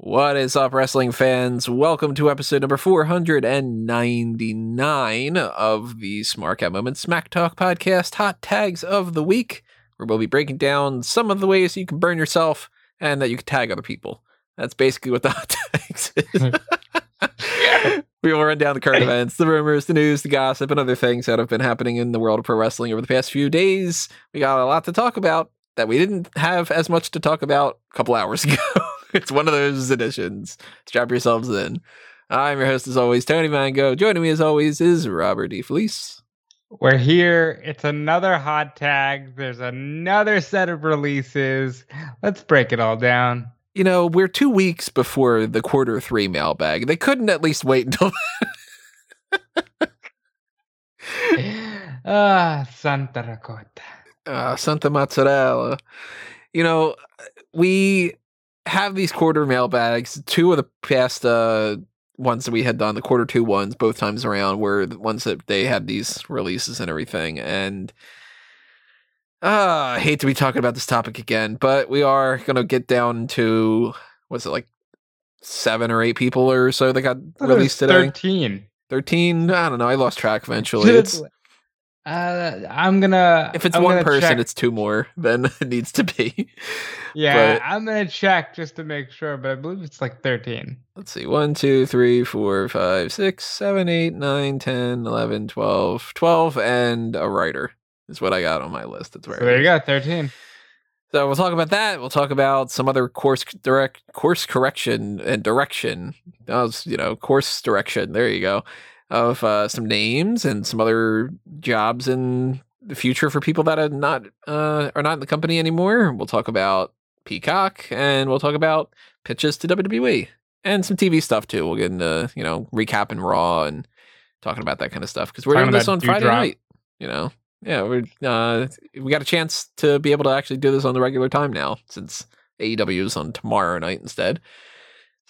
What is up, wrestling fans? Welcome to episode number 499 of the Smark Out Moment Smack Talk podcast, Hot Tags of the Week, where we'll be breaking down some of the ways you can burn yourself and that you can tag other people. That's basically what the hot tags is. we will run down the current events, the rumors, the news, the gossip, and other things that have been happening in the world of pro wrestling over the past few days. We got a lot to talk about that we didn't have as much to talk about a couple hours ago. it's one of those editions. Strap yourselves in. I'm your host, as always, Tony Mango. Joining me, as always, is Robert DeFelice. We're here. It's another hot tag. There's another set of releases. Let's break it all down. You know, we're two weeks before the quarter three mailbag. They couldn't at least wait until. Ah, Santa Ricotta. Uh, Santa Mozzarella. You know, we have these quarter mailbags. Two of the past uh, ones that we had done, the quarter two ones, both times around, were the ones that they had these releases and everything. And uh, I hate to be talking about this topic again, but we are going to get down to, what's it like, seven or eight people or so that got I thought it was released today? 13. 13? I don't know. I lost track eventually. It's, Uh, I'm gonna. if it's I'm one person, check. it's two more than it needs to be. yeah. but- I'm gonna check just to make sure, but I believe it's like 13. Let's see. 1, 2, 3, 4, 5, 6, 7, 8, 9, 10, 11, 12. 12 and a writer is what I got on my list. That's where So there you go, 13. So we'll talk about that. We'll talk about some other course direct course correction and direction. That was, you know, course direction. There you go. Of uh, some names and some other jobs in the future for people that are not uh, are not in the company anymore. We'll talk about Peacock and we'll talk about pitches to WWE and some TV stuff too. We'll get into you know recapping Raw and talking about that kind of stuff because we're doing this on Friday Dewdrop. night. You know, yeah, we're uh, we got a chance to be able to actually do this on the regular time now since AEW is on tomorrow night instead.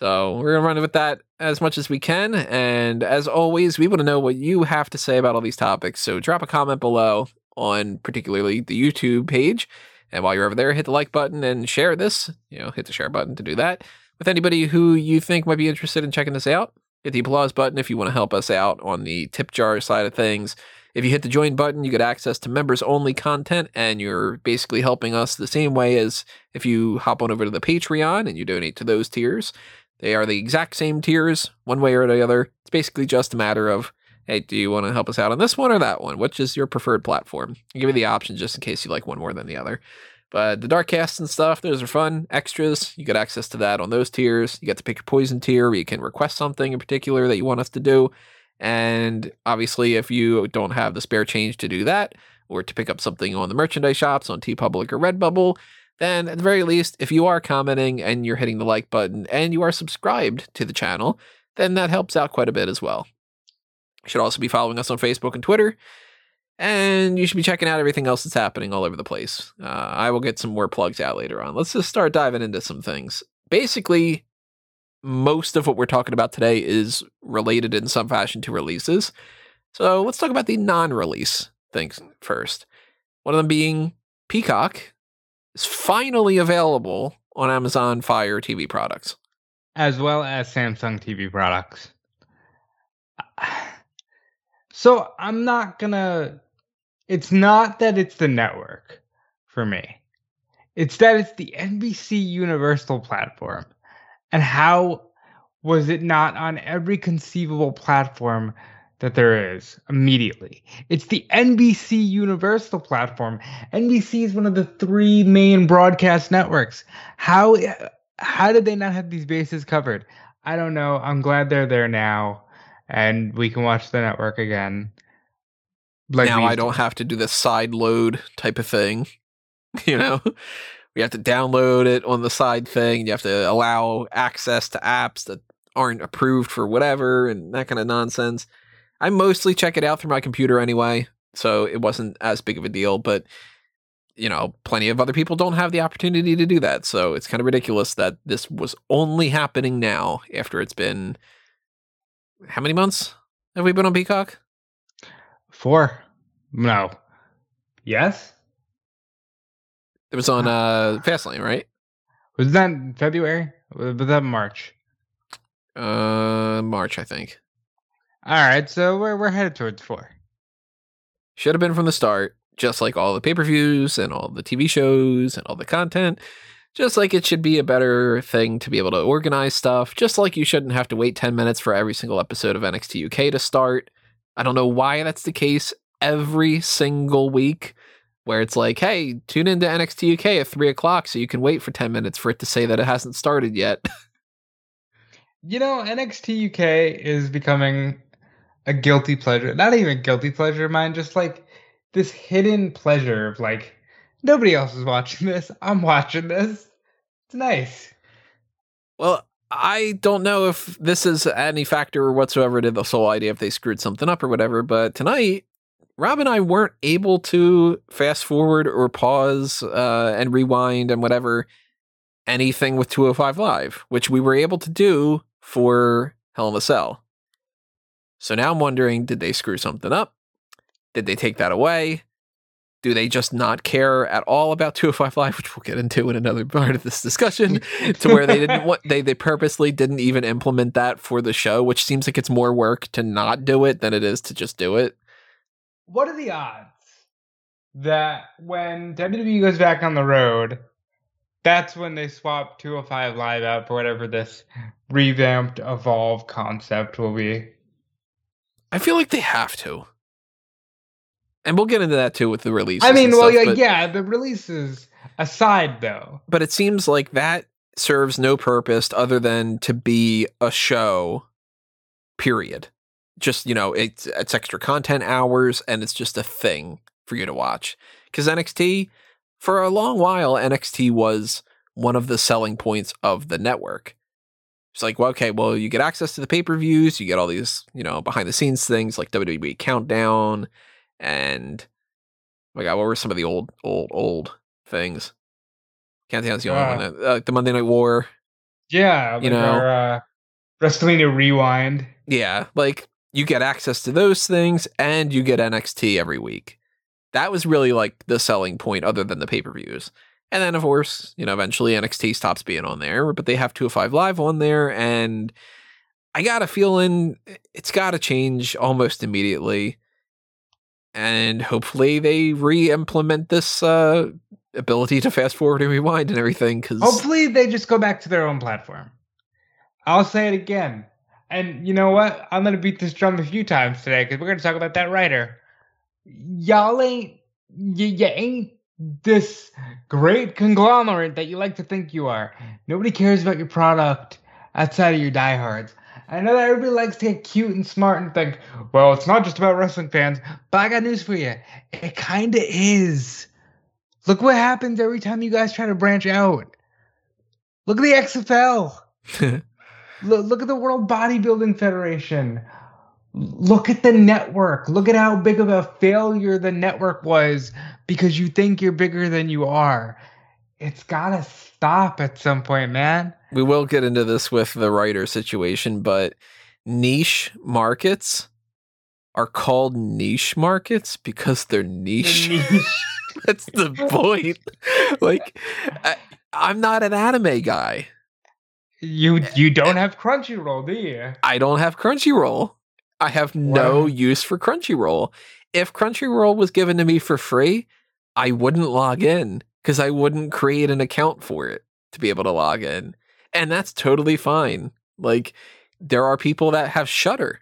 So we're gonna run with that as much as we can, and as always, we want to know what you have to say about all these topics. So drop a comment below on particularly the YouTube page, and while you're over there, hit the like button and share this. You know, hit the share button to do that with anybody who you think might be interested in checking this out. Hit the applause button if you want to help us out on the tip jar side of things. If you hit the join button, you get access to members only content, and you're basically helping us the same way as if you hop on over to the Patreon and you donate to those tiers. They are the exact same tiers, one way or the other. It's basically just a matter of, hey, do you want to help us out on this one or that one? Which is your preferred platform? I'll give you the option just in case you like one more than the other. But the dark casts and stuff, those are fun. Extras, you get access to that on those tiers. You get to pick your poison tier where you can request something in particular that you want us to do. And obviously, if you don't have the spare change to do that, or to pick up something on the merchandise shops on TeePublic or Redbubble, then at the very least, if you are commenting and you're hitting the like button and you are subscribed to the channel, then that helps out quite a bit as well. You should also be following us on Facebook and Twitter. And you should be checking out everything else that's happening all over the place. Uh, I will get some more plugs out later on. Let's just start diving into some things. Basically, most of what we're talking about today is related in some fashion to releases. So let's talk about the non release things first. One of them being Peacock is finally available on Amazon Fire TV products. as well as Samsung TV products. So I'm not gonna. It's not that it's the network for me. It's that it's the NBC Universal platform. And how was it not on every conceivable platform that there is immediately? It's the NBC Universal platform. NBC is one of the three main broadcast networks. How how did they not have these bases covered? I don't know. I'm glad they're there now, and we can watch the network again. Like now I don't have to do the side load type of thing. You know, we have to download it on the side thing. You have to allow access to apps that aren't approved for whatever and that kind of nonsense. I mostly check it out through my computer anyway, so it wasn't as big of a deal. But you know, plenty of other people don't have the opportunity to do that. So it's kind of ridiculous that this was only happening now after it's been how many months have we been on Peacock? Four. No. Yes. It was on uh Fastlane, right? Was that February? Was that March? Uh March, I think. All right, so we're we're headed towards four. Should have been from the start, just like all the pay-per-views and all the TV shows and all the content. Just like it should be a better thing to be able to organize stuff, just like you shouldn't have to wait 10 minutes for every single episode of NXT UK to start. I don't know why that's the case every single week, where it's like, hey, tune into NXT UK at 3 o'clock so you can wait for 10 minutes for it to say that it hasn't started yet. You know, NXT UK is becoming a guilty pleasure. Not even guilty pleasure of mine, just like this hidden pleasure of like, nobody else is watching this. I'm watching this. It's nice. Well, I don't know if this is any factor whatsoever to this whole idea if they screwed something up or whatever, but tonight, Rob and I weren't able to fast forward or pause uh, and rewind and whatever anything with 205 Live, which we were able to do for Hell in a Cell. So now I'm wondering did they screw something up? Did they take that away? Do they just not care at all about 205 Live, which we'll get into in another part of this discussion, to where they didn't want they they purposely didn't even implement that for the show, which seems like it's more work to not do it than it is to just do it. What are the odds that when WWE goes back on the road, that's when they swap 205 Live out for whatever this revamped, evolve concept will be? I feel like they have to. And we'll get into that too with the release. I mean, well, stuff, yeah, but, yeah, the releases aside though. But it seems like that serves no purpose other than to be a show, period. Just, you know, it's it's extra content hours and it's just a thing for you to watch. Because NXT, for a long while, NXT was one of the selling points of the network. It's like, well, okay, well, you get access to the pay per views, you get all these, you know, behind the scenes things like WWE Countdown, and oh my God, what were some of the old, old, old things? Countdown's the only uh, one. Uh, the Monday Night War. Yeah, you know, our, uh, WrestleMania Rewind. Yeah, like you get access to those things, and you get NXT every week. That was really like the selling point, other than the pay per views. And then, of course, you know, eventually NXT stops being on there, but they have 205 Live on there. And I got a feeling it's got to change almost immediately. And hopefully they re implement this uh, ability to fast forward and rewind and everything. Cause hopefully they just go back to their own platform. I'll say it again. And you know what? I'm going to beat this drum a few times today because we're going to talk about that writer. Y'all ain't, you, you ain't this great conglomerate that you like to think you are. Nobody cares about your product outside of your diehards. I know that everybody likes to get cute and smart and think, well, it's not just about wrestling fans, but I got news for you. It kind of is. Look what happens every time you guys try to branch out. Look at the XFL. look, look at the World Bodybuilding Federation. Look at the network. Look at how big of a failure the network was because you think you're bigger than you are. It's got to stop at some point, man. We will get into this with the writer situation, but niche markets are called niche markets because they're niche. They're niche. That's the point. like, I, I'm not an anime guy. You you eh, don't eh. have Crunchyroll, do you? I don't have Crunchyroll. I have no use for Crunchyroll. If Crunchyroll was given to me for free, I wouldn't log in because I wouldn't create an account for it to be able to log in. And that's totally fine. Like there are people that have Shudder,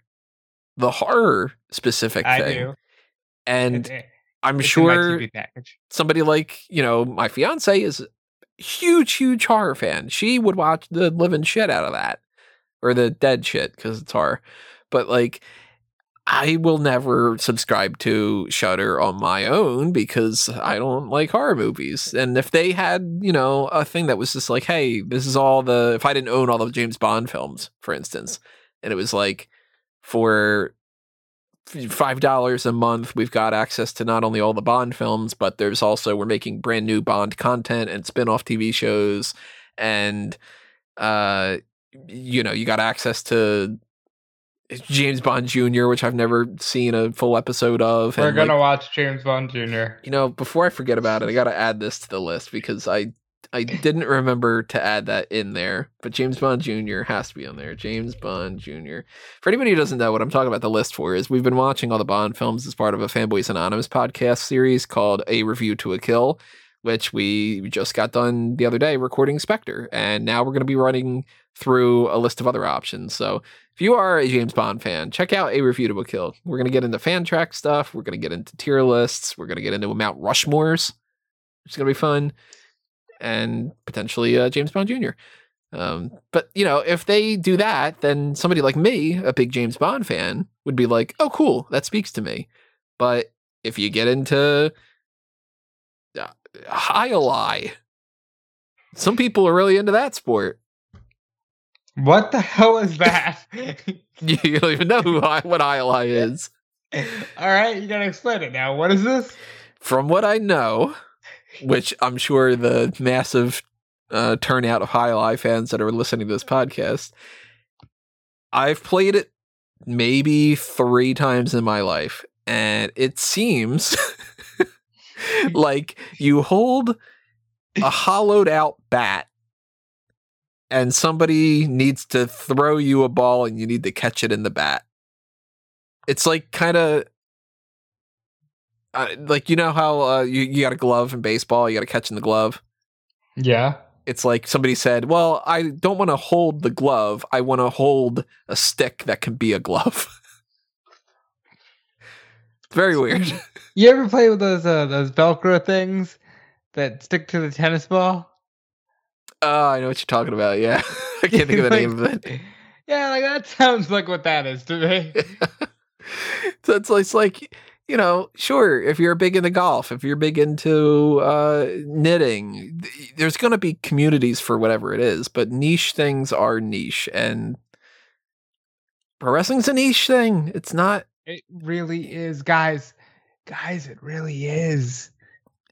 the horror specific I thing. Do. And I'm sure somebody like, you know, my fiance is huge, huge horror fan. She would watch the living shit out of that. Or the dead shit, because it's horror but like I will never subscribe to Shudder on my own because I don't like horror movies. And if they had, you know, a thing that was just like, hey, this is all the if I didn't own all the James Bond films, for instance, and it was like for five dollars a month, we've got access to not only all the Bond films, but there's also we're making brand new Bond content and spin-off TV shows and uh you know, you got access to James Bond Jr., which I've never seen a full episode of. We're gonna like, watch James Bond Jr. you know, before I forget about it, I got to add this to the list because I I didn't remember to add that in there. But James Bond Jr. has to be on there. James Bond Jr. For anybody who doesn't know what I'm talking about the list for is we've been watching all the Bond films as part of a Fanboys Anonymous podcast series called A Review to a Kill, which we just got done the other day recording Spectre, and now we're going to be running through a list of other options. So if you are a James Bond fan, check out A Review to Kill. We're going to get into fan track stuff. We're going to get into tier lists. We're going to get into Mount Rushmores, which is going to be fun, and potentially uh, James Bond Jr. Um, but you know, if they do that, then somebody like me, a big James Bond fan, would be like, "Oh, cool, that speaks to me." But if you get into jai alai, some people are really into that sport. What the hell is that? You don't even know who what ally is. All right, you gotta explain it now. What is this? From what I know, which I'm sure the massive uh, turnout of Jai Alai fans that are listening to this podcast, I've played it maybe three times in my life, and it seems like you hold a hollowed out bat and somebody needs to throw you a ball and you need to catch it in the bat. It's like kind of uh, like you know how uh, you you got a glove in baseball, you got to catch in the glove. Yeah. It's like somebody said, "Well, I don't want to hold the glove. I want to hold a stick that can be a glove." it's very weird. You ever play with those uh, those Velcro things that stick to the tennis ball? Oh, I know what you're talking about. Yeah, I can't think of the Like- name of it. Yeah, like that sounds like what that is to me. so it's, it's like you know sure if you're big into golf if you're big into uh, knitting th- there's going to be communities for whatever it is but niche things are niche and pro wrestling's a niche thing it's not It really is, guys. Guys, it really is.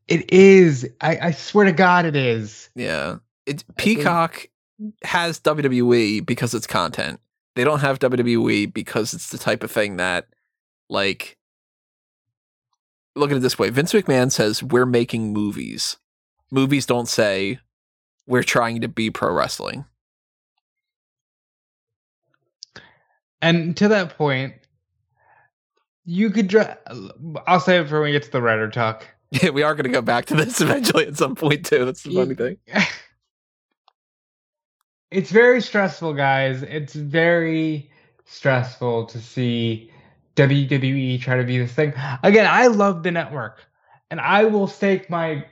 It is. I, I swear to God, it is. yeah it, think- peacock has wwe because it's content they don't have wwe because it's the type of thing that like look at it this way vince mcmahon says we're making movies movies don't say we're trying to be pro wrestling And to that point, you could. Dra- I'll save it for when we get to the writer talk. Yeah, we are going to go back to this eventually at some point too. That's the funny thing. it's very stressful, guys. It's very stressful to see WWE try to be this thing. Again, I love the network, and I will stake my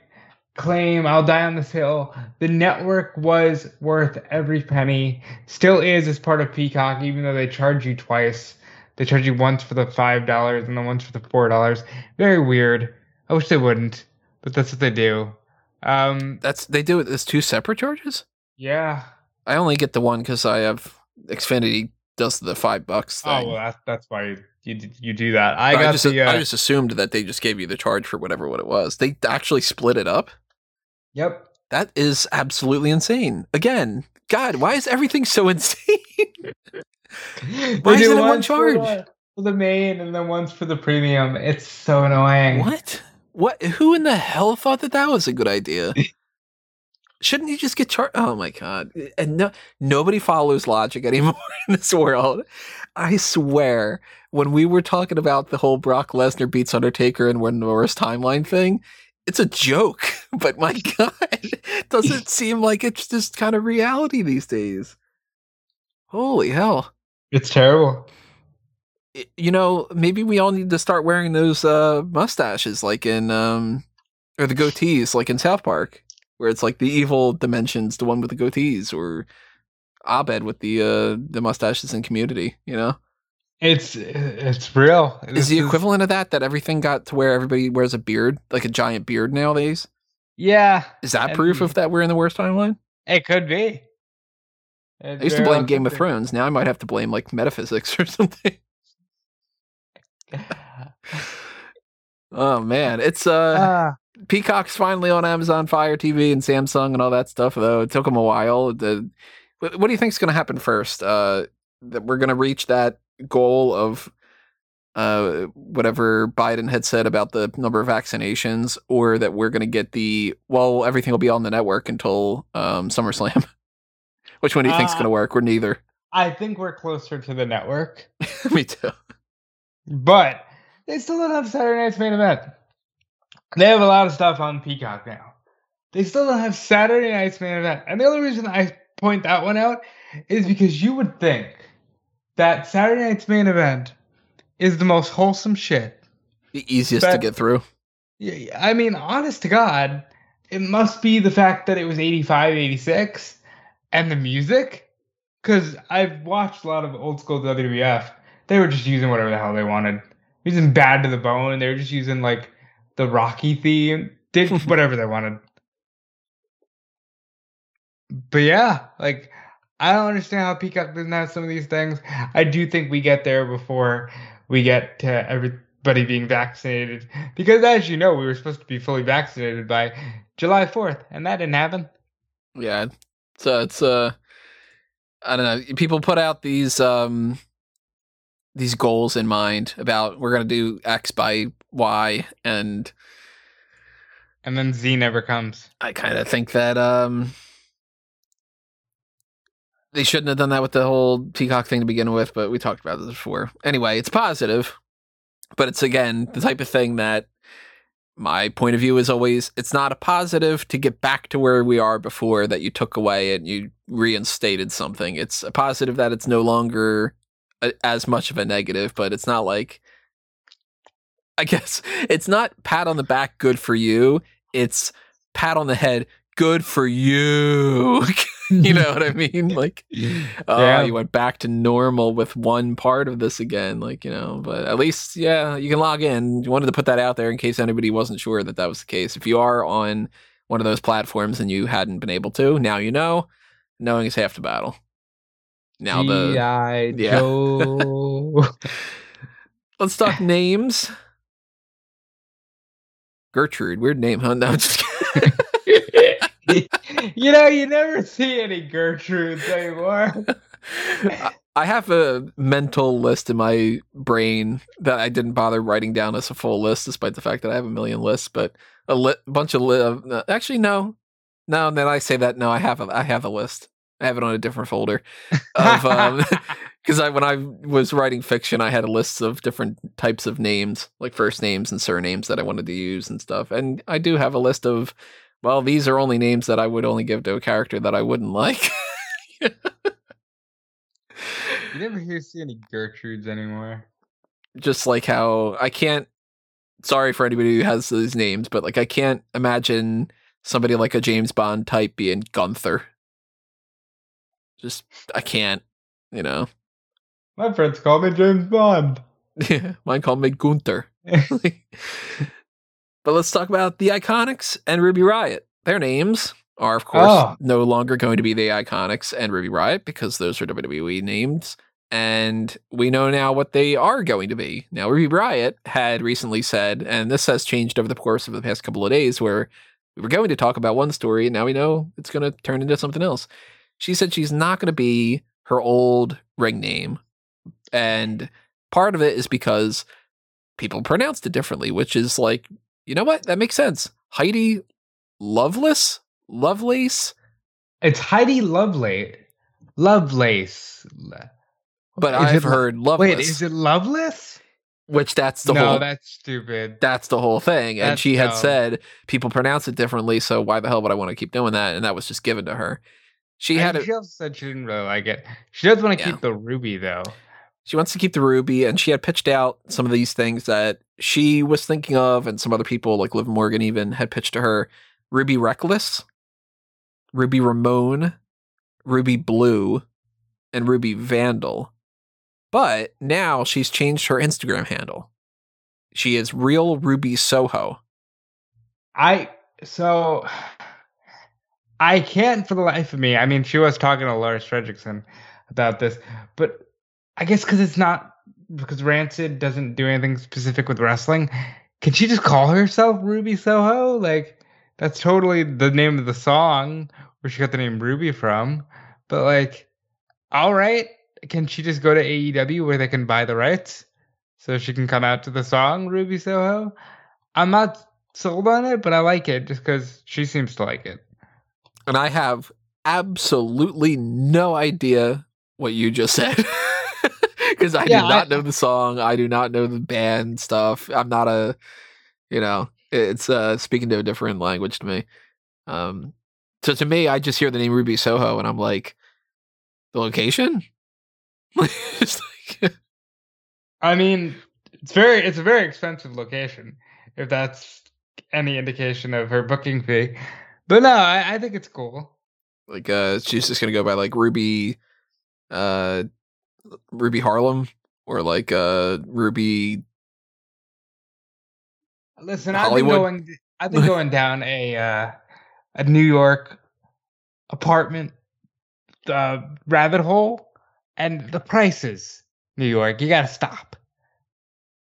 claim. I'll die on this hill. The network was worth every penny. Still is as part of Peacock, even though they charge you twice. They charge you once for the five dollars and then once for the four dollars. Very weird. I wish they wouldn't, but that's what they do. Um, That's they do it as two separate charges. yeah. I only get the one because I have Xfinity does the five bucks thing. Oh well, that's that's why you you do that. I I, got just the. Uh, I just assumed that they just gave you the charge for whatever what it was. They actually split it up. yep. That is absolutely insane. Again, God, why is everything so insane? Why is it in one charge? the- For the main and then one's for the premium. It's so annoying. what? What? Who in the hell thought that that was a good idea? Shouldn't you just get charged? Oh my god! Eh, and no, nobody follows logic anymore in this world. I swear, when we were talking about the whole Brock Lesnar beats Undertaker and One Norris timeline thing, it's a joke. But my god, does it seem like it's just kind of reality these days? Holy hell! It's terrible. You know, maybe we all need to start wearing those uh, mustaches, like in um, or the goatees, like in South Park, where it's like the evil dimensions, the one with the goatees, or Abed with the uh, the mustaches in Community. You know, It's it's real. is the equivalent of that that everything got to where everybody wears a beard, like a giant beard nowadays? Yeah, Is that proof of that we're in the worst timeline? it could be. I used to blame Game of Thrones. Now I might have to blame like metaphysics or something. Oh man, it's uh Ah, Peacock's finally on Amazon Fire TV and Samsung and all that stuff. Though it took them a while. The, what, what do you think is going to happen first? Uh, that we're going to reach that goal of uh, whatever Biden had said about the number of vaccinations, or that we're going to get the well, everything will be on the network until um, SummerSlam. Which one do you think's Uh, going to work? Or neither? I think we're closer to the network, Me too. but they still don't have Saturday Night's main event. They have a lot of stuff on Peacock now. They still don't have Saturday Night's main event. And the only reason I point that one out is because you would think that Saturday Night's main event is the most wholesome shit. The easiest to get through. Yeah, I mean, honest to God, it must be the fact that it was 85, 86 and the music. Because I've watched a lot of old school WWF. They were just using whatever the hell they wanted. Using Bad to the Bone. They were just using like the Rocky theme. Did whatever they wanted. But yeah, like, I don't understand how Peacock doesn't have some of these things. I do think we get there before we get to everybody being vaccinated. Because as you know, we were supposed to be fully vaccinated by July 4th, and that didn't happen. Yeah. So it's uh I don't know. People put out these um these goals in mind about we're gonna do X by Y and And then Z never comes. I kinda think that um they shouldn't have done that with the whole Peacock thing to begin with, but we talked about this before. Anyway, it's positive, but it's again the type of thing that my point of view is always it's not a positive to get back to where we are before that you took away and you reinstated something. It's a positive that it's no longer a, as much of a negative, but it's not like I guess it's not pat on the back good for you. It's pat on the head good for you. you know what I mean? Like oh, Yeah. you went back to normal with one part of this again, like you know. But at least, yeah, you can log in. You wanted to put that out there in case anybody wasn't sure that that was the case. If you are on one of those platforms and you hadn't been able to, now you know. Knowing is half the battle. Now the G.I. yeah. Joe. let's talk names. Gertrude, weird name, huh? No, I'm just kidding. you know, you never see any Gertrudes anymore. I- have a mental list in my brain that I didn't bother writing down as a full list, despite the fact that I have a million lists. But a li- bunch of li- uh, actually no, no. Then I say that no, I have a I have a list. I have it on a different folder of um because I when I was writing fiction, I had a list of different types of names, like first names and surnames that I wanted to use and stuff. And I do have a list of well, these are only names that I would only give to a character that I wouldn't like. you never hear see any Gertrudes anymore. just like how I can't. Sorry for anybody who has these names, but like I can't imagine somebody like a James Bond type being Gunther. Just I can't, you know. My friends call me James Bond. Yeah, mine call me Gunther. but let's talk about the Iconics and Ruby Riot. Their names are, of course, Oh. no longer going to be the Iconics and Ruby Riot because those are WWE names. And we know now what they are going to be. Now, Ruby Riot had recently said, and this has changed over the course of the past couple of days, where we were going to talk about one story, and now we know it's going to turn into something else. She said she's not going to be her old ring name. And part of it is because people pronounced it differently, which is like, you know what? That makes sense. Heidi Loveless? Lovelace? It's Heidi Lovelace. Lovelace. But Is I've Lo- heard Loveless. Wait, is it Loveless? which that's the no, whole that's stupid. that's the whole thing. And That's she had dumb. said people pronounce it differently, so why the hell would I want to keep doing that? And that was just given to her. She had And a, she also said she didn't really like it. She does want to Yeah. keep the ruby though. She wants to keep the ruby, and she had pitched out some of these things that she was thinking of, and some other people like Liv Morgan even had pitched to her: Ruby Reckless, Ruby Ramone, Ruby Blue, and Ruby Vandal. But now she's changed her Instagram handle. She is real Ruby Soho. I so I can't for the life of me. I mean, she was talking to Lars Frederiksen about this, but I guess because it's not because Rancid doesn't do anything specific with wrestling. Can she just call herself Ruby Soho? Like that's totally the name of the song where she got the name Ruby from. But like, all right, can she just go to AEW where they can buy the rights so she can come out to the song Ruby Soho? I'm not sold on it, but I like it just because she seems to like it. And I have absolutely no idea what you just said. Because I Yeah, do not I- know the song. I do not know the band stuff. I'm not a, you know, it's uh speaking to a different language to me. Um, so to me, I just hear the name Ruby Soho and I'm like, the location? It's like, I mean, it's very it's a very expensive location if that's any indication of her booking fee. But no, I, I think it's cool. like uh she's just gonna go by like Ruby uh Ruby Harlem or like uh Ruby Listen, Hollywood? I've been going I've been going down a uh, a New York apartment uh, rabbit hole, and the prices, New York, you gotta stop.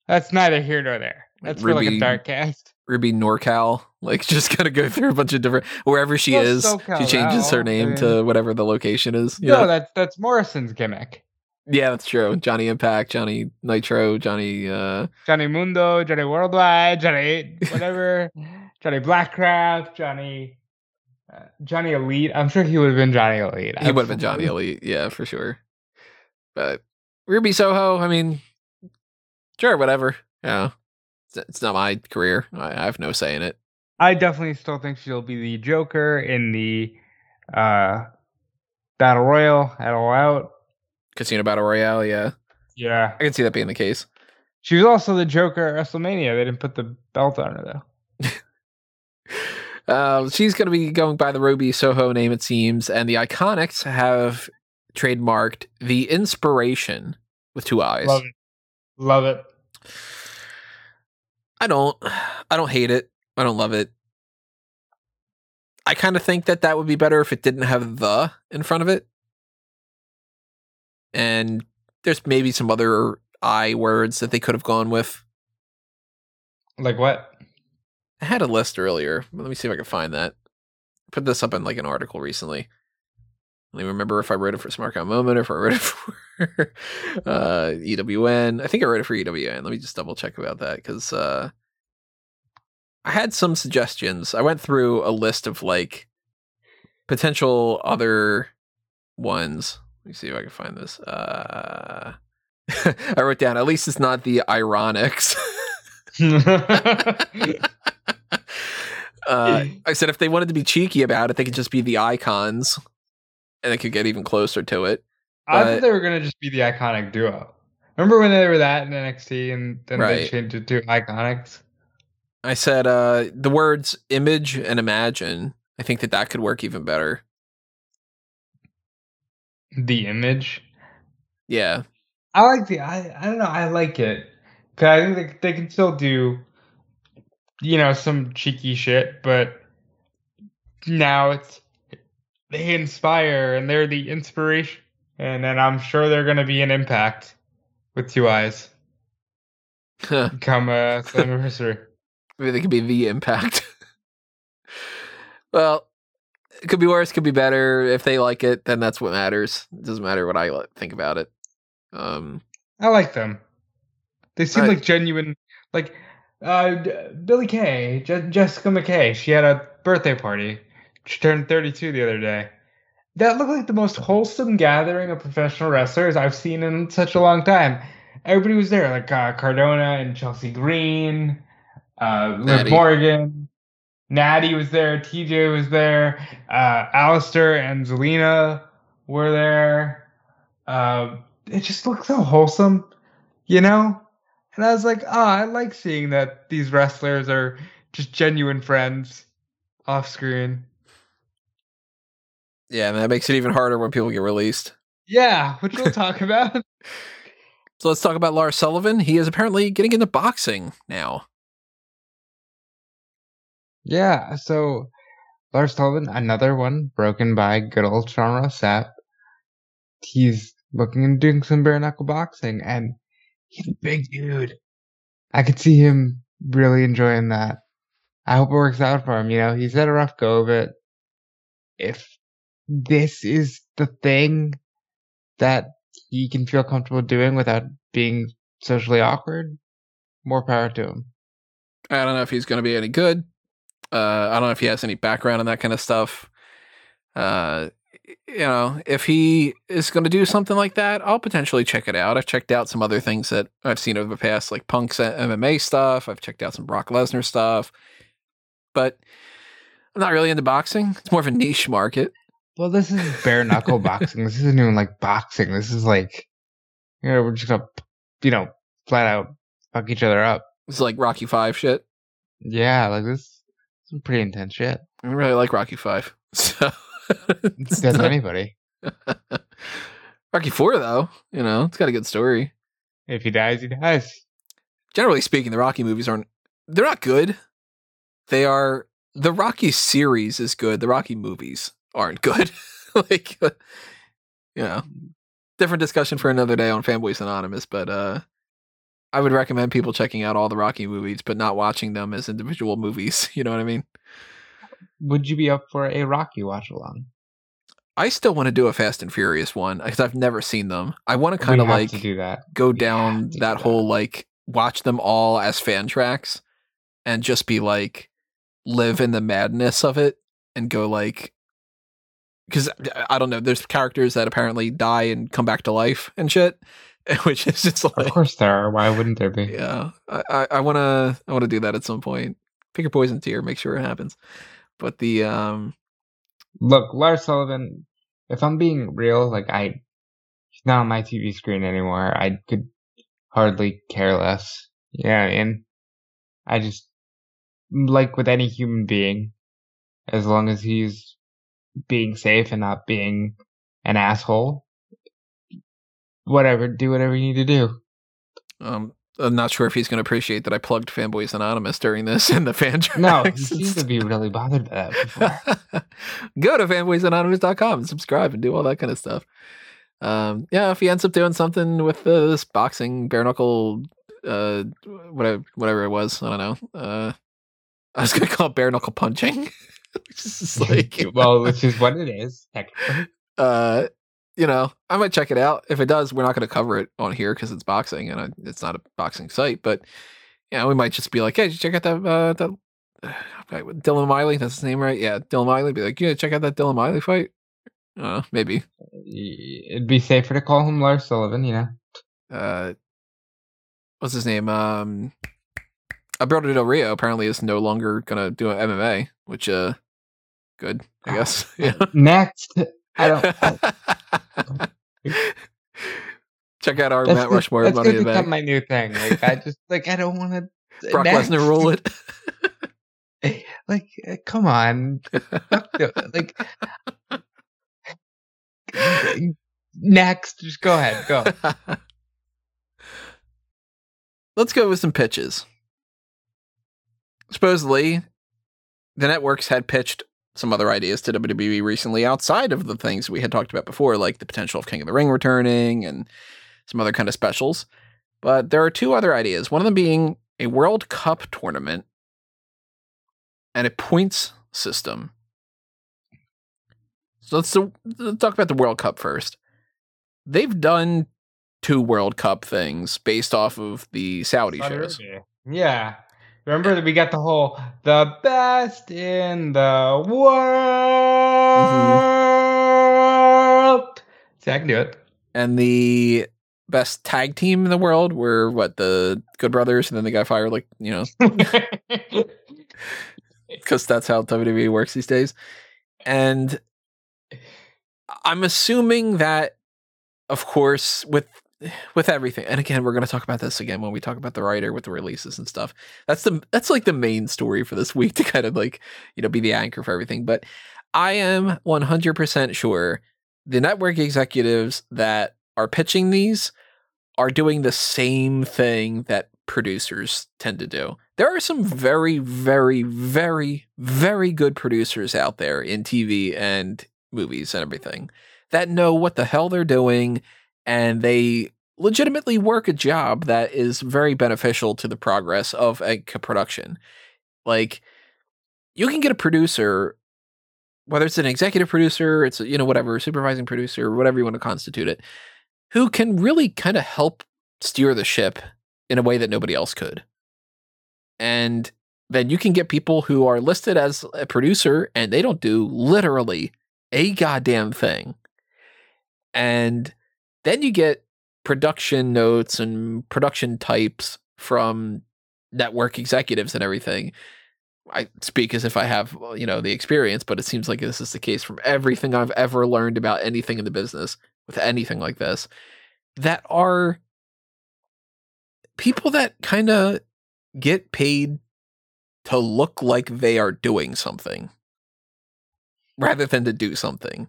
That's neither here nor there. That's for like a dark cast. Ruby NorCal. Like just gotta go through a bunch of different wherever she Well, is. SoCal she changes her name I to whatever the location is. you No, know? that's that's Morrison's gimmick. Yeah, that's true. Johnny Impact, Johnny Nitro, Johnny uh Johnny Mundo, Johnny Worldwide, Johnny whatever, Johnny Blackcraft, Johnny uh, Johnny Elite. I'm sure he would have been Johnny Elite. he would have been Johnny Elite, yeah, for sure. But Ruby Soho, I mean, sure, whatever. Yeah. It's, it's not my career. I, I have no say in it. I definitely still think she'll be the Joker in the uh, Battle Royal at All Out. Casino Battle Royale, yeah. Yeah. I can see that being the case. She was also the Joker at WrestleMania. They didn't put the belt on her though. Uh, she's going to be going by the Ruby Soho name, it seems, and the Iconics have trademarked the Inspiration with two eyes. Love it. Love it. I don't, I don't hate it. I don't love it. I kind of think that that would be better if it didn't have the in front of it. And there's maybe some other I words that they could have gone with. Like what? I had a list earlier. Let me see if I can find that. I put this up in like an article recently. Let me remember if I wrote it for Smark Out Moment or if I wrote it for uh, EWN. I think I wrote it for EWN. Let me just double check about that because uh, I had some suggestions. I went through a list of like potential other ones. Let me see if I can find this. Uh, I wrote down at least it's not the Ironics. uh, I said if they wanted to be cheeky about it, they could just be the icons, and they could get even closer to it. I But- thought they were gonna just be the iconic duo. Remember when they were that in NXT and then they changed it to Iconics? I said uh, the words image and imagine. I think that that could work even better. The image. Yeah, I like the. I I don't know. I like it because I think they, they can still do, you know, some cheeky shit, but now it's they inspire and they're the inspiration, and then I'm sure they're gonna be an impact with two eyes Huh. come uh, Slammiversary. maybe they could be the impact. well, it could be worse, could be better. If they like it, then that's what matters. It doesn't matter what I think about it. Um, I like them. They seem I- like genuine. Like uh, D- Billy Kay, Je- Jessica McKay. She had a birthday party. She turned 32 the other day. That looked like the most wholesome gathering of professional wrestlers I've seen in such a long time. Everybody was there, like uh, Cardona and Chelsea Green, uh, Liv Morgan, Natty was there, TJ was there, uh, Aleister and Zelina were there. Uh, it just looked so wholesome, you know? And I was like, oh, I like seeing that these wrestlers are just genuine friends off screen. yeah, and that makes it even harder when people get released. Yeah, which we'll talk about. So let's talk about Lars Sullivan. He is apparently getting into boxing now. Yeah, so Lars Sullivan, another one broken by good old Sean Ross Sapp. He's looking into doing some bare knuckle boxing, and he's a big dude. I could see him really enjoying that. I hope it works out for him. You know, he's had a rough go of it. If this is the thing that he can feel comfortable doing without being socially awkward, more power to him. I don't know if he's going to be any good. Uh, I don't know if he has any background in that kind of stuff. Uh, you know, if he is going to do something like that, I'll potentially check it out. I've checked out some other things that I've seen over the past, like Punk's MMA stuff. I've checked out some Brock Lesnar stuff, but I'm not really into boxing. It's more of a niche market. Well, this is bare knuckle boxing. This isn't even like boxing. This is like, you know, we're just gonna, you know, flat out fuck each other up. It's like Rocky Five shit. Yeah, like this, is pretty intense shit. I really like Rocky Five. So Does anybody? Rocky Four though, you know, it's got a good story. If he dies, he dies. Generally speaking, the Rocky movies aren't they're not good. They are the Rocky series is good. The Rocky movies aren't good. like you know, different discussion for another day on Fanboys Anonymous, but uh I would recommend people checking out all the Rocky movies, but not watching them as individual movies. You know what I mean? Would you be up for a Rocky watch along? I still want to do a Fast and Furious one because I've never seen them. I want to kind of like do that. go We down to that do whole like watch them all as fan tracks and just be like live in the madness of it and go like because uh, I don't know, there's characters that apparently die and come back to life and shit, which is just like, Of course there are. Why wouldn't there be? yeah, I I- I want to I want to do that at some point. Pick your poison tier, make sure it happens. But the um Look, Lars Sullivan. If I'm being real, like I, he's not on my TV screen anymore. I could hardly care less. Yeah, and I just like with any human being, as long as he's being safe and not being an asshole. Whatever, do whatever you need to do. um I'm not sure if he's going to appreciate that I plugged Fanboys Anonymous during this in the fan No, he seems to be really bothered by that before. Go to fanboysanonymous.com and subscribe and do all that kind of stuff. Um, yeah, if he ends up doing something with uh, this boxing bare knuckle, uh, whatever, whatever it was, I don't know. Uh, I was gonna call it bare knuckle punching, which is like, well, which is what it is. technically. uh, you know, I might check it out. If it does, we're not going to cover it on here because it's boxing and I, it's not a boxing site. But you know, we might just be like, hey, did you check out that uh, that uh, Dylan Miley? That's his name, right? Yeah, Dylan Miley. Be like, yeah, check out that Dylan Miley fight. Uh, maybe. It'd be safer to call him Lars Sullivan, you know. Uh, what's his name? Um, Alberto Del Rio apparently is no longer gonna do an MMA, which uh, good, I guess. Yeah. Next, I don't. Check out our That's go- Rushmore That's money in the become bank. my new thing. Like I just like I don't want to. Brock Lesnar rule it. Like, uh, come on, like. Next, just go ahead. Go. Let's go with some pitches. Supposedly, the networks had pitched some other ideas to WWE recently outside of the things we had talked about before, like the potential of King of the Ring returning and some other kind of specials. But there are two other ideas. One of them being a World Cup tournament and a points system. So let's, let's talk about the World Cup first. They've done two World Cup things based off of the Saudi shows. Yeah. Remember that we got the whole the best in the world. See, I can do it. And the best tag team in the world were what the Good Brothers, and then they got fired, like you know, because that's how WWE works these days. And I'm assuming that, of course, with with everything, and again, we're going to talk about this again when we talk about the writer with the releases and stuff. That's the that's like the main story for this week to kind of like you know be the anchor for everything. But I am 100% sure the network executives that are pitching these are doing the same thing that producers tend to do. There are some very, very, very, very good producers out there in TV and movies and everything that know what the hell they're doing and they legitimately work a job that is very beneficial to the progress of a production. Like, you can get a producer, whether it's an executive producer, it's, you know, whatever, supervising producer, whatever you want to constitute it, who can really kind of help steer the ship in a way that nobody else could. And then you can get people who are listed as a producer and they don't do literally a goddamn thing. And then you get production notes and production types from network executives and everything. I speak as if I have, you know, the experience, but it seems like this is the case from everything I've ever learned about anything in the business with anything like this that are people that kind of get paid to look like they are doing something rather than to do something.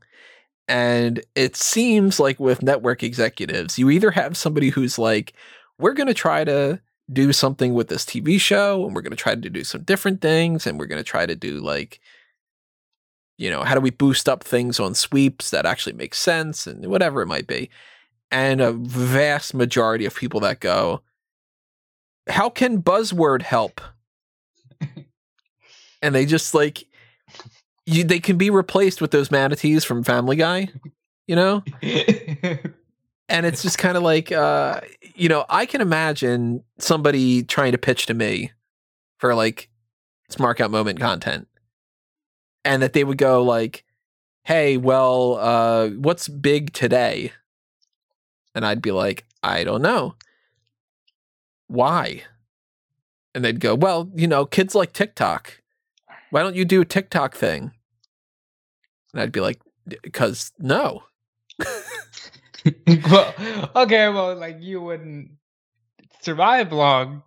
And it seems like with network executives, you either have somebody who's like, we're going to try to do something with this TV show and we're going to try to do some different things and we're going to try to do like, you know, how do we boost up things on sweeps that actually make sense and whatever it might be. And a vast majority of people that go, how can buzzword help? and they just like you they can be replaced with those manatees from Family Guy, you know? and it's just kind of like uh you know, I can imagine somebody trying to pitch to me for like Smark Out Moment content. And that they would go like, "Hey, well, uh what's big today?" And I'd be like, "I don't know." Why? And they'd go, "Well, you know, kids like TikTok. Why don't you do a TikTok thing?" And I'd be like, because no. well, okay, well, like you wouldn't survive long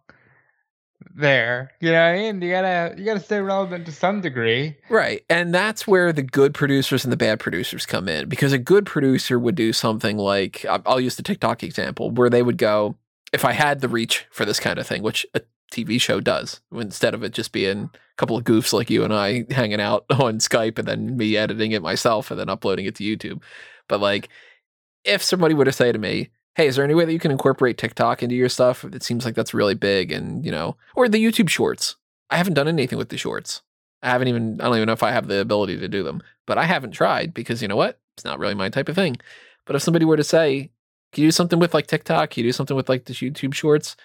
there. You know what I mean? You gotta you gotta stay relevant to some degree. Right. And that's where the good producers and the bad producers come in. Because a good producer would do something like I'll use the TikTok example, where they would go, if I had the reach for this kind of thing, which a TV show does, instead of it just being a couple of goofs like you and I hanging out on Skype and then me editing it myself and then uploading it to YouTube. But like, if somebody were to say to me, hey, is there any way that you can incorporate TikTok into your stuff? It seems like that's really big and, you know, or the YouTube shorts. I haven't done anything with the shorts. I haven't even, I don't even know if I have the ability to do them, but I haven't tried because you know what? It's not really my type of thing. But if somebody were to say, can you do something with like TikTok? Can you do something with like the YouTube shorts?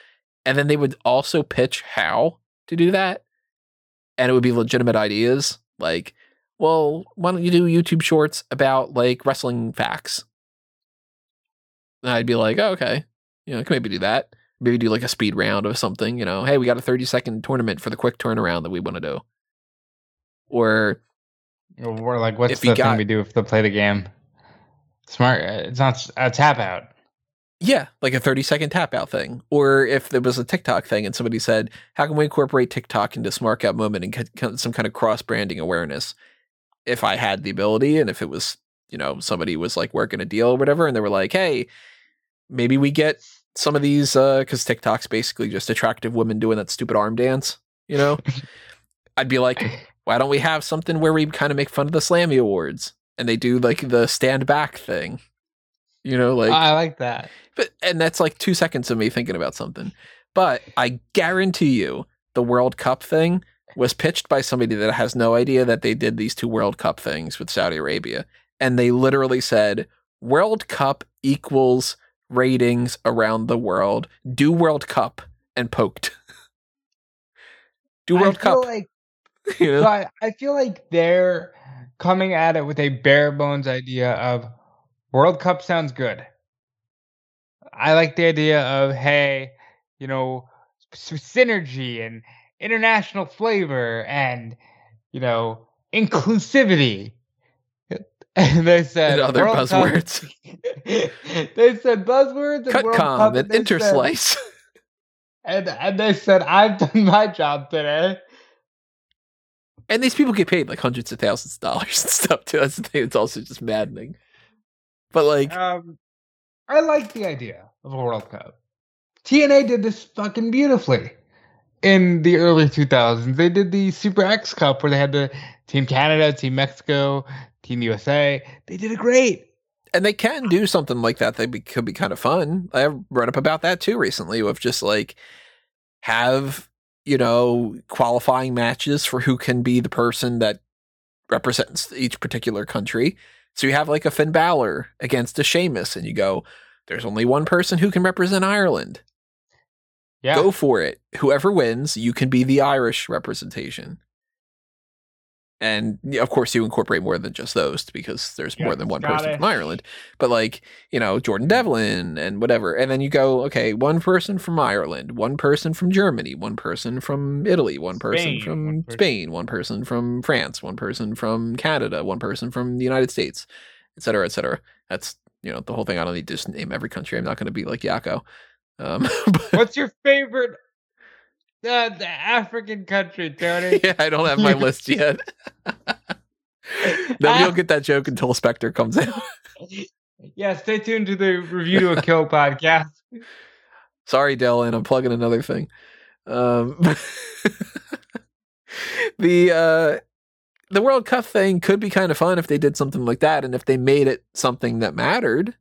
And then they would also pitch how to do that. And it would be legitimate ideas like, well, why don't you do YouTube shorts about like wrestling facts? And I'd be like, oh, okay, you know, I can maybe do that. Maybe do like a speed round of something, you know, hey, we got a 30 second tournament for the quick turnaround that we want to do. Or, or like, what's the got, thing we do if they play the game? Smart. Uh, it's not a tap out. Yeah, like a 30 second tap out thing. Or if there was a TikTok thing and somebody said, how can we incorporate TikTok into Smark Out Moment and get some kind of cross branding awareness? If I had the ability and if it was, you know, somebody was like working a deal or whatever, and they were like, hey, maybe we get some of these, because uh, TikTok's basically just attractive women doing that stupid arm dance, you know? I'd be like, why don't we have something where we kind of make fun of the Slammy Awards? And they do like the stand back thing. You know, like I like that. But and that's like two seconds of me thinking about something. But I guarantee you, the World Cup thing was pitched by somebody that has no idea that they did these two World Cup things with Saudi Arabia, and they literally said World Cup equals ratings around the world. Do World Cup and poked. Do World Cup. Like, you know? so I, I feel like they're coming at it with a bare bones idea of World Cup sounds good. I like the idea of hey, you know, synergy and international flavor and you know inclusivity. And they said and other World buzzwords. They said buzzwords and Cutcom and, and interslice. and and they said I've done my job today. And these people get paid like hundreds of thousands of dollars and stuff too. That's the thing. It's also just maddening. But like, um, I like the idea of a World Cup. TNA did this fucking beautifully in the early 2000s. They did the Super X Cup where they had the Team Canada, Team Mexico, Team USA. They did it great. And they can do something like that. They be, could be kind of fun. I read up about that too recently with just like have, you know, qualifying matches for who can be the person that represents each particular country so you have like a Finn Balor against a Sheamus, and you go, there's only one person who can represent Ireland. Yeah. Go for it. Whoever wins, you can be the Irish representation. And of course, you incorporate more than just those because there's Yeah, more than one person from Ireland. But like, you know, Jordan Devlin and whatever. And then you go, okay, one person from Ireland, one person from Germany, one person from Italy, one person Spain, from one person- Spain, one person from France, one person from Canada, one person from the United States, et cetera, et cetera. That's, you know, the whole thing. I don't need to just name every country. I'm not going to be like Yakko. Um, but- What's your favorite uh, the African country, Tony? yeah, I don't have my list yet. Nobody will get that joke until Spectre comes out. yeah, stay tuned to the Review to a Kill podcast. Sorry, Dylan, I'm plugging another thing. Um, the uh, the World Cup thing could be kind of fun if they did something like that, and if they made it something that mattered.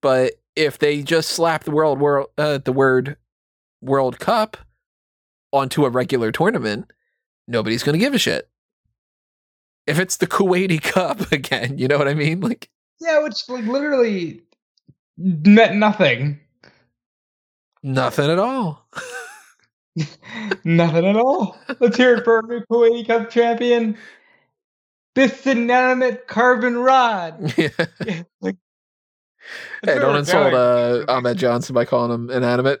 But if they just slap the world world uh, the word World Cup onto a regular tournament, nobody's going to give a shit. If it's the Kuwaiti Cup again, you know what I mean? Like, Yeah, which like literally meant nothing. nothing at all. nothing at all. Let's hear it for our new Kuwaiti Cup champion. This inanimate carbon rod. Yeah. like, Hey, don't insult uh, Ahmed Johnson by calling him inanimate.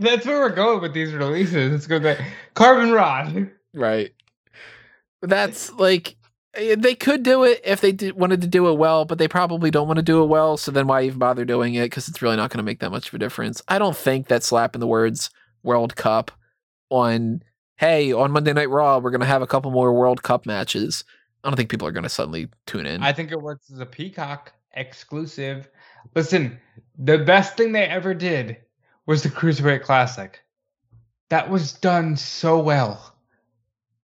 That's where we're going with these releases. It's going to carbon rod. right. That's like eh, they could do it if they did, wanted to do it well, but they probably don't want to do it well. So then why even bother doing it? Because it's really not going to make that much of a difference. I don't think that slapping the words World Cup on hey on Monday Night Raw we're going to have a couple more World Cup matches. I don't think people are going to suddenly tune in. I think it works as a Peacock exclusive. Listen, the best thing they ever did was the Cruiserweight Classic. That was done so well.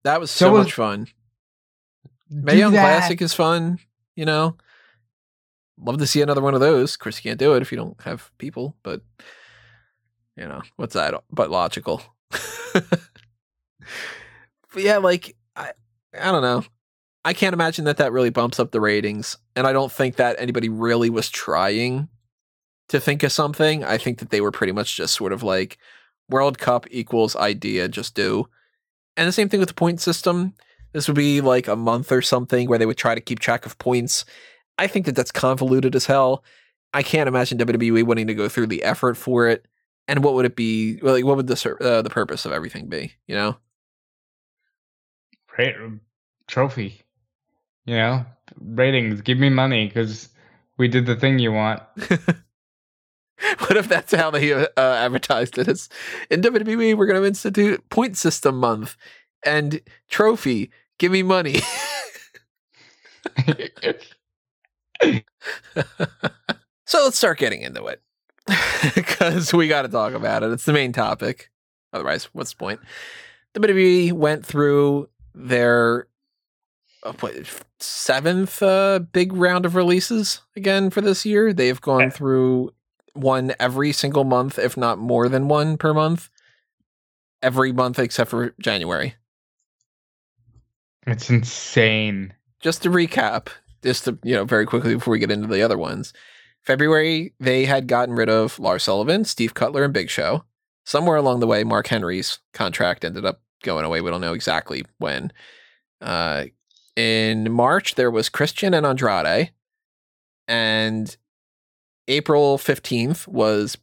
that was so so was- much fun. Mae Young that. Classic is fun, you know. Love to see another one of those. Of course, you can't do it if you don't have people, but you know what's that? But logical. but yeah, like I, I don't know. I can't imagine that that really bumps up the ratings, and I don't think that anybody really was trying to think of something. I think that they were pretty much just sort of like World Cup equals idea, just do. And the same thing with the point system. This would be like a month or something where they would try to keep track of points. I think that that's convoluted as hell. I can't imagine WWE wanting to go through the effort for it. And what would it be? Like, what would the uh, the purpose of everything be? You know? Ra- trophy. You know, ratings. Give me money because we did the thing you want. what if that's how they uh, advertised it? As in WWE, we're going to institute point system month and trophy. Give me money. so let's start getting into it because we got to talk about it. It's the main topic. Otherwise, what's the point? WWE went through their uh, what, seventh uh, big round of releases again for this year. They've gone through one every single month, if not more than one per month. Every month except for January. it's insane. just to recap, just to you know very quickly before we get into the other ones. February they had gotten rid of Lars Sullivan, Steve Cutler, and Big Show. Somewhere along the way, Mark Henry's contract ended up going away. We don't know exactly when. Uh, in March there was Christian and Andrade, and April fifteenth was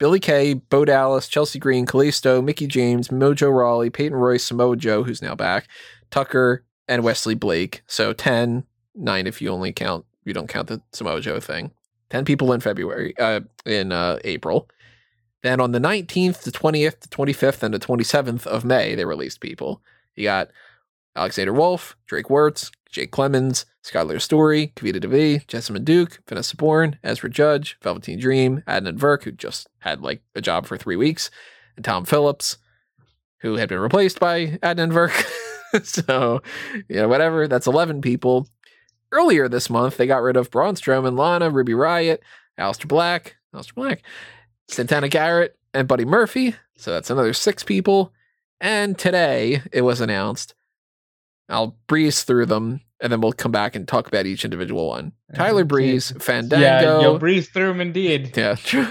Billy Kay, Bo Dallas, Chelsea Green, Kalisto, Mickie James, Mojo Rawley, Peyton Royce, Samoa Joe, who's now back, Tucker, and Wesley Blake. So 10, 9 if you only count, you don't count the Samoa Joe thing. 10 people in February, uh, in uh, April. Then on the 19th, the 20th, the 25th, and the 27th of May, they released people. You got Alexander Wolfe, Drake Wuertz, Jake Clemens, Skyler Story, Kavita Devi, Jessamyn Duke, Vanessa Borne, Ezra Judge, Velveteen Dream, Adnan Virk, who just had like a job for three weeks, and Tom Phillips, who had been replaced by Adnan Virk. so, you know, whatever. That's 11 people. Earlier this month, they got rid of Braun Strowman, Lana, Ruby Riott, Aleister Black, Aleister Black, Santana Garrett, and Buddy Murphy. So that's another six people. And today it was announced. I'll breeze through them. And then we'll come back and talk about each individual one. Uh-huh. Tyler Okay. Breeze, Yeah, Fandango. you'll breeze through them indeed. Yeah, true.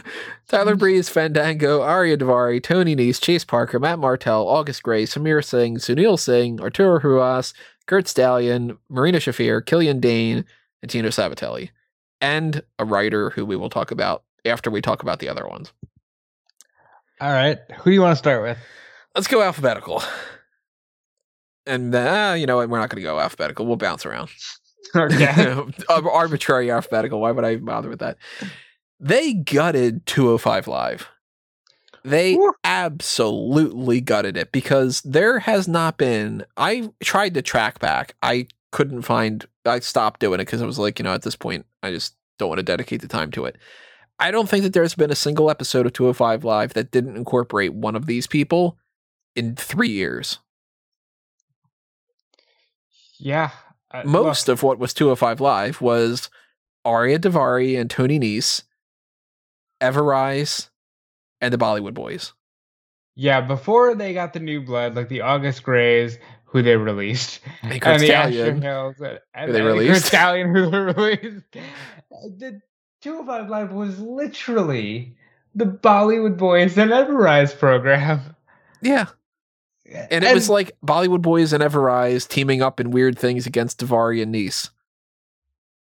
Tyler Breeze, Fandango, Ariya Daivari, Tony Nese, Chase Parker, Matt Martel, August Grey, Samir Singh, Sunil Singh, Arturo Ruas, Curt Stallion, Marina Shafir, Killian Dain, and Tino Sabbatelli. And a writer who we will talk about after we talk about the other ones. All right. Who do you want to start with? Let's go alphabetical. And uh, you know what? We're not going to go alphabetical. We'll bounce around. Okay. Arbitrary alphabetical. Why would I bother with that? They gutted 205 Live. They Woo. absolutely gutted it because there has not been. I tried to track back. I couldn't find. I stopped doing it because I was like, you know, at this point, I just don't want to dedicate the time to it. I don't think that there's been a single episode of 205 Live that didn't incorporate one of these people in three years. Yeah. uh, most look, of what was 205 Live was Ariya Daivari and Tony Nese, Everrise, and the Bollywood Boys. yeah, before they got the new blood, like the August Greys, who they released, And and the Asher. Hills, and, and they and the Curt. Stallion, who they released. The 205 Live was literally the Bollywood Boys and Everrise program. Yeah. And it was like Bollywood Boys and Everrise teaming up in weird things against Daivari and Nese.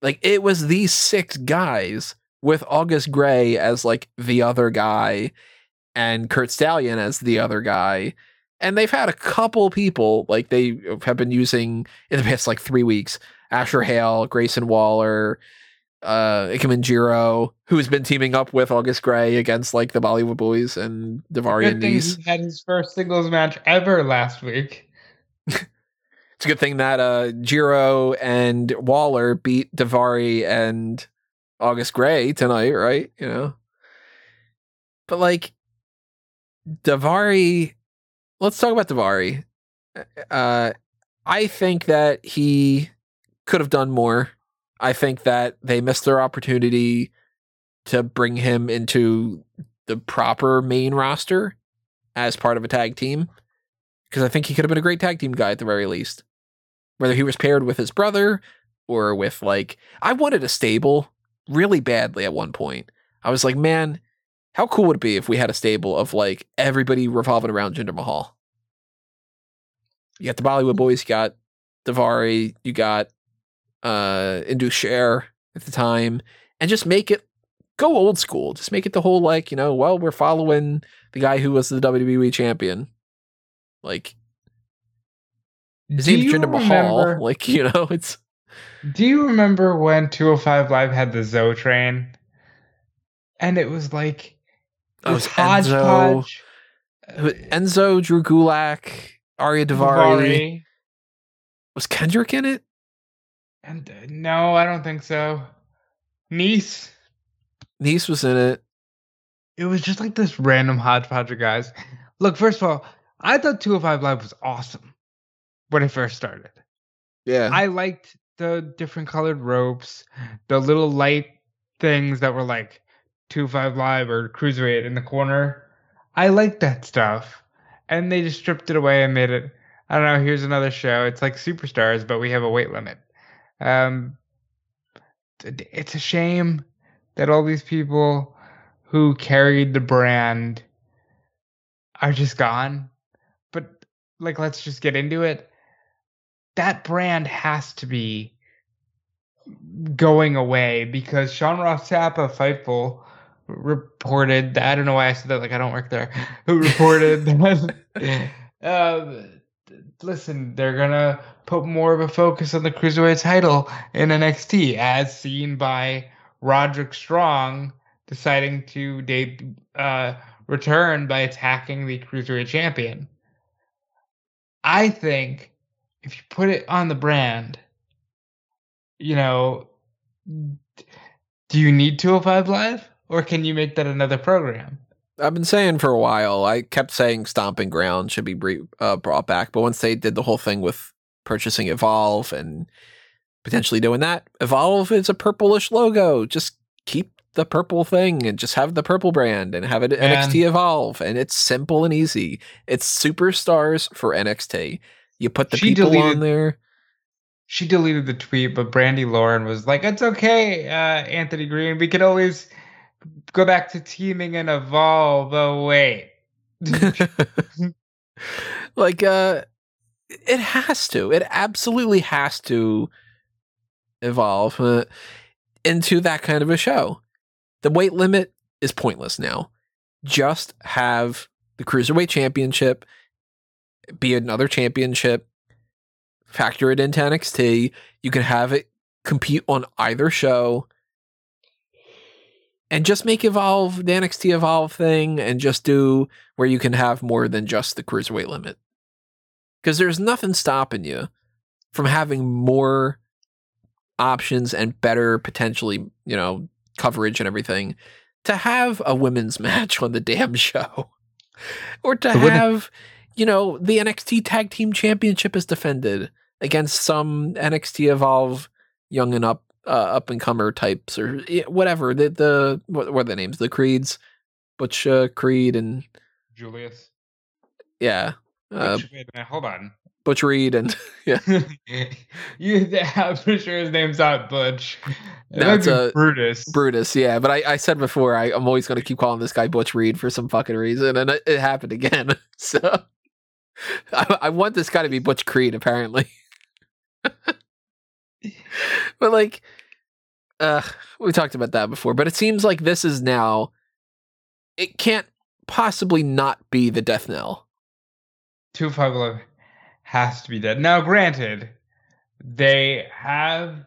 Like it was these six guys with August Grey as like the other guy and Curt Stallion as the other guy. And they've had a couple people like they have been using in the past like three weeks. Asher Hale, Grayson Waller, uh Ikemen Jiro, who's been teaming up with August Grey against like the Bollywood Boys and Daivari and thing Nese. he had his first singles match ever last week. It's a good thing that uh Jiro and Waller beat Daivari and August Grey tonight, right? You know. But like Daivari let's talk about Daivari. Uh I think that he could have done more. I think that they missed their opportunity to bring him into the proper main roster as part of a tag team because I think he could have been a great tag team guy at the very least. Whether he was paired with his brother or with like I wanted a stable really badly at one point. I was like, man, how cool would it be if we had a stable of like everybody revolving around Jinder Mahal? You got the Bollywood mm-hmm. boys, you got Daivari, you got uh Indus Sher at the time, and just make it go old school. Just make it the whole like, you know, well, we're following the guy who was the WWE champion. Like his Do name's Jinder Mahal. Like, you know, it's Do you remember when 205 Live had the Zo Train? And it was like Oh, it was Enzo. hodgepodge. Enzo, Drew Gulak, Ariya Daivari. Was Kendrick in it? And uh, no, I don't think so. Nese. Nese was in it. It was just like this random hodgepodge of guys. Look, first of all, I thought 205 Live was awesome when it first started. Yeah. I liked the different colored ropes, the little light things that were like 25 live or cruiserweight in the corner. I liked that stuff. And they just stripped it away and made it I don't know, here's another show. It's like superstars, but we have a weight limit. Um it's a shame that all these people who carried the brand are just gone. But like let's just get into it that brand has to be going away because Sean Ross Sapp of Fightful reported I don't know why I said that like I don't work there. Who reported that um, listen, they're gonna put more of a focus on the cruiserweight title in NXT, as seen by Roderick Strong deciding to deb- uh, return by attacking the cruiserweight champion. I think if you put it on the brand, you know, do you need 205 Live? Or can you make that another program? I've been saying for a while. I kept saying Stomping Ground should be uh, brought back, but once they did the whole thing with purchasing Evolve and potentially doing that, Evolve is a purplish logo. Just keep the purple thing and just have the purple brand and have it. NXT Evolve, and it's simple and easy. It's superstars for NXT. You put the people deleted- on there. she deleted the tweet, but Brandi Lauren was like, "It's okay, uh, Anthony Green. We can always go back to teaming and evolve." Oh wait, like uh it has to it absolutely has to evolve uh, into that kind of a show. The weight limit is pointless now. Just have the cruiserweight championship be another championship. Factor it into nxt you can have it compete on either show. And just make evolve the nxt evolve thing and just do where you can have more than just the cruiserweight limit because there's nothing stopping you from having more options and better potentially you know coverage and everything to have a women's match on the damn show. Or to have you know the NXT tag team championship is defended against some NXT evolve young and up uh, up and comer types or whatever. The the what were the names? The creeds? Butch uh, creed and Julius. yeah uh, Butch, minute, hold on. butch reed and yeah you, I'm pretty sure his name's not Butch. No, it's, uh, Brutus. brutus yeah but i, I said before I, i'm always going to keep calling this guy butch reed for some fucking reason and it, it happened again so I, I want this guy to be butch creed apparently but like uh we talked about that before but it seems like this is now it can't possibly not be the death knell Live has to be dead. Now, granted, they have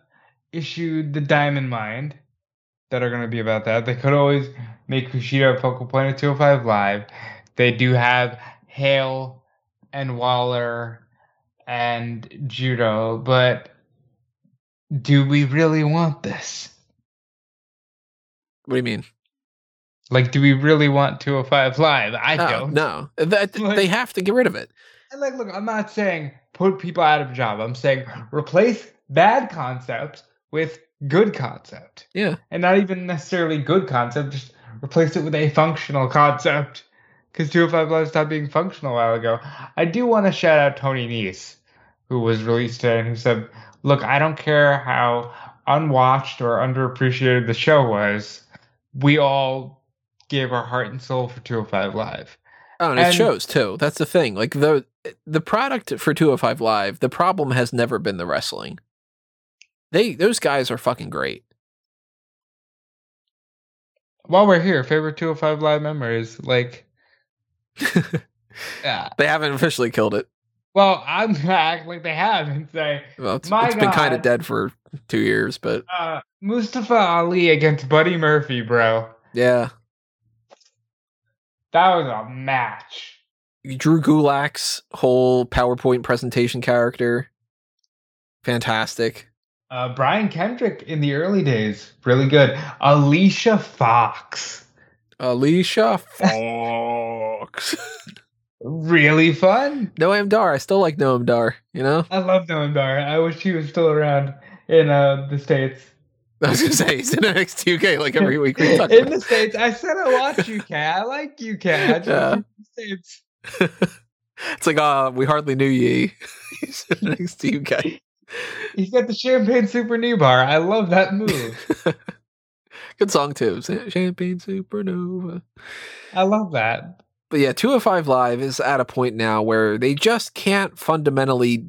issued the Diamond Mind that are going to be about that. They could always make Kushida a focal point of 205 Live. They do have Hale and Waller and Jiro, but do we really want this? what do you mean Like, do we really want 205 Live? I Oh, don't. no that, Like- they have to get rid of it And like, look, I'm not saying put people out of a job. I'm saying replace bad concept with good concept. yeah And not even necessarily good concept, just replace it with a functional concept. Because 205 Live stopped being functional a while ago. I do want to shout out Tony Nese, who was released today and who said, Look, I don't care how unwatched or underappreciated the show was. We all gave our heart and soul for 205 Live. Oh, and it shows too. That's the thing. Like the the product for 205 Live, the problem has never been the wrestling. They those guys are fucking great. While we're here, favorite 205 Live memories. Like, yeah. They haven't officially killed it. Well, I'm gonna act like they have and say, Well, it's, My it's been kind of dead for two years, but uh, Mustafa Ali against Buddy Murphy, bro. yeah. That was a match. Drew Gulak's whole PowerPoint presentation character, fantastic. Uh, Brian Kendrick in the early days, really good. Alicia Fox, Alicia Fox. really fun. Noam Dar. I still like Noam Dar. You know, I love Noam Dar. I wish he was still around in uh, the states. I was gonna say he's in NXT UK like every week. We talk in about the states, I said I watch UK. I like UK. I just Yeah. the states. it's like, uh, we hardly knew ye. He's in NXT UK. He's got the champagne super knee bar. I love that move. Good song too. Champagne Supernova. I love that. But yeah, 205 Live is at a point now where they just can't fundamentally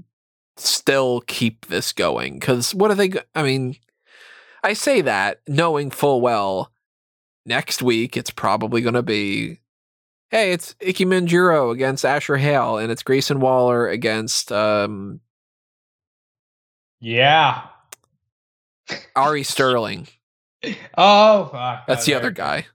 still keep this going. Because what are they? Go- I mean, I say that knowing full well next week it's probably going to be, hey, it's Ikemen Jiro against Asher Hale, and it's Grayson Waller against um, Yeah. Ari Sterling. Oh fuck. That's Oh, the other guy.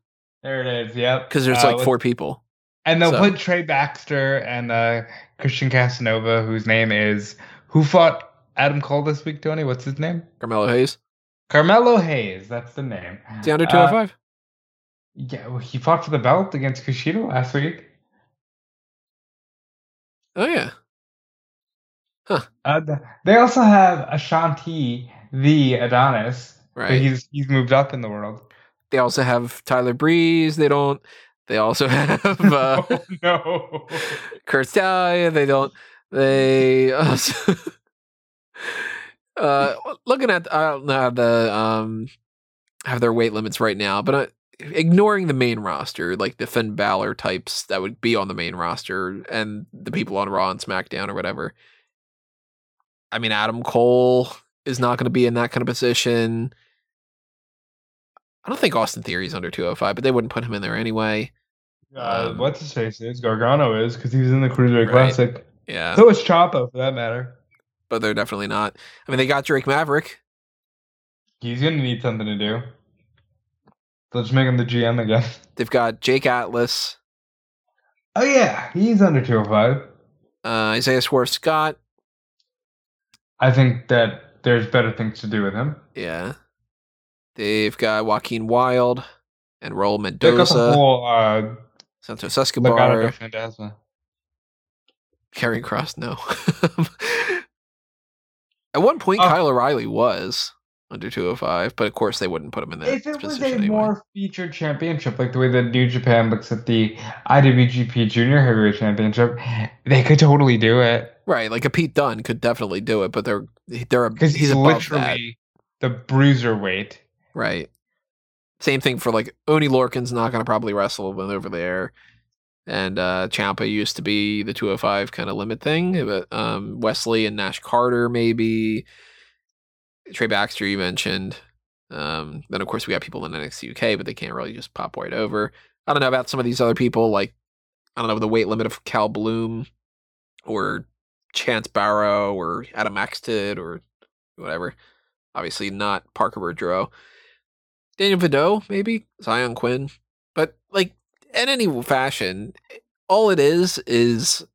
There it is. Yep. Because there's Uh, like four people. And they'll so- put Trey Baxter and uh, Christian Casanova, whose name is who fought Adam Cole this week. Tony, what's his name? Carmelo Hayes. Carmelo Hayes. That's the name. Is he under Uh, Yeah, well, he fought for the belt against Kushida last week. oh, yeah. Uh, they also have Ashanti, the Adonis. Right. he's he's moved up in the world. They also have Tyler Breeze. They don't. They also have uh, oh no. Kurt Stallion. They don't. They also uh, looking at I don't know how the um have their weight limits right now, but uh, ignoring the main roster, like the Finn Balor types that would be on the main roster and the people on Raw and SmackDown or whatever. I mean, Adam Cole is not going to be in that kind of position. I don't think Austin Theory is under 205, but they wouldn't put him in there anyway. Uh, Um, what's his face is Gargano is because he was in the Cruiserweight Right. Classic. Yeah, So was Ciampa for that matter. But they're definitely not. I mean, they got Drake Maverick. He's gonna need something to do. Let's make him the GM again. They've got Jake Atlas, Oh yeah, he's under 205. uh, Isaiah Swerve Scott. I think that there's better things to do with him. Yeah. They've got Joaquin Wilde and Raul Pick up the Mendoza, whole uh, Santos Escobar. Karrion Kross. No. At one point, Oh. Kyle O'Reilly was under 205, but of course they wouldn't put him in that If it was a anyway. more featured championship, like the way that New Japan looks at the IWGP Junior Heavyweight Championship, they could totally do it Right, like a Pete Dunne could definitely do it, but they're they're because he's he's literally that. the bruiser weight. Right. Same thing for like Oni Lorcan's not going to probably wrestle when over there. And uh Ciampa used to be the 205 kind of limit thing, but um Wesley and Nash Carter maybe Trey Baxter you mentioned. Um then of course we got people in NXT UK, but they can't really just pop right over. I don't know about some of these other people like I don't know the weight limit of Cal Bloom or Chance Barrow or Adam Axted or whatever. Obviously not Parker Boudreaux. Daniel Vidot, maybe Zion Quinn, but like in any fashion, all it is is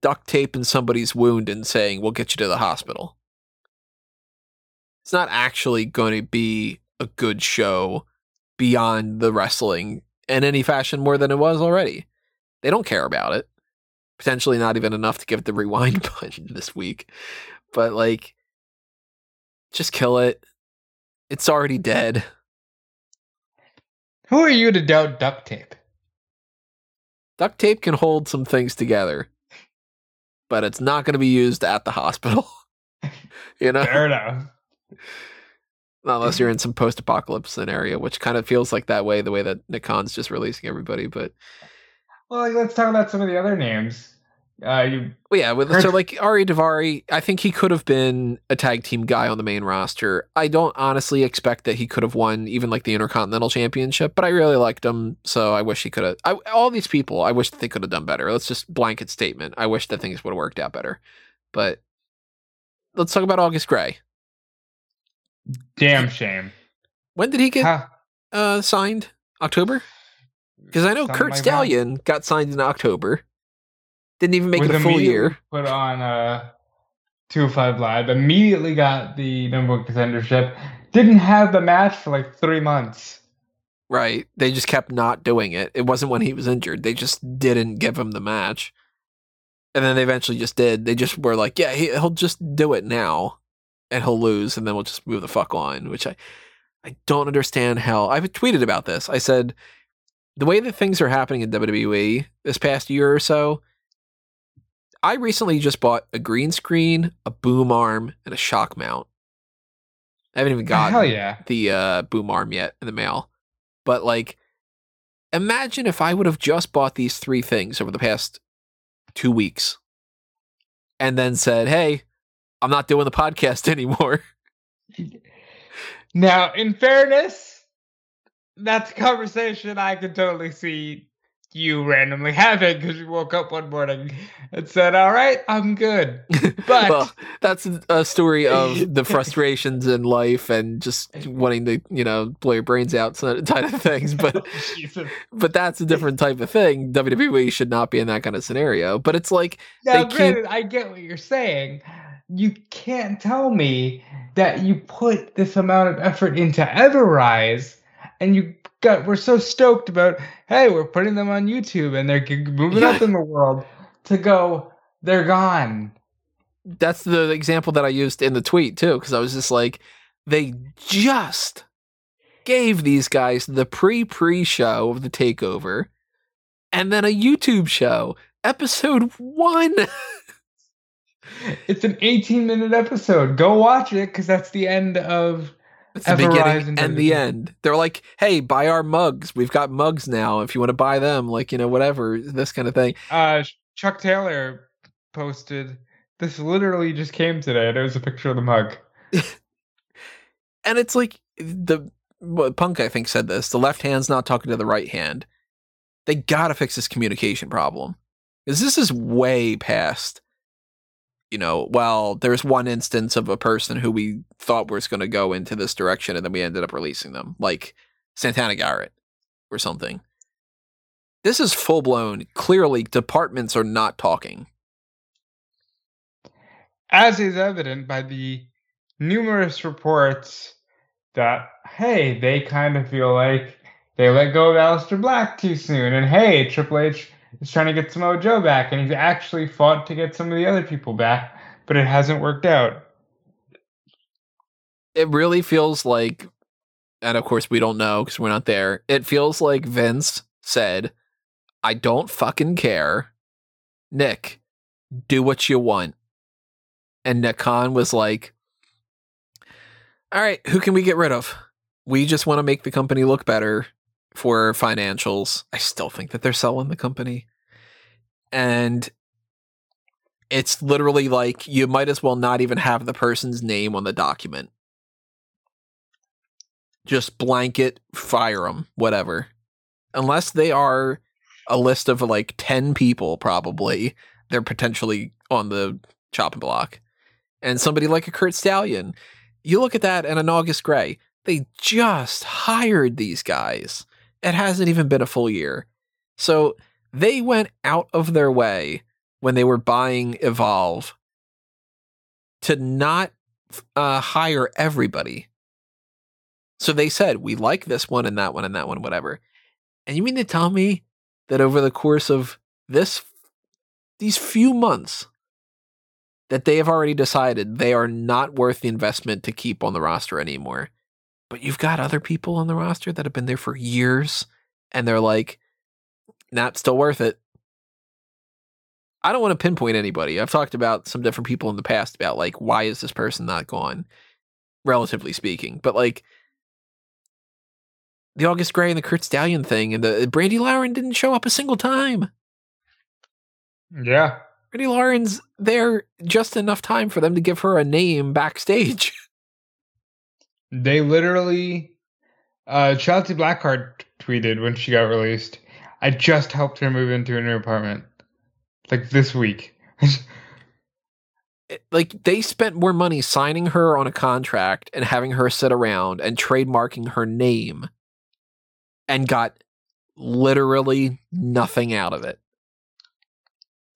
duct tape in somebody's wound and saying we'll get you to the hospital. It's not actually going to be a good show beyond the wrestling in any fashion more than it was already. They don't care about it. Potentially not even enough to give it the rewind button this week. But like just kill it. It's already dead. Who are you to doubt duct tape? Duct tape can hold some things together, but it's not going to be used at the hospital. you know, Fair enough. Unless you're in some post-apocalypse scenario, which kind of feels like that way. The way that Nick Khan's just releasing everybody, but Well, like, let's talk about some of the other names. Uh, you, Well, yeah, with, so like Ari Daivari, I think he could have been a tag team guy on the main roster. I don't honestly expect that he could have won even like the Intercontinental Championship, but I really liked him, so I wish he could have. I, all these people, I wish that they could have done better. Let's just blanket statement. I wish that things would have worked out better. But let's talk about August Grey. damn shame. When did he get Huh. uh, signed? October? Because I know Something Curt. Stallion got signed in October. Didn't even make it a full year. Put on uh, 205 Live. Immediately got the number one contendership. Didn't have the match for like three months. Right. They just kept not doing it. It wasn't when he was injured. They just didn't give him the match. And then they eventually just did. They just were like, yeah, he, he'll just do it now and he'll lose and then we'll just move the fuck on, which I I don't understand how. I've tweeted about this. I said the way that things are happening in WWE this past year or so, I recently just bought a green screen, a boom arm, and a shock mount. I haven't even gotten Hell yeah. the uh, boom arm yet in the mail. But like, imagine if I would have just bought these three things over the past two weeks, and then said, "Hey, I'm not doing the podcast anymore." Now, in fairness, that's a conversation I could totally see you randomly having because you woke up one morning and said, All right, I'm good. But well, that's a- story of the frustrations in life and just wanting to, you know, blow your brains out of type of things. But oh, Jesus. but that's a different type of thing. WWE should not be in that kind of scenario. But it's like Now, They keep- I get what you're saying. You can't tell me that you put this amount of effort into Everrise and you got we're so stoked about hey we're putting them on YouTube and they're moving up in the world to go they're gone. that's the example that I used in the tweet too, because I was just like, they just gave these guys the pre pre show of the takeover and then a YouTube show, episode one. It's an 18 minute episode. Go watch it because that's the end of. It's the beginning and the end. They're like, hey, buy our mugs. We've got mugs now. If you want to buy them, like, you know, whatever, this kind of thing. Uh, Chuck Taylor posted. This literally just came today. it was a picture of the mug. And it's like the Punk, I think, said this. The left hand's not talking to the right hand. They gotta fix this communication problem. Because this is way past, you know, well, there's one instance of a person who we thought was going to go into this direction and then we ended up releasing them, like Santana Garrett or something. This is full blown. Clearly, departments are not talking. as is evident by the numerous reports that hey, they kind of feel like they let go of Aleister Black too soon, and hey, Triple H is trying to get Samoa Joe back, and he's actually fought to get some of the other people back, but it hasn't worked out. it really feels like and of course we don't know because we're not there it feels like vince said i don't fucking care. Nick do what you want. And nick khan was like all right who can we get rid of? We just want to make the company look better for financials i still think that they're selling the company and it's literally like you might as well not even have the person's name on the document just blanket fire them, whatever. Unless they are a list of like 10 people, probably, they're potentially on the chopping block. And somebody like a Curt Stallion, you look at that and an August Grey, they just hired these guys. It hasn't even been a full year. So they went out of their way when they were buying Evolve to not uh, hire everybody. So they said, we like this one and that one and that one, whatever. And you mean to tell me that over the course of this, these few months, that they have already decided they are not worth the investment to keep on the roster anymore? But you've got other people on the roster that have been there for years and they're like, nah, still worth it. I don't want to pinpoint anybody. I've talked about some different people in the past about like, why is this person not gone? Relatively speaking. But like, the August Grey and the Curt Stallion thing, and the uh, Brandi Lauren didn't show up a single time. Yeah. Brandi Lauren's there just enough time for them to give her a name backstage. They literally, uh, Shotzi Blackheart tweeted when she got released. I just helped her move into a new apartment, like this week. Like they spent more money signing her on a contract and having her sit around and trademarking her name and got literally nothing out of it.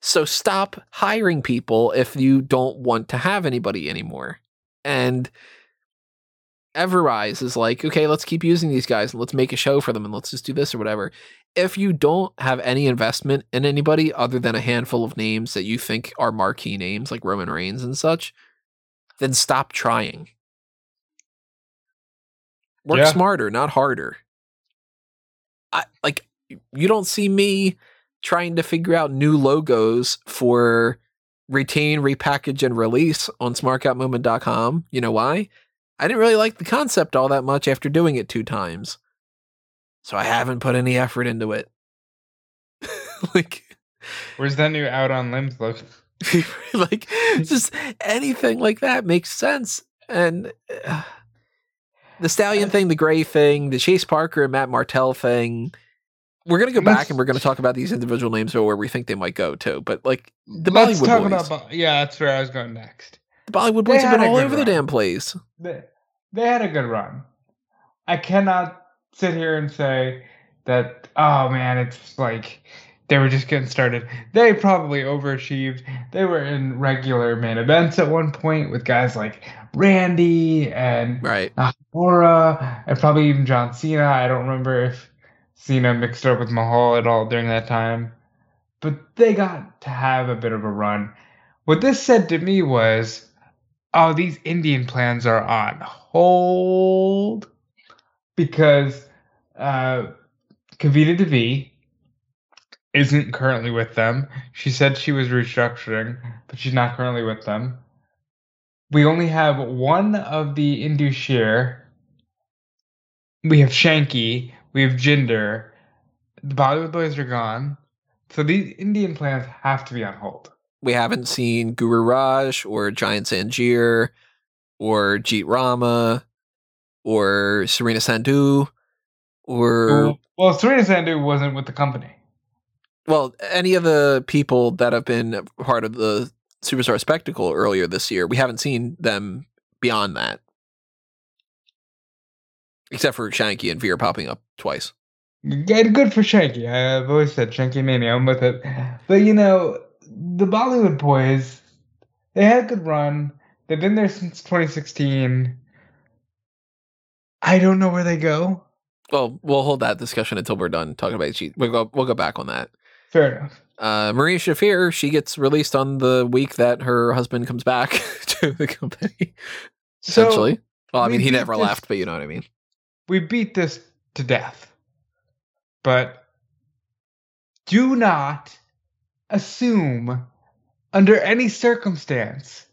So stop hiring people if you don't want to have anybody anymore. And Everrise is like, okay, let's keep using these guys and let's make a show for them and let's just do this or whatever. If you don't have any investment in anybody other than a handful of names that you think are marquee names like Roman Reigns and such, then stop trying. Work Yeah. smarter, not harder. I like you don't see me trying to figure out new logos for retain, repackage, and release on smarkoutmoment.com. You know why? I didn't really like the concept all that much after doing it two times. So I haven't put any effort into it. like Where's that new Out on Limbs look? like just anything like that makes sense. And uh, the stallion thing, the gray thing, the Chase Parker and Matt Martel thing. We're gonna go back and we're gonna talk about these individual names or where we think they might go to. But like the Bollywood boys, about. Yeah, that's where I was going next. The Bollywood boys have been all over the damn place. They, they had a good run. I cannot sit here and say that. Oh man, it's like they were just getting started. They probably overachieved. They were in regular main events at one point with guys like Randy and Right. Nakamura and probably even John Cena. I don't remember if Cena mixed up with Mahal at all during that time. But they got to have a bit of a run. What this said to me was, oh, these Indian plans are on hold because uh, Kavita Devi isn't currently with them. She said she was restructuring, but she's not currently with them. We only have one of the Indus Sher. We have Shanky. We have Jinder. The Bollywood boys are gone. So these Indian plans have to be on hold. We haven't seen Guru Raj or Giant Zanjeer or Jeet Rama or Serena Sandhu or well, Serena Sandhu wasn't with the company. Well, any of the people that have been part of the Superstar Spectacle earlier this year, we haven't seen them beyond that, except for Shanky and Veer popping up twice. Good, good for Shanky. I've always said Shanky Mania. I'm with it. But you know, the Bollywood boys, they had a good run. They've been there since 2016. I don't know where they go. Well, we'll hold that discussion until we're done talking about cheat. We'll go. We'll go back on that. Fair enough. Uh, Marina Shafir, she gets released on the week that her husband comes back to the company. So Essentially, well, I we mean, he never this- left, but you know what I mean. we beat this to death. But do not assume under any circumstance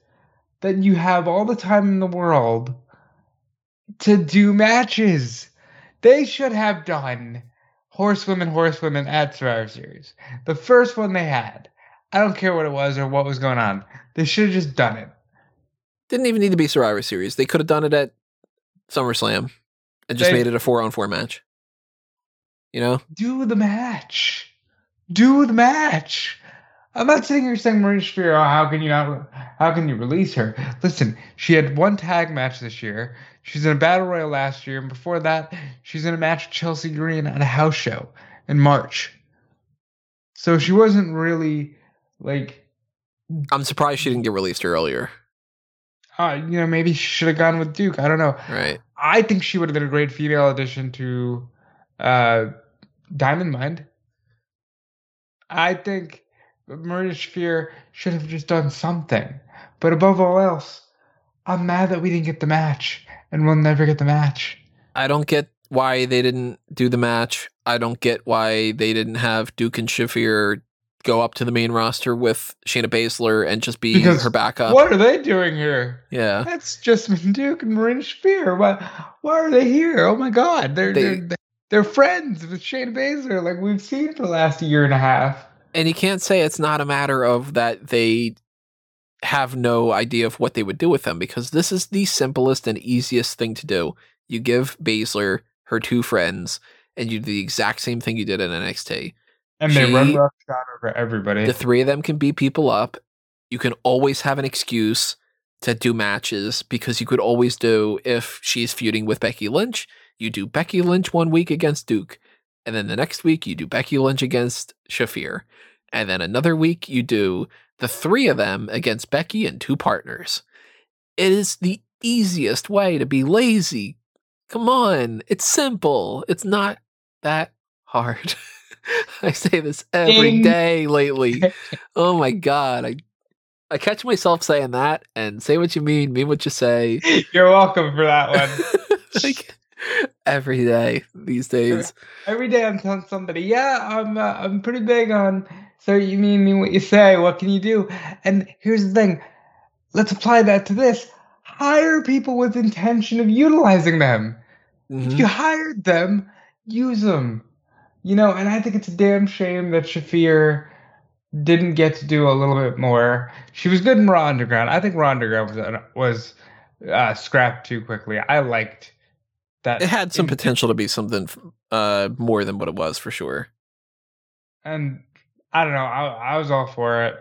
that you have all the time in the world to do matches. They should have done horsewomen, horsewomen at Survivor Series. The first one they had. I don't care what it was or what was going on. They should have just done it. Didn't even need to be Survivor Series. They could have done it at SummerSlam and just They- made it a four on four match. You know, do the match. Do the match. I'm not sitting here saying Marina Shafir, oh, how can you not, how can you release her? Listen, she had one tag match this year. She's in a battle royal last year, and before that, she's in a match with Chelsea Green at a house show in March. So she wasn't really like, I'm surprised she didn't get released earlier. uh, you know, maybe she should have gone with Duke. I don't know. Right. I think she would have been a great female addition to uh, Diamond Mind. I think Marina Shafir should have just done something. But above all else, I'm mad that we didn't get the match, and we'll never get the match. I don't get why they didn't do the match. I don't get why they didn't have Duke and Shafir go up to the main roster with Shayna Baszler and just be Because her backup. What are they doing here? Yeah. That's just Duke and Marina Shafir. Why, why are they here? Oh my God, they're They- they're, they're friends with Shayna Baszler, like we've seen for the last year and a half. And you can't say it's not a matter of that they have no idea of what they would do with them because this is the simplest and easiest thing to do. You give Baszler her two friends and you do the exact same thing you did in NXT. And they She- run roughshod over everybody. The three of them can beat people up. You can always have an excuse to do matches because you could always do if she's feuding with Becky Lynch, you do Becky Lynch one week against Duke, and then the next week you do Becky Lynch against Shafir, and then another week you do the three of them against Becky and two partners. It is the easiest way to be lazy. Come on, it's simple. It's not that hard. I say this every Ding. day lately. Oh my god, I I catch myself saying that and say what you mean, mean what you say. You're welcome for that one. like every day these days. Every day I'm telling somebody, yeah, I'm uh, I'm pretty big on. So you mean mean what you say? What can you do? And here's the thing. Let's apply that to this. Hire people with intention of utilizing them. If Mhm. you hired them, use them. You know, and I think it's a damn shame that Shafir didn't get to do a little bit more. She was good in Raw Underground. I think Raw Underground was was uh, scrapped too quickly. I liked that. It had some in- potential to be something uh more than what it was for sure. and I don't know. I, I was all for it.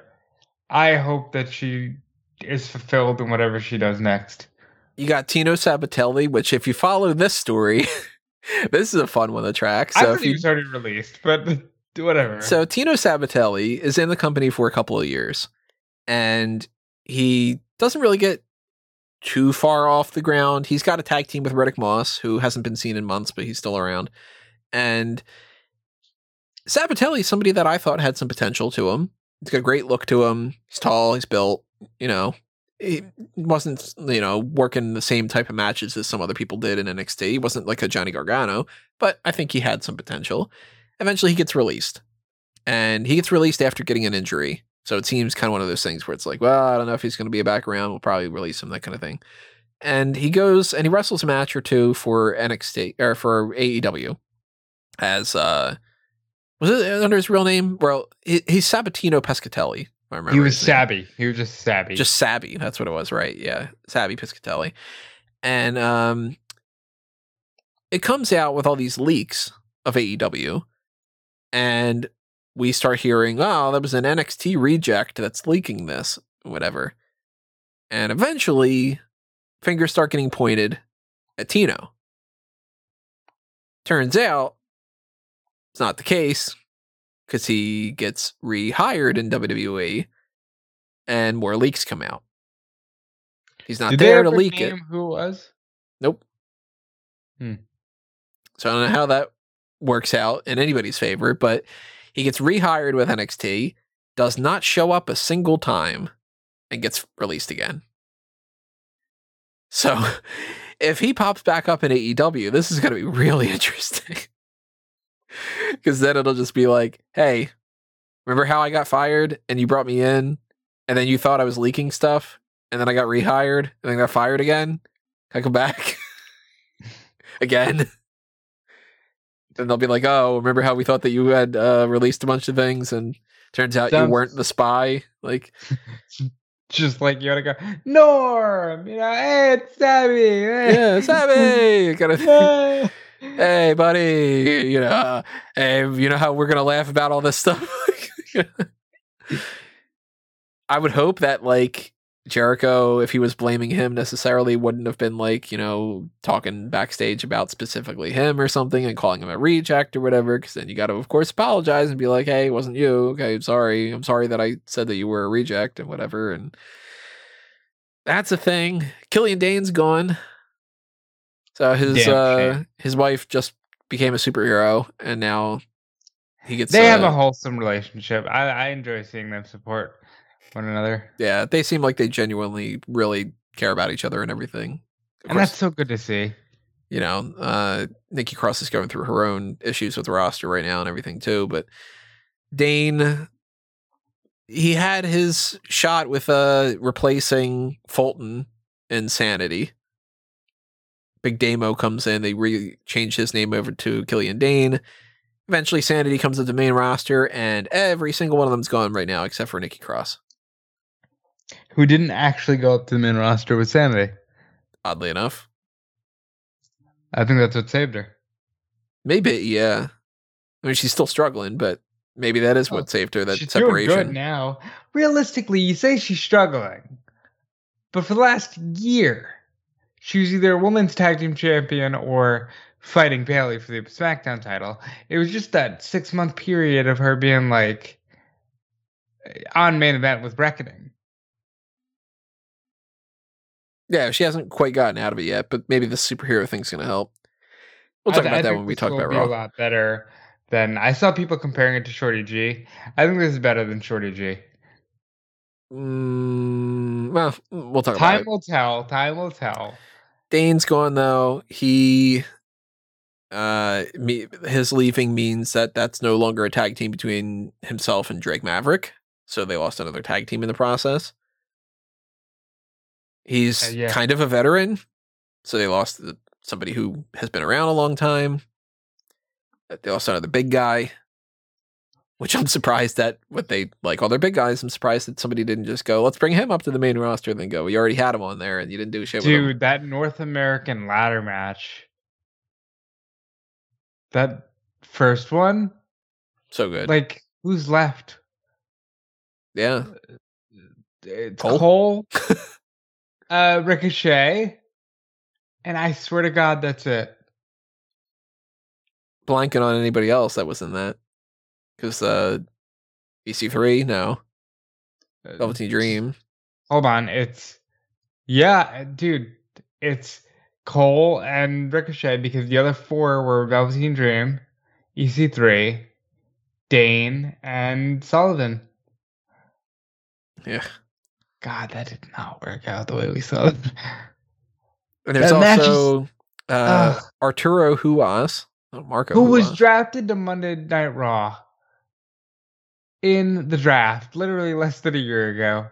I hope that she is fulfilled in whatever she does next. You got Tino Sabbatelli, which if you follow this story, this is a fun one to track. So thought if you already released, but whatever. So Tino Sabbatelli is in the company for a couple of years, and he doesn't really get too far off the ground. He's got a tag team with Riddick Moss, who hasn't been seen in months, but he's still around. And Sabbatelli is somebody that I thought had some potential to him. He's got a great look to him. He's tall. He's built. You know, he wasn't you know working the same type of matches as some other people did in NXT. He wasn't like a Johnny Gargano, but I think he had some potential. Eventually, he gets released, and he gets released after getting an injury. So it seems kind of one of those things where it's like, well, I don't know if he's going to be back around. We'll probably release him, that kind of thing. And he goes and he wrestles a match or two for NXT or for AEW as uh was it under his real name? Well, he, he's Sabatino Piscitelli. I remember He was. Sabby. He was just Sabby. Just Sabby. That's what it was, right? Yeah. Sabby Piscitelli. And um it comes out with all these leaks of AEW. And we start hearing, oh, that was an NXT reject that's leaking this, whatever. And eventually fingers start getting pointed at Tino. Turns out it's not the case because he gets rehired in WWE and more leaks come out. He's not Did there to leak it. Who it was? Nope. Hmm. So I don't know how that works out in anybody's favor, but he gets rehired with NXT, does not show up a single time, and gets released again. So if he pops back up in AEW, this is going to be really interesting. Because then it'll just be like, hey, remember how I got fired and you brought me in and then you thought I was leaking stuff and then I got rehired and then got fired again? I come back? again? Then they'll be like, oh, remember how we thought that you had uh, released a bunch of things and turns out you weren't the spy? Like, Just like you gotta go, Norm, you know, hey, it's Sabby. Hey. yeah, Sammy! Kind of Hey. hey buddy you know uh, hey you know how we're gonna laugh about all this stuff i would hope that like jericho if he was blaming him necessarily wouldn't have been like you know talking backstage about specifically him or something and calling him a reject or whatever because then you got to of course apologize and be like hey it wasn't you okay i'm sorry i'm sorry that i said that you were a reject and whatever and that's a thing killian dain's gone so his Damn uh shame. his wife just became a superhero and now he gets They have uh, a wholesome relationship. I, I enjoy seeing them support one another. yeah they seem like they genuinely really care about each other and everything of and course, that's so good to see. you know uh nikki cross is going through her own issues with the roster right now and everything too but dain he had his shot with uh replacing fulton in sanity big damo comes in they re change his name over to killian dain eventually sanity comes to the main roster and every single one of them's gone right now except for nikki cross Who didn't actually go up to the main roster with Sanity. oddly enough I think that's what saved her. maybe yeah i mean she's still struggling but maybe that is Oh, what saved her that she's doing good separation now. Realistically, you say she's struggling, but for the last year, she was either a women's tag team champion or fighting Bayley for the SmackDown title. It was just that six month period of her being like on main event with Reckoning. Yeah, she hasn't quite gotten out of it yet, but maybe the superhero thing's gonna help. We'll talk th- about I that when we talk about be Raw. A lot better than I saw people comparing it to Shorty G. I think this is better than Shorty G. Mm, well, we'll talk about Time it. will tell. Time will tell. Dain's gone though. He, uh, me, his leaving means that that's no longer a tag team between himself and Drake Maverick. So they lost another tag team in the process. He's Uh, yeah. kind of a veteran, so they lost the, somebody who has been around a long time. Uh, They lost another big guy, which I'm surprised that what they like all their big guys. I'm surprised that somebody didn't just go, let's bring him up to the main roster and then go. We already had him on there and you didn't do shit with. Dude, that North American ladder match. That first one? So good. Like, who's left? yeah. It's Cole? Cole, uh, Ricochet, and I swear to God, that's it. Blanking on anybody else that was in that. Because uh EC3, no. Uh, Velveteen Dream. Hold on, it's yeah, dude, it's Cole and Ricochet because the other four were Velveteen Dream, EC3, Dain, and Sullivan. Yeah. God, that did not work out the way we saw it. And there's That also uh Ugh. Arturo Ruas. Oh, Marco Who was drafted to Monday Night Raw? in the draft, literally less than a year ago.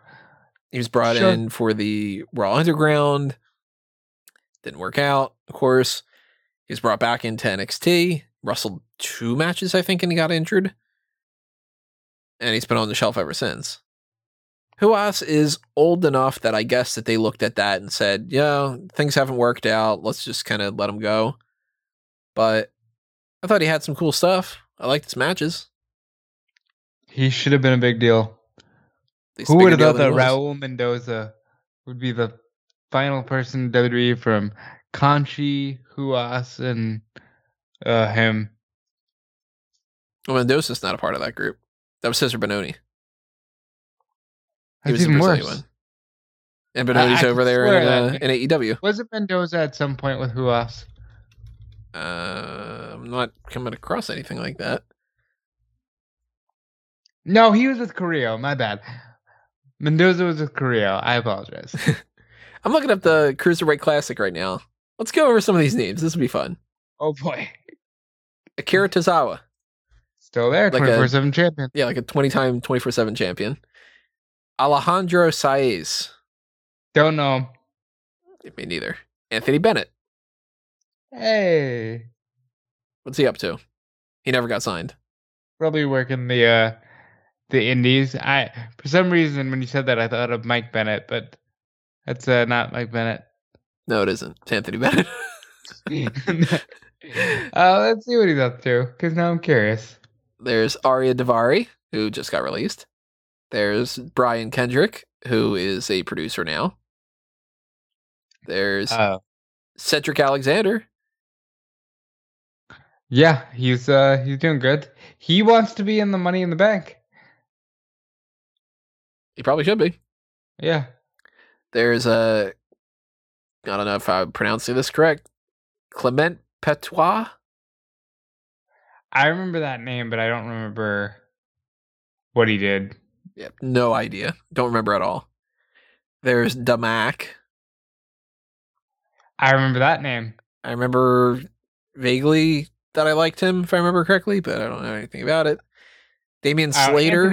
He was brought Sure. in for the Raw Underground. Didn't work out, of course. He was brought back into NXT, wrestled two matches, I think, and he got injured. And he's been on the shelf ever since. Ruas is old enough that I guess that they looked at that and said, yeah, things haven't worked out. Let's just kind of let him go. But I thought he had some cool stuff. I liked his matches. He should have been a big deal. Who would have thought that. Raul Mendoza would be the final person in WWE from Conchi, Ruas, and uh, him? Well, Mendoza's not a part of that group. That was Cesar Bononi. He That's was the even Brazilian worse. one. And I- Bononi's I over there in, uh, in AEW. Wasn't Mendoza at some point with Ruas? Uh, I'm not coming across anything like that. No, he was with Carrillo. My bad. Mendoza was with Carrillo. I apologize. I'm looking up the Cruiserweight Classic right now. Let's go over some of these names. This will be fun. oh boy. Akira Tozawa. Still there, Like a- 24 7 champion. Yeah, like a 20 time 24 7 champion. Alejandro Saez. Don't know. Me neither. Anthony Bennett. Hey. What's he up to? He never got signed. Probably working the uh the indies. I for some reason when you said that I thought of Mike Bennett, but that's uh, not Mike Bennett. No, it isn't. It's Anthony Bennett. uh, let's see what he's up to, because now I'm curious. There's Ariya Daivari, who just got released. There's Brian Kendrick, who is a producer now. There's Uh, Cedric Alexander. yeah, he's uh he's doing good. He wants to be in the Money in the Bank. He probably should be. Yeah, There's a, I don't know if I'm pronouncing this correct, Clement Petois. I remember that name, but I don't remember what he did. Yep, no idea. Don't remember at all. There's Da Mack. I remember that name. I remember vaguely that I liked him, if I remember correctly, but I don't know anything about it. Damian Uh, Slater,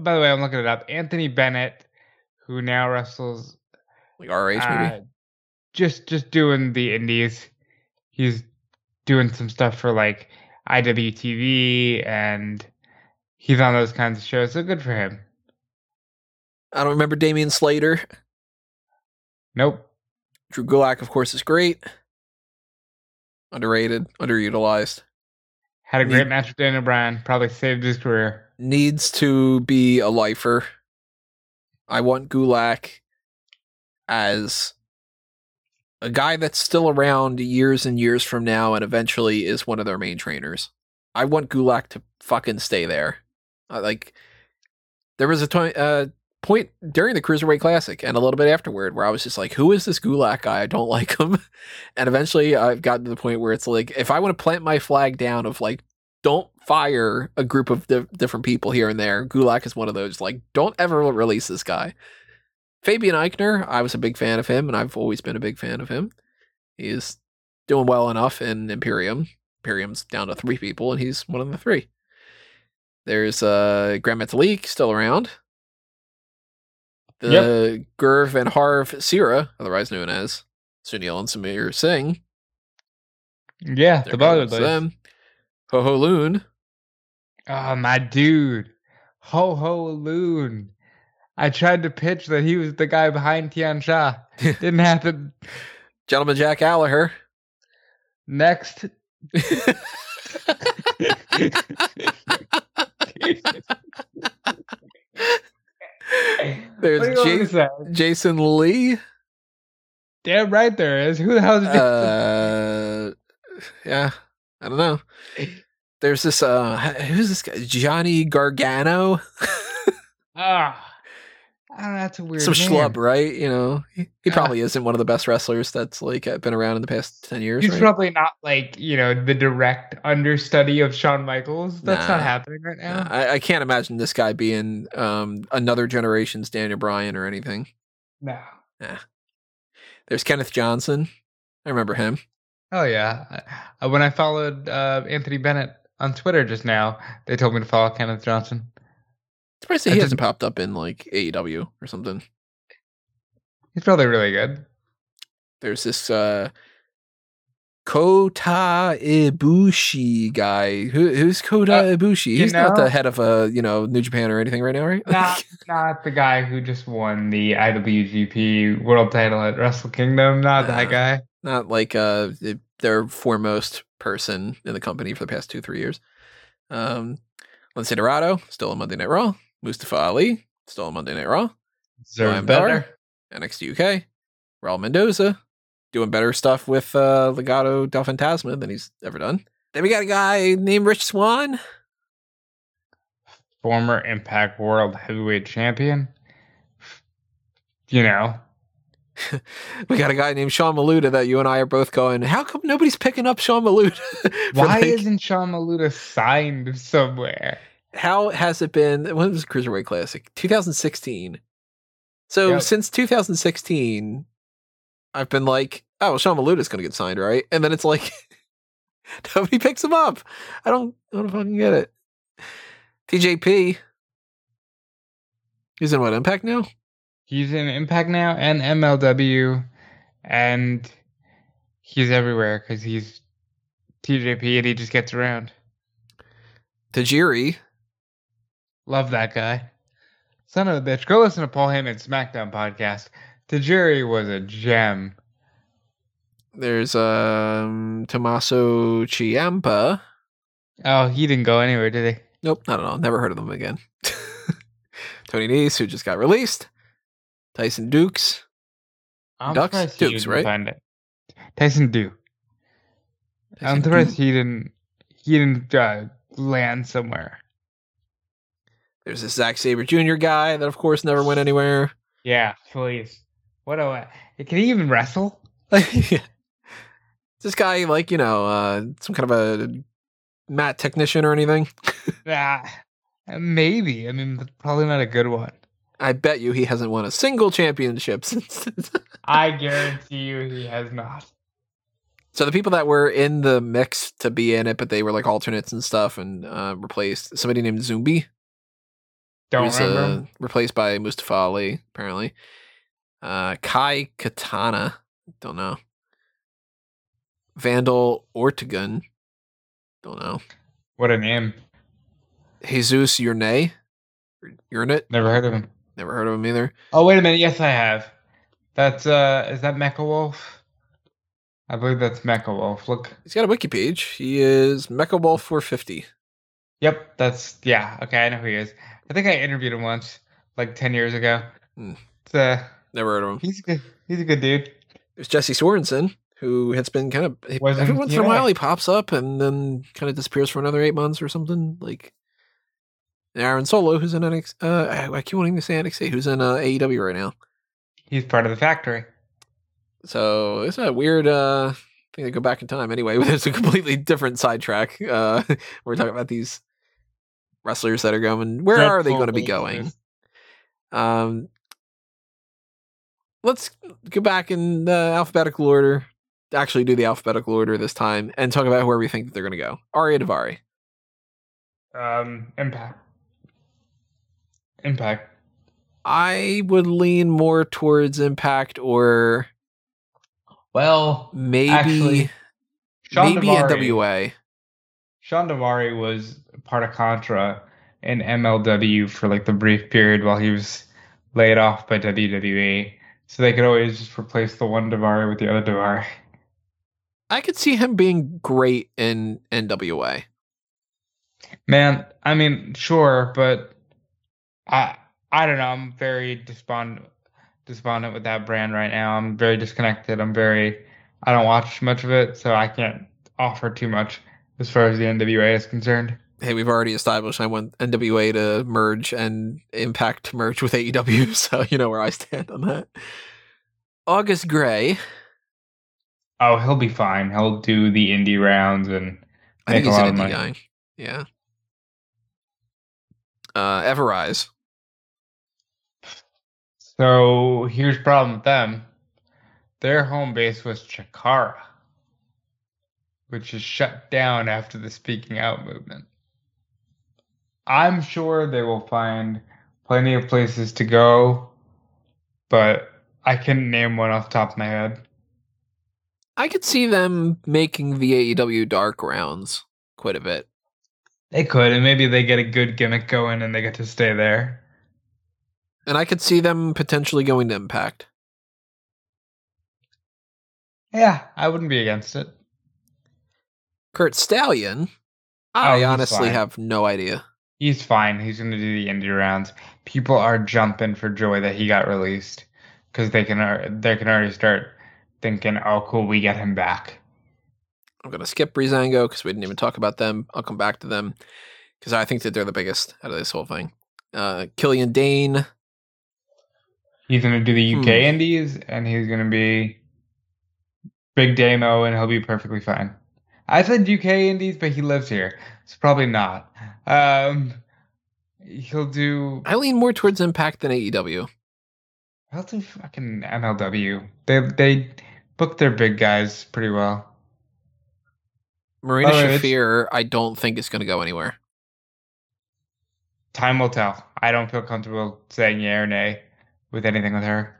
by the way, I'm looking it up. Anthony Bennett, who now wrestles like RH maybe. uh, just just doing the indies. He's doing some stuff for like IWTV and he's on those kinds of shows. So good for him. I don't remember Damian Slater. Nope. Drew Gulak, of course, is great. Underrated, underutilized. Had a great match with Daniel Bryan. Probably saved his career. Needs to be a lifer. I want Gulak as a guy that's still around years and years from now and eventually is one of their main trainers. I want Gulak to fucking stay there. Uh, like, there was a to- uh, point during the Cruiserweight Classic and a little bit afterward where I was just like, who is this Gulak guy? I don't like him. And eventually I've gotten to the point where it's like, if I want to plant my flag down of like, don't fire a group of di- different people here and there, Gulak is one of those. Like, don't ever release this guy. Fabian Aichner, I was a big fan of him, and I've always been a big fan of him. He's doing well enough in Imperium. Imperium's down to three people, and he's one of the three. There's uh, Grand Metalik still around. The Gurv and Harv Sihra, otherwise known as Sunil and Samir Singh. Yeah, They're the going Bollywood with boys. them. Ho Ho Lun. Oh, my dude. Ho Ho Lun. I tried to pitch that he was the guy behind Tian Sha. Didn't happen. Gentleman Jack Gallagher. Next. There's What do you want me to Jason. Jason Lee. Damn right there is. Who the hell is Jason? Uh, yeah, I don't know. There's this uh, who's this guy? Johnny Gargano, Ah, Ah, that's a weird some name. schlub, right? You know, he, he probably isn't one of the best wrestlers that's like uh, been around in the past ten years. He's right? probably not like you know the direct understudy of Shawn Michaels. That's Nah. not happening right now. I, I can't imagine this guy being um another generation's Daniel Bryan or anything. No. There's Kenneth Johnson. I remember him. Oh yeah. Uh, when I followed uh, Anthony Bennett on Twitter just now, they told me to follow Kenneth Johnson. Surprised that I he did- hasn't popped up in like AEW or something. He's probably really good. There's this uh Kota Ibushi guy. Who, who's Kota Uh, Ibushi? you He's not the head of a you know, New Japan or anything right now, right? Not not the guy who just won the IWGP World Title at Wrestle Kingdom. Not Nah. that guy. not like uh their foremost person in the company for the past two, three years. Um Lince Dorado, still on Monday Night Raw. Mustafa Ali, still on Monday Night Raw. Deserves Liam better. Dar, NXT UK. Raul Mendoza, doing better stuff with uh Legado del Fantasma than he's ever done. Then we got a guy named Rich Swann. Former Impact World Heavyweight Champion. You know, We got a guy named Sean Maluta that you and I are both going, how come nobody's picking up Sean Maluta? Why like, isn't Sean Maluta signed somewhere? How has it been? When was the Cruiserweight Classic? 2016. So Yep. since 2016, I've been like, oh, well, Sean Maluta's going to get signed, right? And then it's like, nobody picks him up. I don't, I don't fucking get it. TJP. He's in what, Impact now? He's in Impact now and MLW, and he's everywhere because he's TJP and he just gets around. Tajiri. Love that guy. Son of a bitch. Go listen to Paul Heyman's SmackDown podcast. Tajiri was a gem. There's um Tommaso Ciampa. Oh, he didn't go anywhere, did he? Nope, I don't know. Never heard of them again. Tony Nese, who just got released. Tyson Dukes. I'm Ducks? Dukes, right? Find it. Tyson Duke. I'm surprised Dukes. he didn't. He didn't uh, land somewhere. There's this Zack Sabre Jr. guy that, of course, never went anywhere. Yeah, please. What a. Can he even wrestle? this guy, like you know, uh, some kind of a mat technician or anything. Ah, maybe. I mean, probably not a good one. I bet you he hasn't won a single championship since. I guarantee you, he has not. so the people that were in the mix to be in it, but they were like alternates and stuff, and uh, replaced somebody named Zumbi. Don't who's, remember. uh, replaced by Mustafa Ali, apparently. Uh, Kai Katana, don't know. Vandal Ortagun, don't know. What a name. Jesus Yurnay, Yurnit, Never heard of him. never heard of him either. Oh, wait a minute. Yes, I have. That's uh, is that Mecha Wolf? I believe that's Mecha Wolf. Look. He's got a wiki page. He is Mecha Wolf 450. Yep, that's yeah. Okay, I know who he is. I think I interviewed him once, like ten years ago. It's, uh, Never heard of him. he's a good. He's a good dude. There's Jesse Sorensen, who has been kind of Wasn't- every once in a while he pops up and then kind of disappears for another eight months or something. Like Aaron Solo, who's in NXT. Uh, I, keep wanting to say NXT, who's in uh, AEW right now. He's part of the factory. So it's a weird uh thing to go back in time. Anyway, it's a completely different sidetrack. Uh, we're talking about these wrestlers that are going. Where are they going to be going? Um, let's go back in the alphabetical order. Actually, do the alphabetical order this time and talk about where we think that they're going to go. Ariya Daivari. Um, Impact. Impact. I would lean more towards Impact or Well, maybe Actually, maybe Daivari- NWA. Shawn Daivari was part of Contra in MLW for like the brief period while he was laid off by WWE. So they could always just replace the one Daivari with the other Daivari. I could see him being great in NWA. Man, I mean, sure, but I I don't know. I'm very despondent despondent with that brand right now. I'm very disconnected. I'm very I don't watch much of it, so I can't offer too much as far as the NWA is concerned. Hey, we've already established I want NWA to merge and Impact to merge with AEW, so you know where I stand on that. August Grey. Oh, he'll be fine. He'll do the indie rounds and I think Make a he's lot an of indie money. guy. Yeah. Uh, Everrise. So here's the problem with them. Their home base was Chikara, which is shut down after the speaking out movement. I'm sure they will find plenty of places to go, but I couldn't name one off the top of my head. I could see them making the AEW dark rounds quite a bit. They could, and maybe they get a good gimmick going and they get to stay there. And I could see them potentially going to Impact. Yeah, I wouldn't be against it. Curt Stallion, Oh, I he's honestly have no idea. He's fine. He's going to do the indie rounds. People are jumping for joy that he got released because they can they can already start thinking, "Oh, cool, we get him back." I'm going to skip Breezango because we didn't even talk about them. I'll come back to them because I think that they're the biggest out of this whole thing. Uh, Killian Dain, He's going to do the UK Hmm. indies, and he's going to be big damo, and he'll be perfectly fine. I said UK indies, but he lives here, so probably not. Um, he'll do. I lean more towards Impact than AEW. I'll do fucking MLW. They they book their big guys pretty well. Marina Oh, Shafir, I don't think is going to go anywhere. Time will tell. I don't feel comfortable saying yeah or nay with anything with her.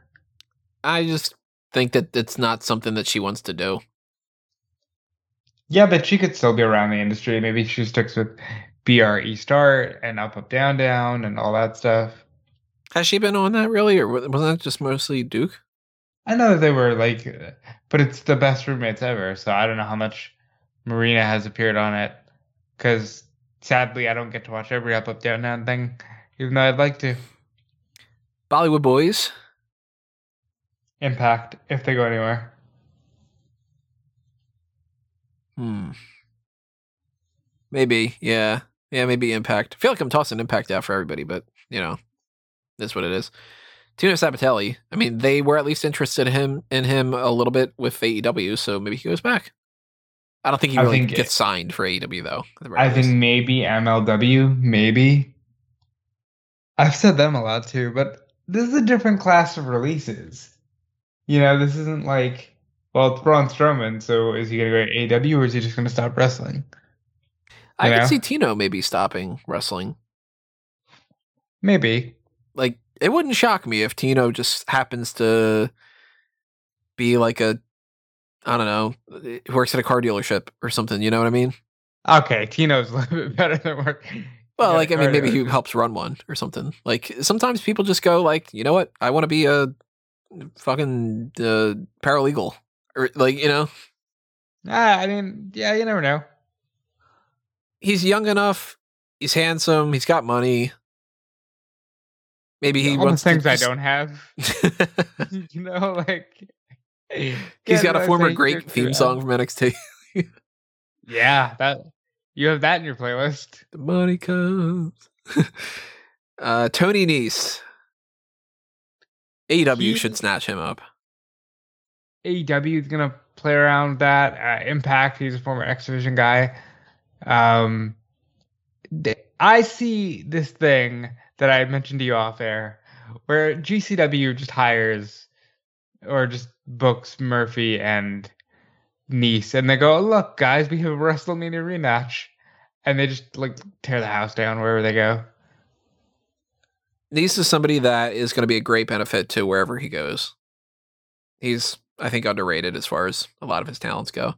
I just think that it's not something that she wants to do. Yeah, but she could still be around the industry. Maybe she sticks with BRE start and up, up, down, down, and all that stuff. Has she been on that really, or wasn't that just mostly Duke? I know that they were like, but it's the best roommates ever. So I don't know how much Marina has appeared on it. Because sadly, I don't get to watch every up, up, down, down thing, even though I'd like to. Bollywood Boys, Impact if they go anywhere. Hmm. Maybe, yeah, yeah, maybe Impact. I feel like I'm tossing Impact out for everybody, but you know, that's what it is. Tino Sabbatelli. I mean, they were at least interested in him in him a little bit with AEW, so maybe he goes back. I don't think he really think- gets signed for AEW though. at the very I least. think maybe MLW, maybe. I've said them a lot too, but this is a different class of releases. You know, this isn't like, well, it's Braun Strowman, so is he going to go to AW or is he just going to stop wrestling? I you could see Tino maybe stopping wrestling. Maybe. like it wouldn't shock me if Tino just happens to be like a I don't know, works at a car dealership or something, you know what I mean? Okay, Tino's a little bit better than work. Well, Yeah, like I mean maybe he helps run one or something. Like sometimes people just go like, you know what? I want to be a fucking uh, paralegal or like, you know, Ah, I mean, yeah, you never know. he's young enough, he's handsome, he's got money. Maybe he All the things I just- don't have. you know, like. he's got a former great theme song from NXT. Yeah, that you have that in your playlist. The money comes. uh, Tony Nese. AEW He- should snatch him up. AEW is gonna play around with that. Uh, Impact, he's a former X Division guy. Um, I see this thing that I mentioned to you off air, where GCW just hires or just books Murphy and Nese, and they go, "Look, guys, we have a WrestleMania rematch," and they just like tear the house down wherever they go. Nese is somebody that is going to be a great benefit to wherever he goes. He's, I think, underrated as far as a lot of his talents go.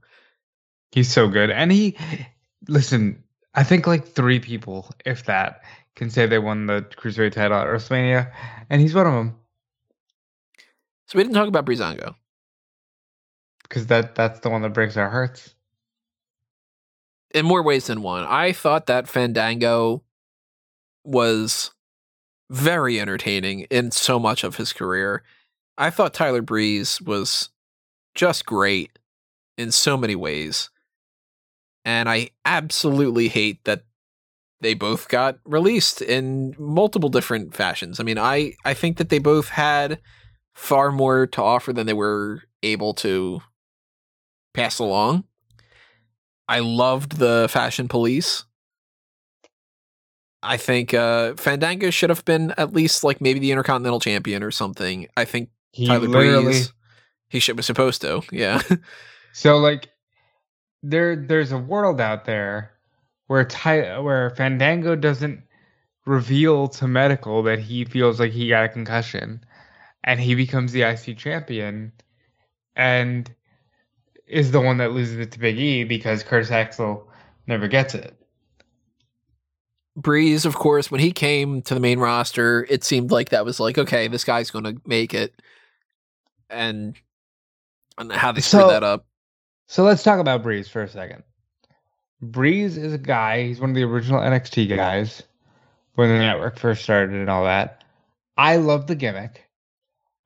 He's so good. And he, listen, I think like three people, if that, can say they won the Cruiserweight title at WrestleMania, and he's one of them So we didn't talk about Breezango. because that that's the one that breaks our hearts. in more ways than one. I thought that Fandango was very entertaining in so much of his career. I thought Tyler Breeze was just great in so many ways. And I absolutely hate that they both got released in multiple different fashions. I mean, I I think that they both had far more to offer than they were able to pass along. I loved the Fashion Police. I think uh, Fandango should have been at least like maybe the Intercontinental Champion or something. I think He Tyler literally Breeze, he should was supposed to. Yeah, so like there there's a world out there where Ty, where Fandango doesn't reveal to medical that he feels like he got a concussion and he becomes the IC champion and is the one that loses it to Big E because Curtis Axel never gets it. Breeze, of course, when he came to the main roster, it seemed like that was like, okay, this guy's going to make it. And, and how they screwed So- that up. So let's talk about Breeze for a second. Breeze is a guy, he's one of the original NXT guys when the network first started and all that. I love the gimmick.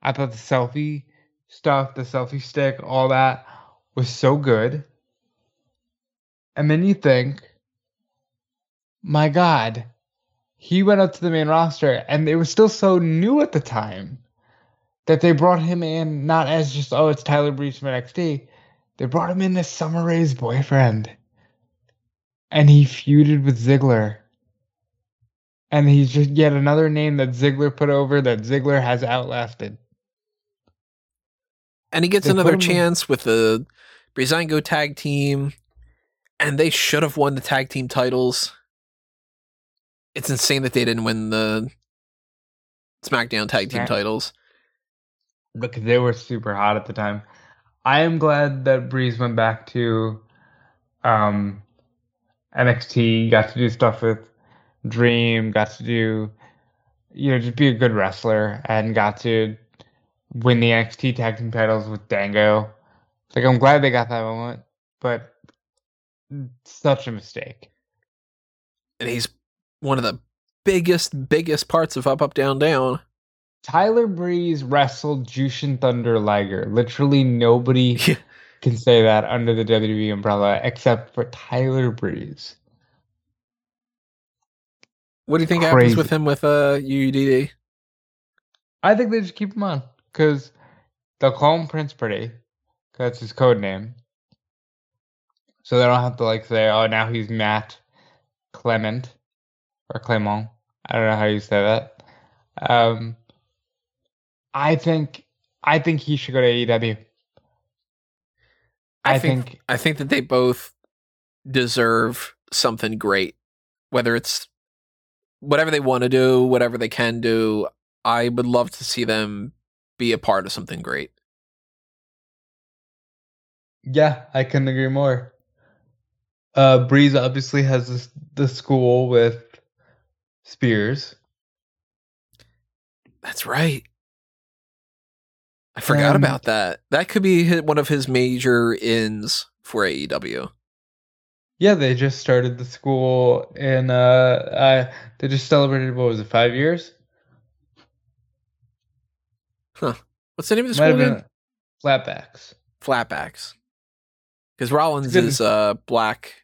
I thought the selfie stuff, the selfie stick, all that was so good. And then you think, my God, he went up to the main roster and it was still so new at the time that they brought him in not as just, oh, it's Tyler Breeze from NXT. They brought him in as Summer Rae's boyfriend. And he feuded with Ziggler. And he's just yet another name that Ziggler put over that Ziggler has outlasted. And he gets They another him in- chance with the Breezango tag team. And they should have won the tag team titles. It's insane that they didn't win the SmackDown tag team titles. Because they were super hot at the time. I am glad that Breeze went back to um, NXT, got to do stuff with Dream, got to do, you know, just be a good wrestler, and got to win the NXT tag team titles with Dango. Like, I'm glad they got that moment, but such a mistake. And he's one of the biggest, biggest parts of Up, Up, Down, Down. Tyler Breeze wrestled Jushin Thunder Liger. Literally nobody can say that under the WWE umbrella except for Tyler Breeze. What do you think happens with him with uh, UUDD? I think they just keep him on because they'll call him Prince Pretty. That's his code name. So they don't have to like say, "Oh, now he's Matt Clement or Clement." I don't know how you say that. Um, I think I think he should go to AEW. I, think, I think that they both deserve something great, whether it's whatever they want to do, whatever they can do. I would love to see them be a part of something great. Yeah, I couldn't agree more. Uh, Breeze obviously has this, the school with Spears. That's right. I forgot Um, about that. That could be one of his major ins for AEW. Yeah, they just started the school and uh, uh they just celebrated what was it, five years? Huh. What's the name of the Might school again? Flatbacks. Flatbacks. Because Rollins is uh black,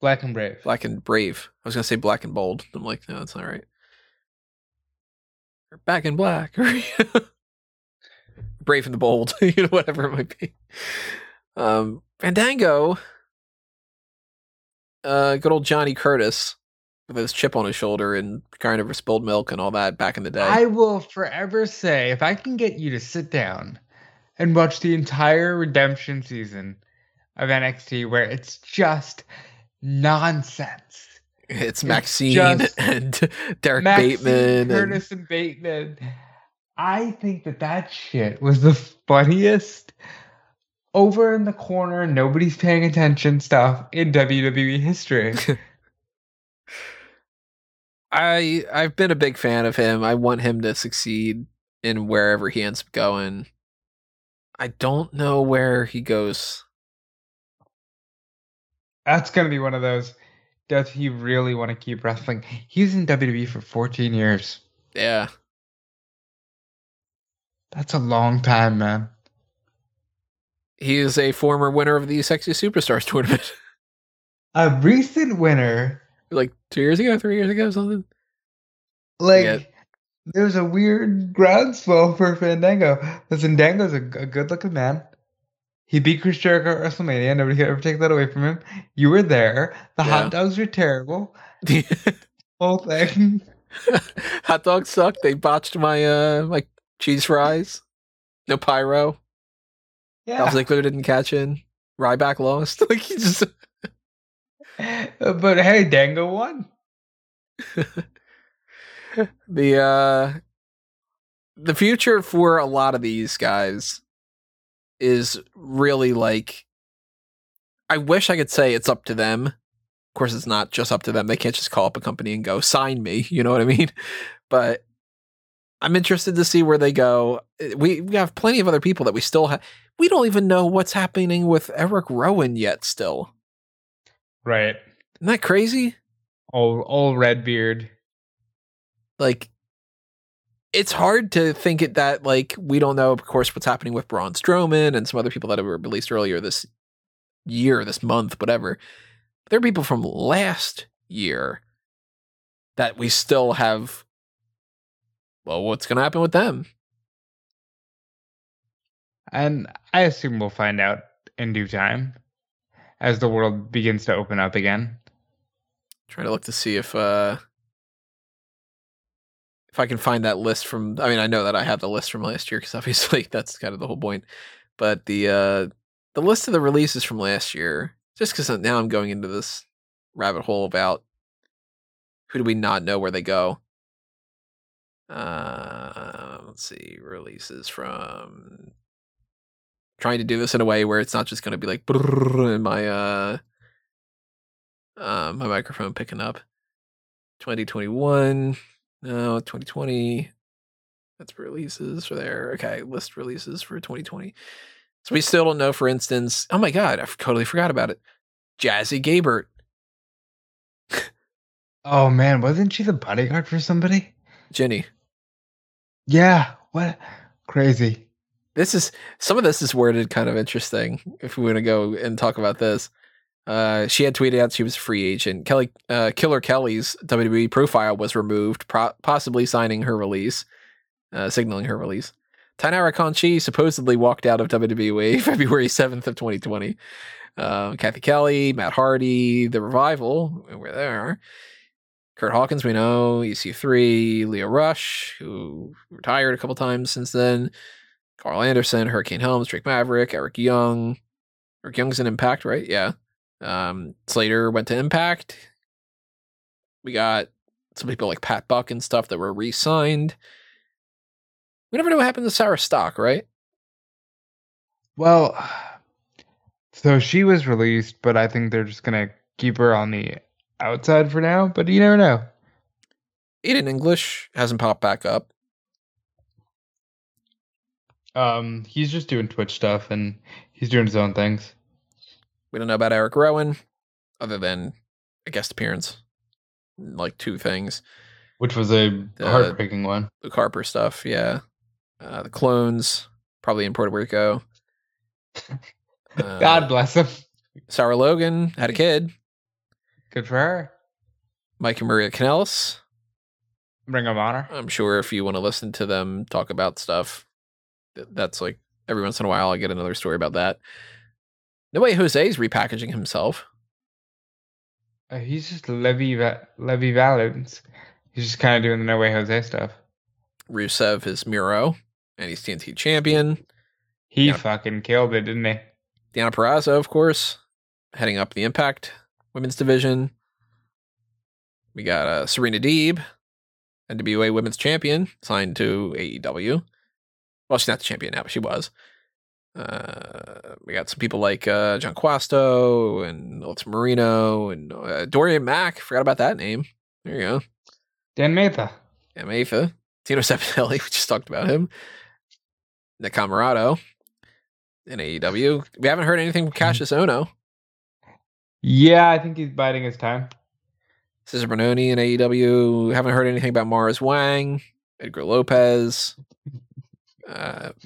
Black and Brave. black and brave. I was gonna say black and bold. I'm like, no, that's not right. Or back in black, or brave and the bold, you know, whatever it might be. Um, Fandango, uh, good old Johnny Curtis with his chip on his shoulder and crying over spilled milk and all that back in the day. I will forever say if I can get you to sit down and watch the entire redemption season of NXT where it's just nonsense. it's it's Maxine just and Derek Maxine, Bateman. and- Curtis and Bateman. I think that that shit was the funniest over in the corner, nobody's paying attention stuff in WWE history. I I've been a big fan of him. I want him to succeed in wherever he ends up going. I don't know where he goes. That's gonna be one of those. Does he really want to keep wrestling? He's in WWE for 14 years. Yeah. That's a long time, man. He is a former winner of the Sexy Superstars tournament. A recent winner, like two years ago, three years ago, something. like Yeah. there's a weird groundswell for Fandango. Listen, Dango's a, a good-looking man. He beat Chris Jericho at WrestleMania. Nobody could ever take that away from him. You were there. The Yeah. hot dogs were terrible. The whole thing. Hot dogs suck. They botched my uh my cheese fries. No pyro. Yeah. Dolph Ziggler didn't catch in. Ryback lost. like he just but hey, Dango won. the uh the future for a lot of these guys is really like I wish I could say it's up to them. Of course it's not just up to them. They can't just call up a company and go sign me, you know what I mean? But I'm interested to see where they go. Eh, We we have plenty of other people that we still have. We don't even know what's happening with Eric Rowan yet still. Right. Isn't that crazy? Old old Redbeard. like it's hard to think it that like we don't know of course what's happening with Braun Strowman and some other people that were released earlier this year, this month, whatever. There are people from last year that we still have well, what's gonna happen with them? And I assume we'll find out in due time as the world begins to open up again. Trying to look to see if uh if I can find that list from I mean I know that I have the list from last year because obviously that's kind of the whole point. But the uh the list of the releases from last year, just because now I'm going into this rabbit hole about who do we not know where they go. Uh let's see, releases from trying to do this in a way where it's not just gonna be like in my uh uh, my microphone picking up. 2021. No, 2020. That's releases for there. Okay, list releases for 2020. So we still don't know, for instance. Oh my God, I totally forgot about it. Jazzy Gabert. Oh man, wasn't she the bodyguard for somebody? Jenny. Yeah. What? Crazy. This is some of this is worded kind of interesting if we want to go and talk about this. Uh, she had tweeted out she was a free agent. Kelly, uh, Killer Kelly's WWE profile was removed, pro- possibly signing her release, uh, signaling her release. Taynara Conti supposedly walked out of WWE February 7th of 2020. Uh, Kathy Kelly, Matt Hardy, The Revival, where they are. Kurt Hawkins, we know. EC3, Lio Rush, who retired a couple times since then. Karl Anderson, Hurricane Helms, Drake Maverick, Eric Young. Eric Young's an Impact, right? Yeah. Um, Slater went to Impact. We got some people like Pat Buck and stuff that were re-signed. We never know what happened to Sarah Stock, right? Well, so she was released, but I think they're just gonna keep her on the outside for now. But you never know. Aiden English hasn't popped back up. Um, he's just doing Twitch stuff and he's doing his own things. We don't know about Eric Rowan, other than a guest appearance, like two things. Which was a Uh, heartbreaking one. The Harper stuff, yeah. Uh, the Colons, probably in Puerto Rico. Uh, God bless him. Sarah Logan had a kid. Good for her. Mike and Maria Kanellis. Ring of Honor. I'm sure if you want to listen to them talk about stuff, that's like every once in a while I get another story about that. No way Jose's repackaging himself. Uh, he's just Levy Va- Levy Valenz. He's just kind of doing the No Way Jose stuff. Rusev is Miro, and he's TNT champion. He Yeah. fucking killed it, didn't he? Deonna Purrazzo, of course, heading up the Impact Women's Division. We got uh, Serena Deeb, NWA Women's Champion, signed to AEW. Well, she's not the champion now, but she was. Uh, we got some people like uh, John Quasto and Alexa Marino and uh, Dorian Mak. Forgot about that name. There you go. Dan Matha. Yeah, Matha. Tino Sabbatelli. We just talked about him. Nick Comoroto in AEW. We haven't heard anything from Kassius Ohno. Yeah, I think he's biding his time. Cesar Bononi in AEW. Haven't heard anything about Mars Wang, Edgar Lopez. Uh,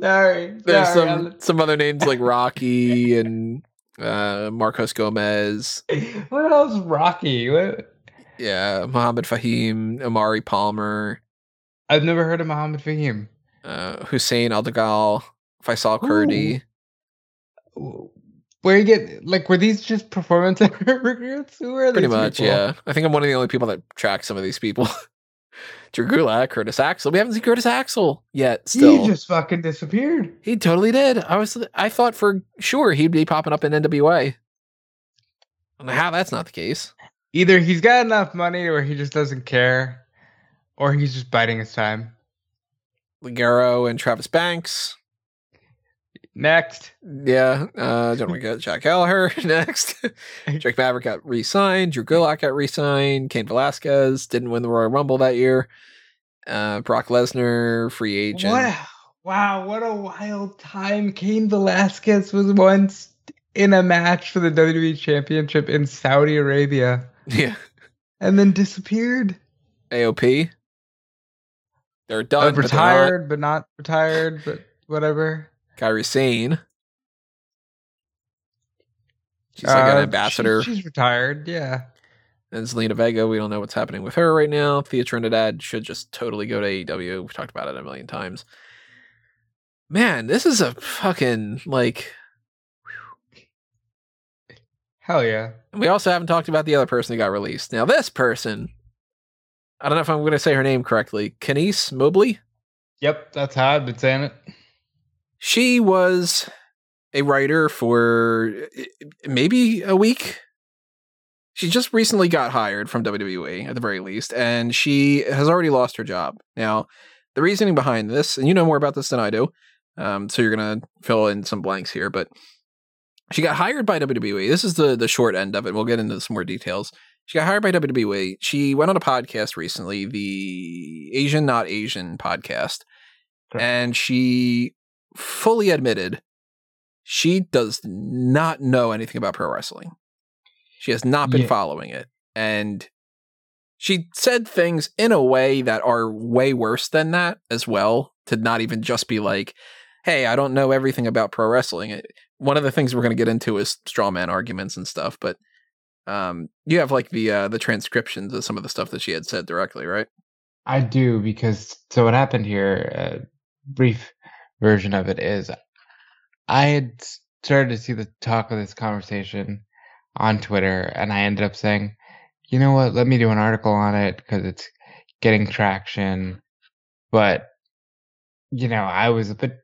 sorry. there's sorry, some some other names like Rocky and uh, Marcos Gomez. What else? Rocky. What? Yeah, Muhammad Fahim, Amari Palmer, I've never heard of Muhammad Fahim. Uh, Hussein Aldagal, Faisal Kurdi. Where you get like were these just performance recruits? Who are Pretty much, people? yeah. I think I'm one of the only people that track some of these people. Drew Gulak, Curtis Axel. We haven't seen Curtis Axel yet. Still, He just fucking disappeared. He totally did. I was I thought for sure he'd be popping up in NWA. I don't know how that's not the case. Either he's got enough money where he just doesn't care, or he's just biding his time. Ligero and Travis Banks. Next. Yeah. Uh, don't forget Jack Gallagher next. Drake Maverick got re signed. Drew Gulak got re signed. Cain Velasquez didn't win the Royal Rumble that year. Uh, Brock Lesnar, free agent. What? Wow, what a wild time. Cain Velasquez was once in a match for the WWE Championship in Saudi Arabia Yeah. and then disappeared. AOP. They're done. but they're not. retired, but not retired, but whatever. Kairi Sane. She's like an Uh, ambassador. she- she's retired, yeah. And Zelina Vega, we don't know what's happening with her right now. Thea Trinidad should just totally go to AEW. We've talked about it a million times. Man, this is a fucking like. Hell yeah. and We also haven't talked about the other person that got released. Now, this person, I don't know if I'm going to say her name correctly. Kenice Mobley. Yep, that's how I've been saying it. She was a writer for uh, maybe a week. She just recently got hired from WWE at the very least, and she has already lost her job. Now, the reasoning behind this, and you know more about this than I do, um, so you're gonna fill in some blanks here, but she got hired by WWE. This is the the short end of it. We'll get into some more details. She got hired by WWE. She went on a podcast recently, the Asian Not Asian podcast, Okay. and she fully admitted she does not know anything about pro wrestling. She has not been Yeah. following it. And she said things in a way that are way worse than that as well, to not even just be like, hey, I don't know everything about pro wrestling. One of the things we're going to get into is straw man arguments and stuff, but um, you have like the uh, the transcriptions of some of the stuff that she had said directly, right? I do because so what happened here, a brief version of it is I had started to see the talk of this conversation on Twitter and I ended up saying, you know what, let me do an article on it because it's getting traction. But, you know, I was a bit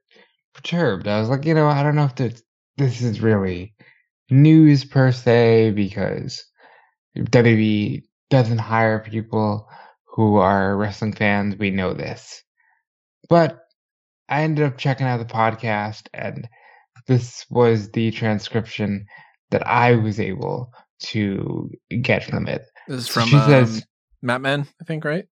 perturbed. I was like, you know, I don't know if this, this is really news per se because WWE doesn't hire people who are wrestling fans. We know this. But I ended up checking out the podcast, and this was the transcription that I was able to get from it. This is from she um, says- Mat Men, I think, right?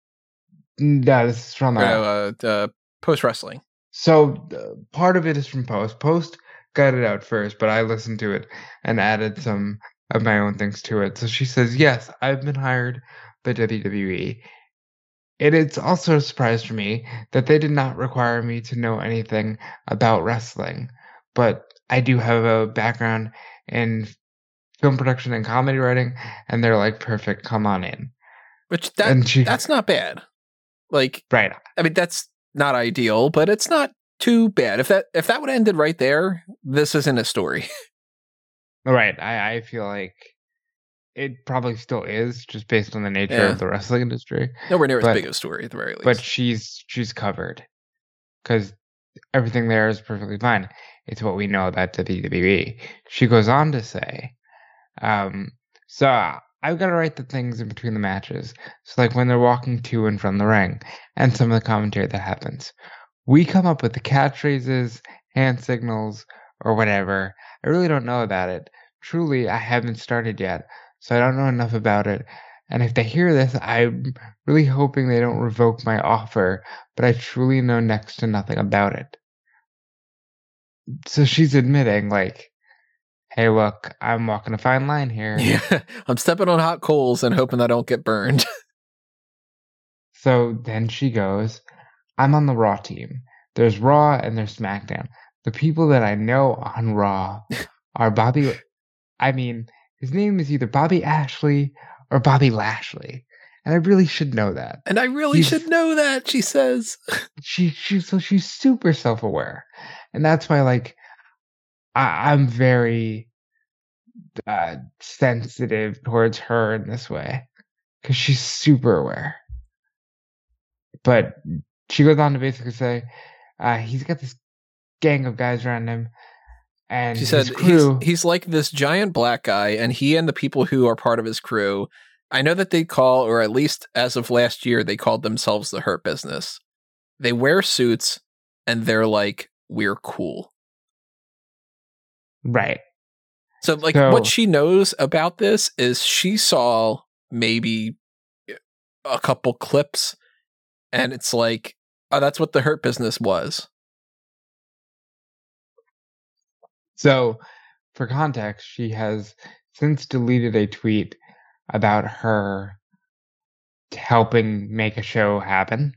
No, this is from uh, uh, uh, Post Wrestling. So uh, part of it is from Post. Post got it out first, but I listened to it and added some of my own things to it. So she says, "Yes, I've been hired by WWE. And It is also a surprise for me that they did not require me to know anything about wrestling, but I do have a background in film production and comedy writing, and they're like, perfect, come on in." Which that she, that's not bad. Like, right, I mean, that's not ideal, but it's not too bad. If that if that would have ended right there, this isn't a story. Right. I, I feel like it probably still is, just based on the nature Yeah. of the wrestling industry. Nowhere near But- as big a story at the very least. But she's she's covered because everything there is perfectly fine. It's what we know about the WWE. She goes on to say, um, so I've got to write the things in between the matches. So like when they're walking to and from the ring, and some of the commentary that happens, we come up with the catchphrases, hand signals, or whatever. I really don't know about it. Truly, I haven't started yet, so I don't know enough about it. And if they hear this, I'm really hoping they don't revoke my offer, but I truly know next to nothing about it. So she's admitting, like, hey, look, I'm walking a fine line here. yeah, I'm stepping on hot coals and hoping I don't get burned. So then she goes, I'm on the Raw team. There's Raw and there's SmackDown. The people that I know on Raw are Bobby. I mean, his name is either Bobby Ashley or Bobby Lashley. And I really should know that. and I really He's- should know that, she says. she she so she's super self aware, and that's why like I, I'm very uh, sensitive towards her in this way because she's super aware. But she goes on to basically say uh, he's got this gang of guys around him, And She said crew, he's he's like this giant black guy, and he and the people who are part of his crew. I know that they call, or at least as of last year, they called themselves the Hurt Business. They wear suits, and they're like, "We're cool." right. So, like, So- what she knows about this is she saw maybe a couple clips, and it's like, oh, that's what the Hurt Business was. So, for context, she has since deleted a tweet about her helping make a show happen.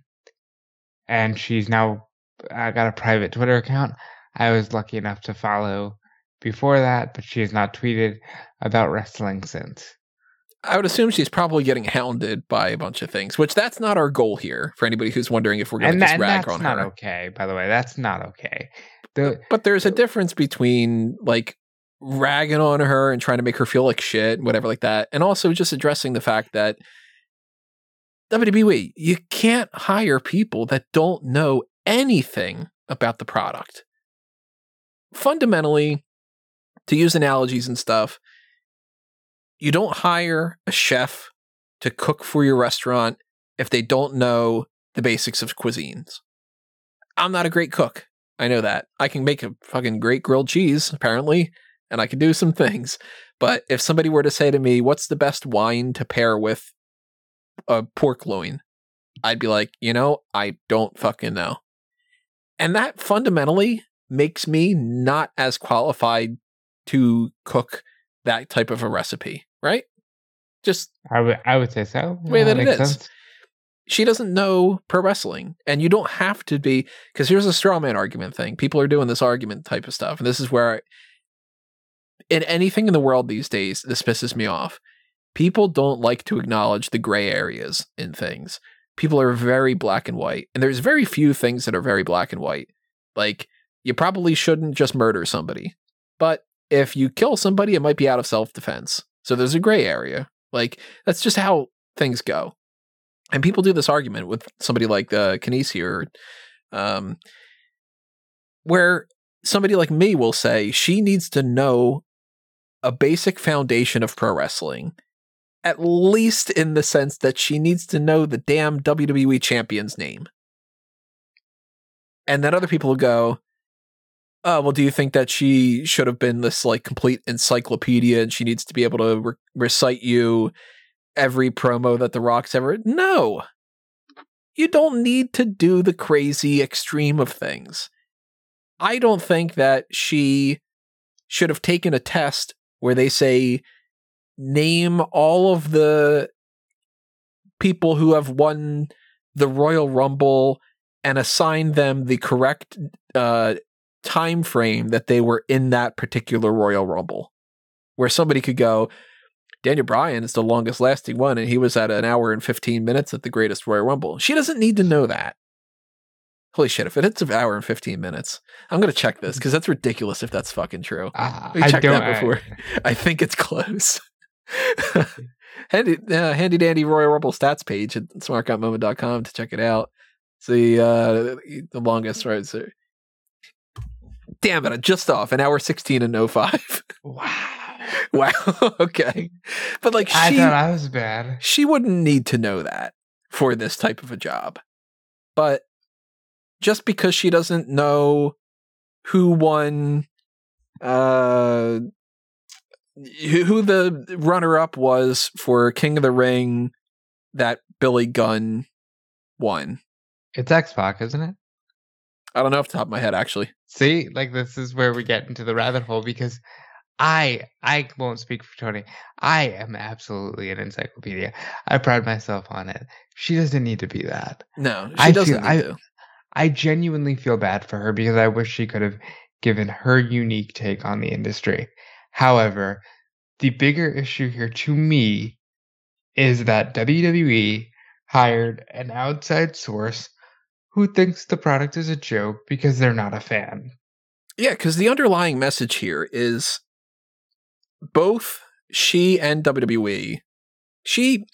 And she's now uh, got a private Twitter account. I was lucky enough to follow before that, but she has not tweeted about wrestling since. I would assume she's probably getting hounded by a bunch of things, which that's not our goal here. For anybody who's wondering if we're going to just that, and rag that's on not her, okay, by the way. That's not okay. The, but there's a difference between like ragging on her and trying to make her feel like shit, whatever, like that, and also just addressing the fact that WWE, you can't hire people that don't know anything about the product. Fundamentally, to use analogies and stuff, you don't hire a chef to cook for your restaurant if they don't know the basics of cuisines. I'm not a great cook. I know that. I can make a fucking great grilled cheese, apparently, and I can do some things. But if somebody were to say to me, what's the best wine to pair with a pork loin? I'd be like, you know, I don't fucking know. And that fundamentally makes me not as qualified to cook that type of a recipe, right? Just I would I would say so. Way Yeah, that it makes sense. she doesn't know pro wrestling and you don't have to be because here's a straw man argument thing people are doing this argument type of stuff and this is where in anything in the world these days this pisses me off people don't like to acknowledge the gray areas in things people are very black and white and there's very few things that are very black and white like you probably shouldn't just murder somebody but if you kill somebody it might be out of self-defense so there's a gray area like that's just how things go and people do this argument with somebody like uh, Kinesi or um, where somebody like me will say she needs to know a basic foundation of pro wrestling, at least in the sense that she needs to know the damn WWE champion's name. And then other people will go, oh, well, do you think that she should have been this like complete encyclopedia and she needs to be able to re- recite you every promo that The Rock's ever? No. You don't need to do the crazy extreme of things. I don't think that she should have taken a test where they say, name all of the people who have won the Royal Rumble and assign them the correct uh, time frame that they were in that particular Royal Rumble. Where somebody could go, Daniel Bryan is the longest lasting one, and he was at an hour and 15 minutes at the greatest Royal Rumble. She doesn't need to know that. Holy shit, if it's an hour and 15 minutes, I'm going to check this because that's ridiculous if that's fucking true. Uh, We I checked that before. I think it's close. handy, uh, handy dandy Royal Rumble stats page at smarkoutmoment.com to check it out. See uh, the longest, right? So, damn it, I'm just off an hour 16 and 05. Wow. wow. okay. But like I she, thought I was bad. she wouldn't need to know that for this type of a job. But just because she doesn't know who won uh who who the runner up was for King of the Ring that Billy Gunn won. It's X Pac, isn't it? I don't know off the top of my head actually. See, like this is where we get into the rabbit hole because I I won't speak for Tony. I am absolutely an encyclopedia. I pride myself on it. She doesn't need to be that. No, she I doesn't feel- I-. I genuinely feel bad for her because I wish she could have given her unique take on the industry. However, the bigger issue here to me is that WWE hired an outside source who thinks the product is a joke because they're not a fan. Yeah, because the underlying message here is both she and WWE. She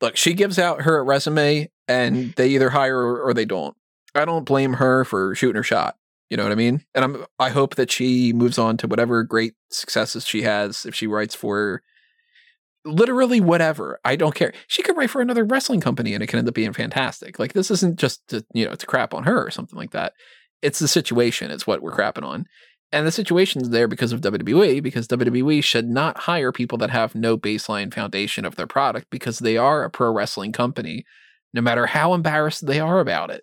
look, she gives out her resume and they either hire her or they don't. I don't blame her for shooting her shot. You know what I mean? And I'm I hope that she moves on to whatever great successes she has if she writes for literally whatever. I don't care. She could write for another wrestling company and it can end up being fantastic. Like this isn't just to, you know, to crap on her or something like that. It's the situation, it's what we're crapping on. And the situation's there because of WWE, because WWE should not hire people that have no baseline foundation of their product because they are a pro wrestling company, no matter how embarrassed they are about it.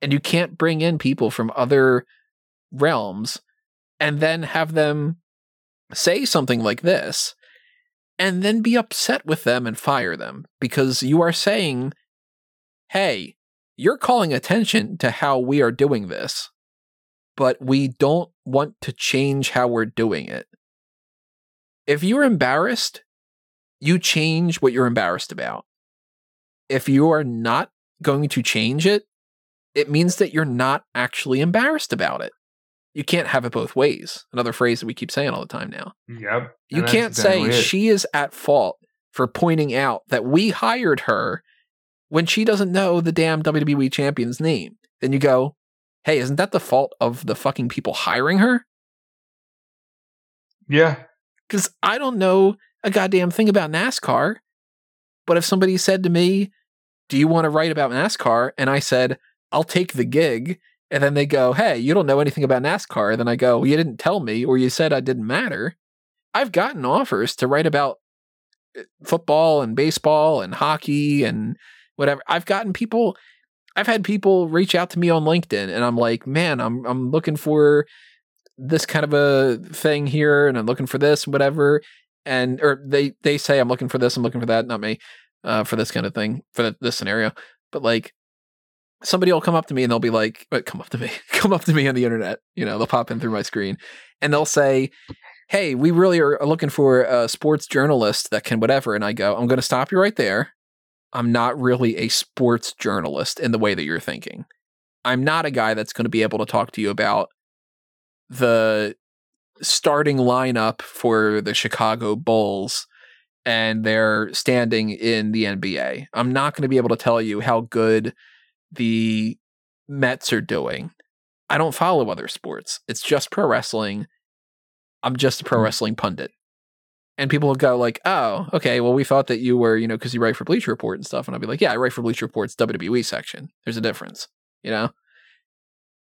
And you can't bring in people from other realms and then have them say something like this and then be upset with them and fire them because you are saying, hey, you're calling attention to how we are doing this, but we don't want to change how we're doing it. If you're embarrassed, you change what you're embarrassed about. If you are not going to change it, it means that you're not actually embarrassed about it. You can't have it both ways. Another phrase that we keep saying all the time now. Yep. You can't say she is at fault for pointing out that we hired her when she doesn't know the damn WWE champion's name. Then you go, hey, isn't that the fault of the fucking people hiring her? Yeah. Because I don't know a goddamn thing about NASCAR. But if somebody said to me, do you want to write about NASCAR? And I said, I'll take the gig. And then they go, hey, you don't know anything about NASCAR. Then I go, well, you didn't tell me, or you said I didn't matter. I've gotten offers to write about eh, football and baseball and hockey and whatever. I've gotten people, I've had people reach out to me on LinkedIn and I'm like, man, I'm, I'm looking for this kind of a thing here and I'm looking for this, whatever. And, or they, they say, I'm looking for this, I'm looking for that, not me, uh, for this kind of thing, for this scenario. But like, somebody will come up to me and they'll be like, come up to me, come up to me on the internet. You know, they'll pop in through my screen and they'll say, Hey, we really are looking for a sports journalist that can whatever. And I go, I'm going to stop you right there. I'm not really a sports journalist in the way that you're thinking. I'm not a guy that's going to be able to talk to you about the starting lineup for the Chicago Bulls and their standing in the NBA. I'm not going to be able to tell you how good the Mets are doing. I don't follow other sports. It's just pro wrestling. I'm just a pro hmm. wrestling pundit. And people will go like, "Oh, okay. Well, we thought that you were, you know, because you write for Bleacher Report and stuff." And I'll be like, "Yeah, I write for Bleacher Report's WWE section. There's a difference, you know."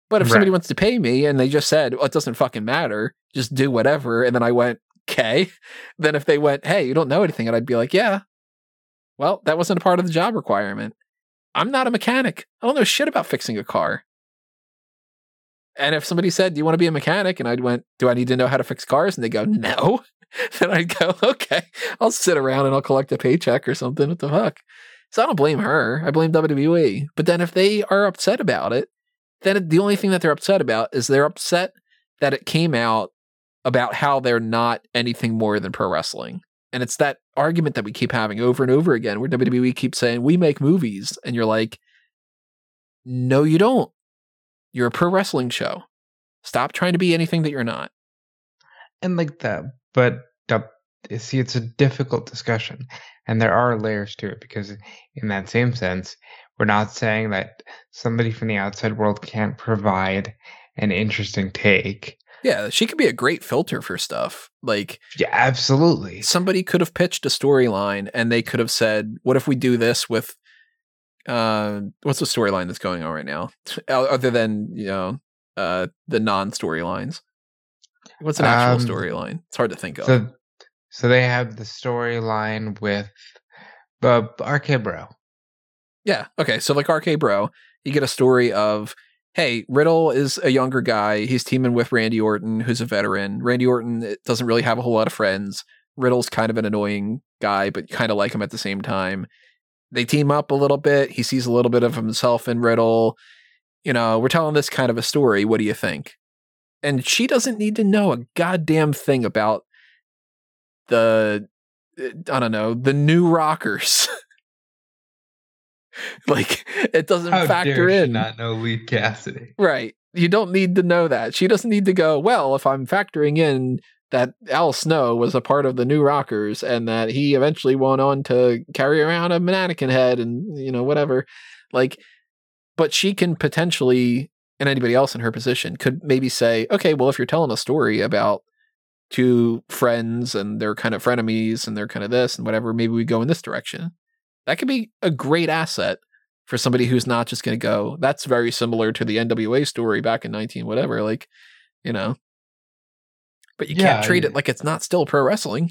But if right. somebody wants to pay me and they just said, "Well, it doesn't fucking matter. Just do whatever," and then I went, "Okay," then if they went, "Hey, you don't know anything," and I'd be like, "Yeah." Well, that wasn't a part of the job requirement. I'm not a mechanic. I don't know shit about fixing a car. And if somebody said, Do you want to be a mechanic? And I went, Do I need to know how to fix cars? And they go, No. then I'd go, Okay, I'll sit around and I'll collect a paycheck or something. What the fuck? So I don't blame her. I blame WWE. But then if they are upset about it, then the only thing that they're upset about is they're upset that it came out about how they're not anything more than pro wrestling. And it's that argument that we keep having over and over again where WWE keeps saying, we make movies. And you're like, no, you don't. You're a pro wrestling show. Stop trying to be anything that you're not. And like that, but the, eh, see, it's a difficult discussion. And there are layers to it because, in that same sense, we're not saying that somebody from the outside world can't provide an interesting take. Yeah, she could be a great filter for stuff. Like, yeah, absolutely. Somebody could have pitched a storyline and they could have said, "What if we do this with uh what's the storyline that's going on right now other than, you know, uh the non-storylines? What's an actual um, storyline? It's hard to think of. So, so they have the storyline with uh, RK Bro. Yeah. Okay. So like RK Bro, you get a story of hey, Riddle is a younger guy. He's teaming with Randy Orton, who's a veteran. Randy Orton eh, doesn't really have a whole lot of friends. Riddle's kind of an annoying guy, but kind of like him at the same time. They team up a little bit. He sees a little bit of himself in Riddle. You know, we're telling this kind of a story. What do you think? And she doesn't need to know a goddamn thing about the, eh, I don't know, the new rockers. like it doesn't How factor in. Not know Leif Cassidy, right? You don't need to know that. She doesn't need to go. Well, if I'm factoring in that Al Snow was a part of the New Rockers and that he eventually went on to carry around a mannequin head and you know whatever, like, but she can potentially and anybody else in her position could maybe say, okay, well, if you're telling a story about two friends and they're kind of frenemies and they're kind of this and whatever, maybe we go in this direction. That could be a great asset for somebody who's not just going to go, that's very similar to the NWA story back in 19, whatever. Like, you know, but you Yeah, can't treat I- it like it's not still pro wrestling.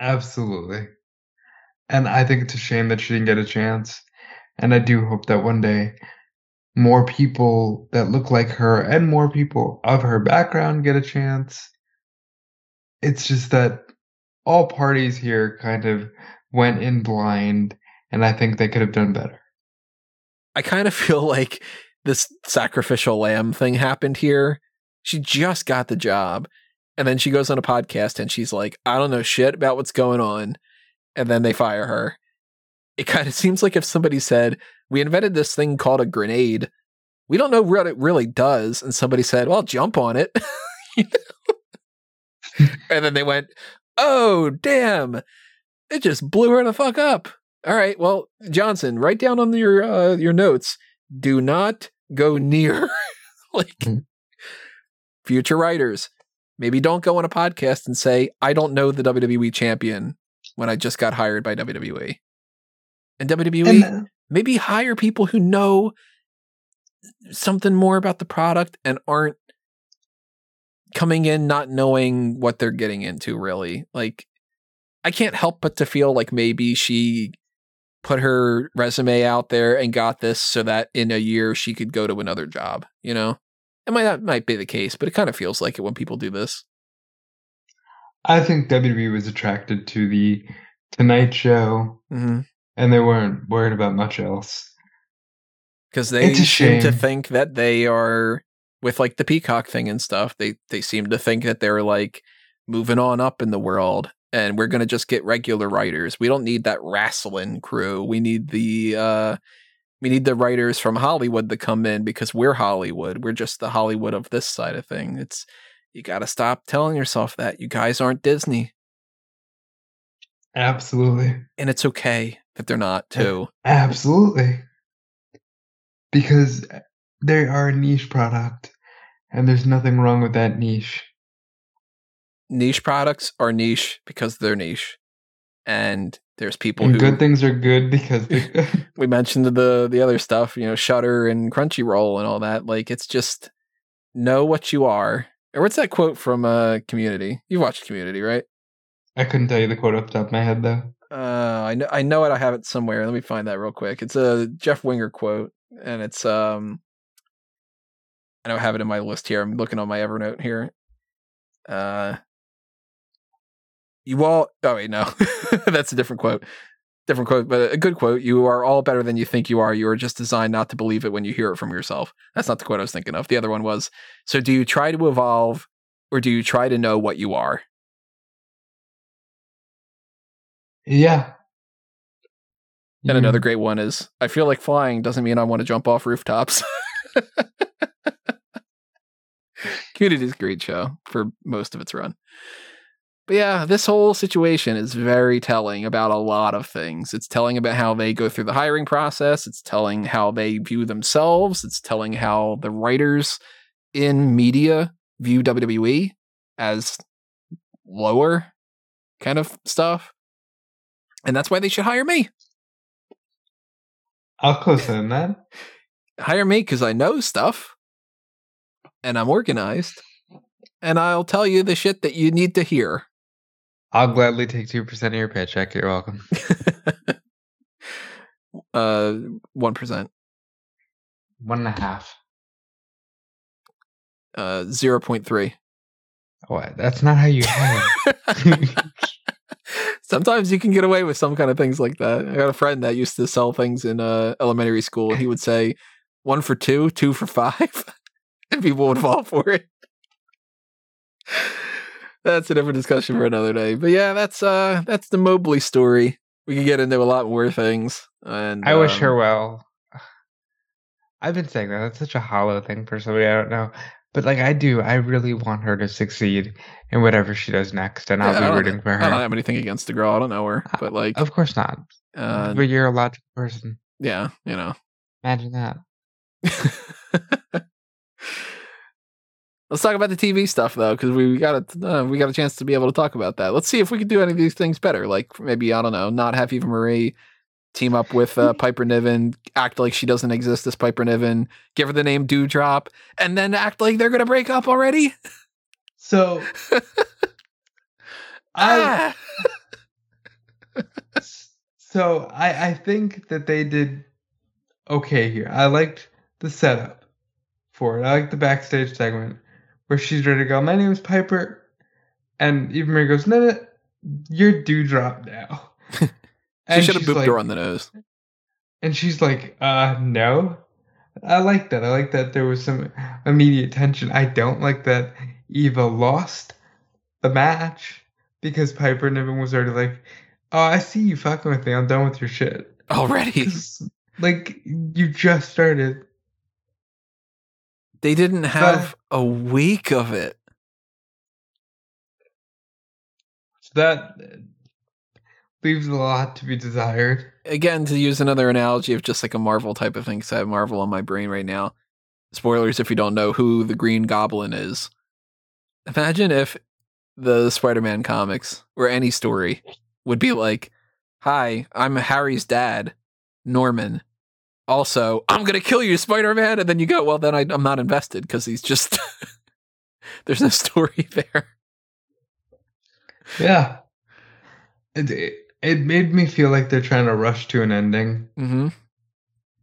Absolutely. And I think it's a shame that she didn't get a chance. And I do hope that one day more people that look like her and more people of her background get a chance. It's just that all parties here kind of went in blind, and I think they could have done better. I kind of feel like this sacrificial lamb thing happened here. She just got the job. And then she goes on a podcast and she's like, I don't know shit about what's going on. And then they fire her. It kind of seems like if somebody said, We invented this thing called a grenade. We don't know what it really does. And somebody said, Well, jump on it. You know? and then they went, Oh, damn. It just blew her the fuck up. All right. Well, Johnson, write down on your uh, your notes. Do not go near. like Mhm. future writers, maybe don't go on a podcast and say, "I don't know the WWE champion" when I just got hired by WWE. And WWE, And, uh, maybe hire people who know something more about the product and aren't coming in not knowing what they're getting into really like i can't help but to feel like maybe she put her resume out there and got this so that in a year she could go to another job you know it might not might be the case but it kind of feels like it when people do this I think WWE was attracted to the Tonight Show, mm-hmm. and they weren't worried about much else. because they seem to think that they are with like the peacock thing and stuff they they seem to think that they're like moving on up in the world and we're going to just get regular writers. We don't need that wrestling crew. We need the uh we need the writers from hollywood to come in because we're hollywood. We're just the hollywood of this side of thing. It's you got to stop telling yourself that. You guys aren't disney. Absolutely. and it's okay that they're not too. Absolutely. Because they are a niche product, and there's nothing wrong with that niche. Niche products are niche because they're niche and there's people And who good things are good because good. we mentioned the the other stuff, you know, Shutter and Crunchyroll and all that. Like it's just know what you are. Or what's that quote from uh Community? You've watched Community, right? I couldn't tell you the quote off the top of my head, though. Uh I know I know it, I have it somewhere. Let me find that real quick. It's a Jeff Winger quote and it's um I don't have it in my list here. I'm looking on my Evernote here. Uh all oh wait, no. That's a different quote. Different quote, but a good quote. You are all better than you think you are. You are just designed not to believe it when you hear it from yourself. That's not the quote I was thinking of. The other one was So do you try to evolve or do you try to know what you are? Yeah. And You- another mm-hmm. great one is I feel like flying doesn't mean I want to jump off rooftops. Community is a great show for most of its run. But yeah, this whole situation is very telling about a lot of things. It's telling about how they go through the hiring process, it's telling how they view themselves, it's telling how the writers in media view WWE as lower kind of stuff. And that's why they should hire me. I'll co-sign that. hire me because I know stuff and I'm organized and I'll tell you the shit that you need to hear. I'll gladly take two percent of your paycheck. You're welcome. uh, 1%, One and a half. uh, 0.3. What? That's not how you hire. Sometimes you can get away with some kind of things like that. I got a friend that used to sell things in uh, elementary school and he would say one for two, two for five, and people would fall for it. That's a different discussion for another day. But yeah, that's uh that's the Mobley story. We could get into a lot more things. And I wish um, her well. I've been saying that. That's such a hollow thing for somebody I don't know. But like I do, I really want her to succeed in whatever she does next, and I'll be rooting for her. I don't have anything against the girl. I don't know her, but like, Of course not. uh, but you're a logical person. yeah, you know. Imagine that. Let's talk about the TV stuff though, because we got a uh, we got a chance to be able to talk about that. Let's see if we can do any of these things better. Like maybe I don't know, not have Eva Marie team up with uh, Piper Niven, act like she doesn't exist as Piper Niven, give her the name Doudrop, and then act like they're gonna break up already. So I ah! so I I think that they did okay here. I liked the setup for it. I liked the backstage segment where she's ready to go. My name is Piper, and Eva Marie goes, "No, no, you're Doudrop now." she And should have booped her on the nose. And she's like, uh, no. I like that. I like that there was some immediate tension. I don't like that Eva lost the match because Piper Niven was already like, oh, I see you fucking with me. I'm done with your shit. Already? like, you just started. they didn't have a week of it. So that uh, leaves a lot to be desired. again to use another analogy of just like a Marvel type of thing, because I have Marvel on my brain right now. Spoilers if you don't know who the Green Goblin is. Imagine if the Spider-Man comics or any story would be like, "Hi, I'm Harry's dad, Norman. Also, I'm gonna kill you, Spider-Man." And then you go, "Well, then I, I'm not invested because he's just there's no story there." Yeah. It, it, made me feel like they're trying to rush to an ending, Mm-hmm.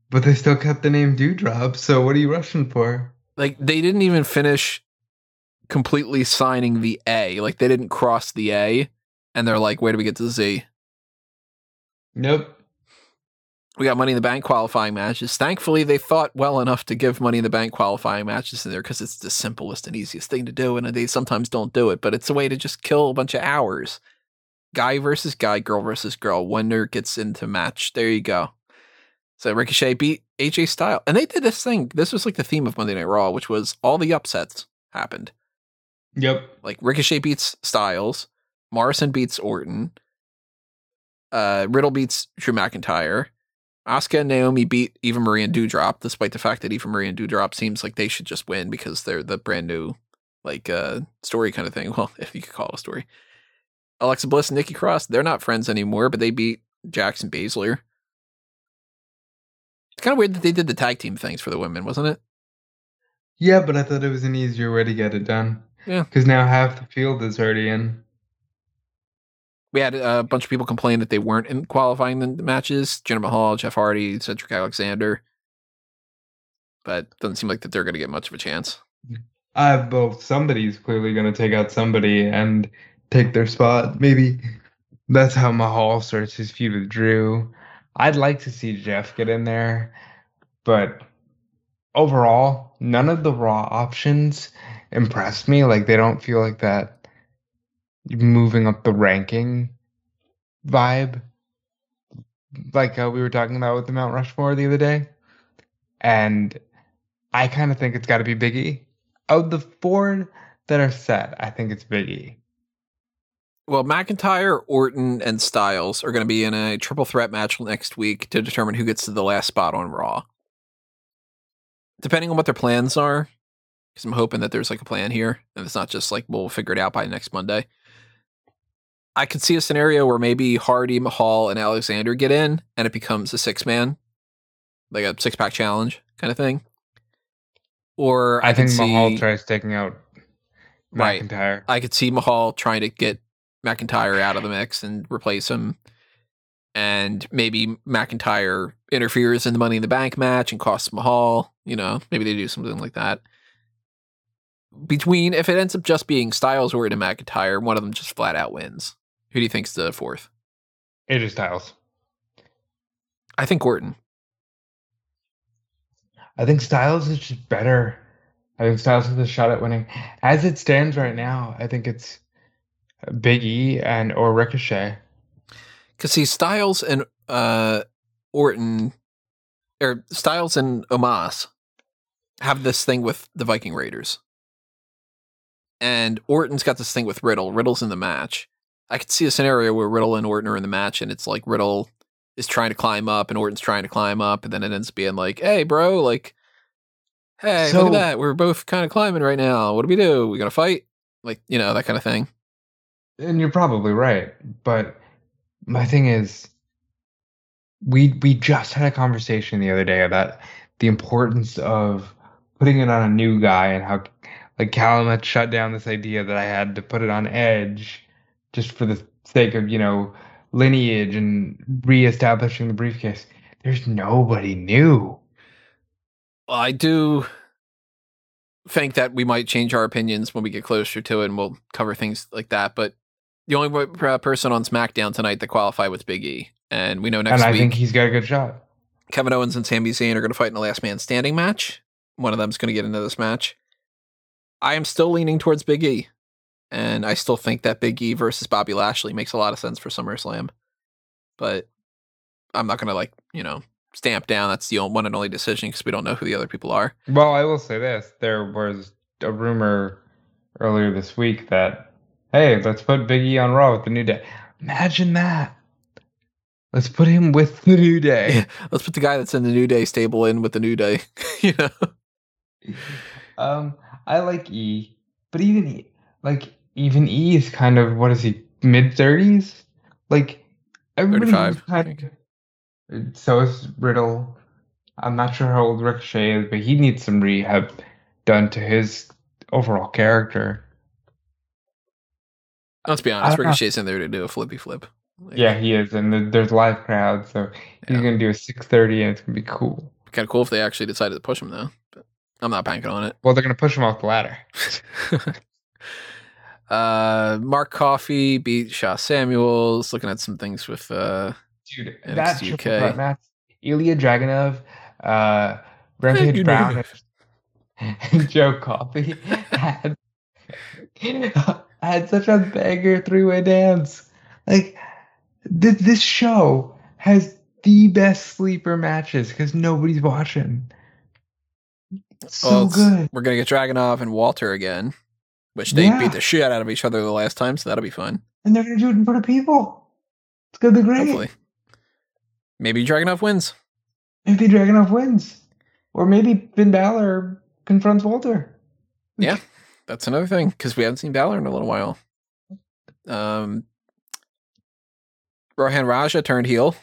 but they still kept the name Doudrop, so what are you rushing for? like they didn't even finish completely signing the A. Like they didn't cross the A, and they're like, "Where do we get to the Z?" Nope. We got Money in the Bank qualifying matches. Thankfully, they thought well enough to give Money in the Bank qualifying matches in there because it's the simplest and easiest thing to do, and they sometimes don't do it. But it's a way to just kill a bunch of hours. Guy versus guy, girl versus girl. Winner gets into match. There you go. So Ricochet beat AJ Styles, and they did this thing. This was like the theme of Monday Night Raw, which was all the upsets happened. Yep. like Ricochet beats Styles, Morrison beats Orton, uh, Riddle beats Drew McIntyre, Asuka and Naomi beat Eva Marie and Doudrop, despite the fact that Eva Marie and Doudrop seems like they should just win because they're the brand new like uh story kind of thing. Well, if you could call it a story. Alexa Bliss and Nikki Cross, they're not friends anymore, but they beat Jax and Baszler. It's kind of weird that they did the tag team things for the women, wasn't it? Yeah, but I thought it was an easier way to get it done. Yeah. Because now half the field is already in. We had a bunch of people complain that they weren't in qualifying the matches. Jinder Mahal, Jeff Hardy, Cedric Alexander. But doesn't seem like that they're going to get much of a chance. Uh, well, somebody's clearly going to take out somebody and take their spot. Maybe that's how Mahal starts his feud with Drew. I'd like to see Jeff get in there, but overall, none of the Raw options impressed me. Like, they don't feel like that moving up the ranking vibe, like uh, we were talking about with the Mount Rushmore the other day. And I kind of think it's got to be Biggie. Of the four that are set, I think it's Biggie. Well, McIntyre, Orton, and Styles are going to be in a triple threat match next week to determine who gets to the last spot on Raw. Depending on what their plans are, because I'm hoping that there's like a plan here, and it's not just like we'll figure it out by next Monday. I could see a scenario where maybe Hardy, Mahal, and Alexander get in, and it becomes a six man, like a six pack challenge kind of thing. Or I, I, think see, Mahal tries taking out Right. McIntyre. I could see Mahal trying to get McIntyre out of the mix and replace him. And maybe McIntyre interferes in the Money in the Bank match and costs Mahal. You know, maybe they do something like that. Between, if it ends up just being Styles or and McIntyre, one of them just flat out wins. Who do you think's the fourth? AJ Styles. I think Orton. I think Styles is just better. I think Styles has a shot at winning. As it stands right now, I think it's Big E and or Ricochet. Because see, Styles and uh, Orton, or Styles and Omos have this thing with the Viking Raiders. And Orton's got this thing with Riddle. Riddle's in the match. I could see a scenario where Riddle and Orton are in the match, and it's like Riddle is trying to climb up, and Orton's trying to climb up, and then it ends up being like, "Hey, bro, like, Hey, look at that. We're both kind of climbing right now. What do we do? We gonna fight? Like, you know, that kind of thing. And you're probably right, but my thing is, we we just had a conversation the other day about the importance of putting it on a new guy and how like Callum had shut down this idea that I had to put it on Edge just for the sake of you know lineage and reestablishing the briefcase. There's nobody new. Well, I do think that we might change our opinions when we get closer to it, and we'll cover things like that. But the only uh, person on SmackDown tonight that qualified was Big E, and we know next week. and I week think he's got a good shot. Kevin Owens and Sami Zayn are going to fight in a last man standing match. One of them's going to get into this match. I am still leaning towards Big E, and I still think that Big E versus Bobby Lashley makes a lot of sense for SummerSlam. But I'm not going to like you know stamp down that's the only, one and only decision because we don't know who the other people are. Well, I will say this: there was a rumor earlier this week that, hey, let's put Big E on Raw with the New Day. Imagine that. Let's put him with the New Day. Yeah, let's put the guy that's in the New Day stable in with the New Day. you know, Um, I like E, but even E, like even E is kind of what is he mid thirties? Like everybody 35, was kind of. So is Riddle. I'm not sure how old Ricochet is, but he needs some rehab done to his overall character. let's be honest. don't know. Ricochet's in there to do a flippy flip. Like, Yeah, he is, and th- there's live crowds, so he's Yeah. gonna do a 6:30, and it's gonna be cool. kind of cool if they actually decided to push him though. But I'm not banking on it. Well, they're gonna push him off the ladder. uh, Mark Coffey beat Sha Samuels. Looking at some things with uh, Dude, NXT that UK. triple threat match, Ilya Dragunov, uh, Rampage Brown, and Joe Coffey had had such a banger three way dance. Like th- this show has the best sleeper matches because nobody's watching. So well, it's- good. We're gonna get Dragunov and Walter again, which they Yeah. beat the shit out of each other the last time, so that'll be fun. and they're gonna do it in front of people. It's gonna be great. Hopefully, maybe Dragunov wins. Maybe Dragunov wins, or maybe Finn Balor confronts Walter. Yeah. That's another thing because we haven't seen Balor in a little while. Um, Rohan Raja turned heel.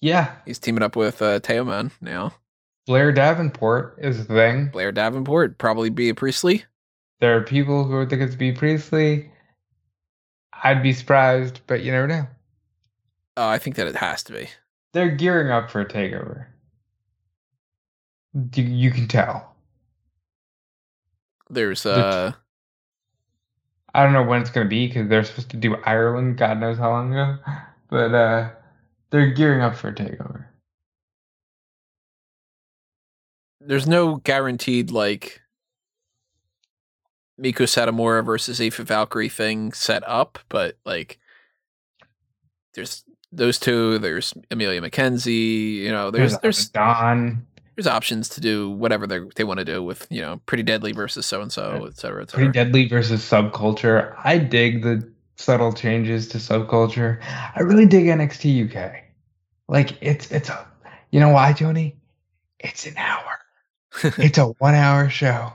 Yeah, He's teaming up with uh, Teoman now. Blair Davenport is the thing. Blair Davenport probably be a Priestley. There are people who think it's Bea Priestley. I'd be surprised, but you never know. Uh, I think that it has to be. They're gearing up for a takeover. You, you can tell. There's The- uh, I don't know when it's going to be because they're supposed to do Ireland, God knows how long ago. But uh, they're gearing up for a takeover. there's no guaranteed like Meiko Satomura versus Aoife Valkyrie thing set up, but like there's those two. There's Emilia McKenzie. You know, there's there's Don. there's options to do whatever they they want to do with you know Pretty Deadly versus so and so, et cetera, et cetera. Pretty. Deadly versus Subculture. I dig the subtle changes to Subculture. I really dig NXT UK. Like it's it's a you know why, Tony? It's an hour. it's a one hour show.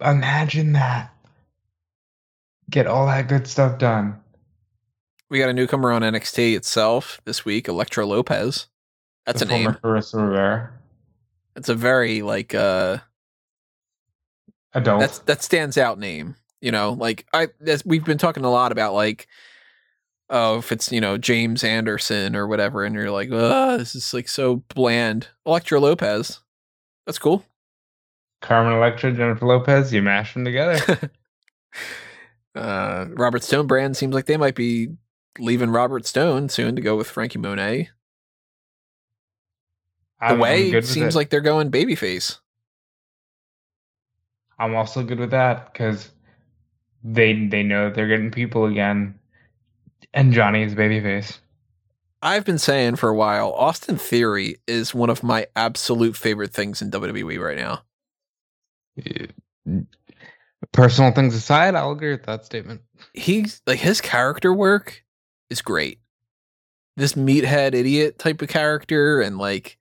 Imagine that. Get all that good stuff done. we got a newcomer on NXT itself this week, Electra Lopez. That's The a name. Carissa Rivera. It's a very like uh Adult. that's that stands out name. You know, like I as we've been talking a lot about like oh if it's you know James Anderson or whatever, and you're like, oh, this is like so bland. Electra Lopez, that's cool. Carmen Electra, Jennifer Lopez, you mash them together. uh, Robert Stone brand seems like they might be leaving Robert Stone soon to go with Frankie Monet. The I'm, I'm way it seems it. like they're going babyface. I'm also good with that because they they know they're getting people again, and Johnny is babyface. I've been saying for a while, Austin Theory is one of my absolute favorite things in WWE right now. Personal things aside, I'll agree with that statement. he's like his character work is great. This meathead idiot type of character, and like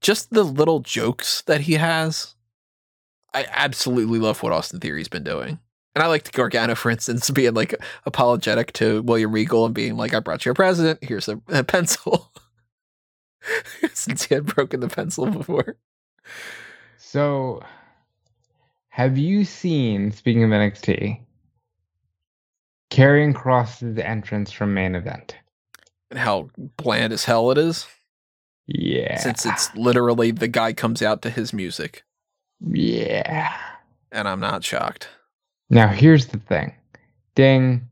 just the little jokes that he has. I absolutely love what Austin Theory's been doing. And I liked Gargano, for instance, being like apologetic to William Regal and being like, I brought you a present. Here's a, a pencil. Since he had broken the pencil before. So, have you seen, speaking of NXT, Karrion Kross's entrance from main event? And how bland as hell it is. Yeah. Since it's literally the guy comes out to his music. Yeah. And I'm not shocked. Now, here's the thing. Ding.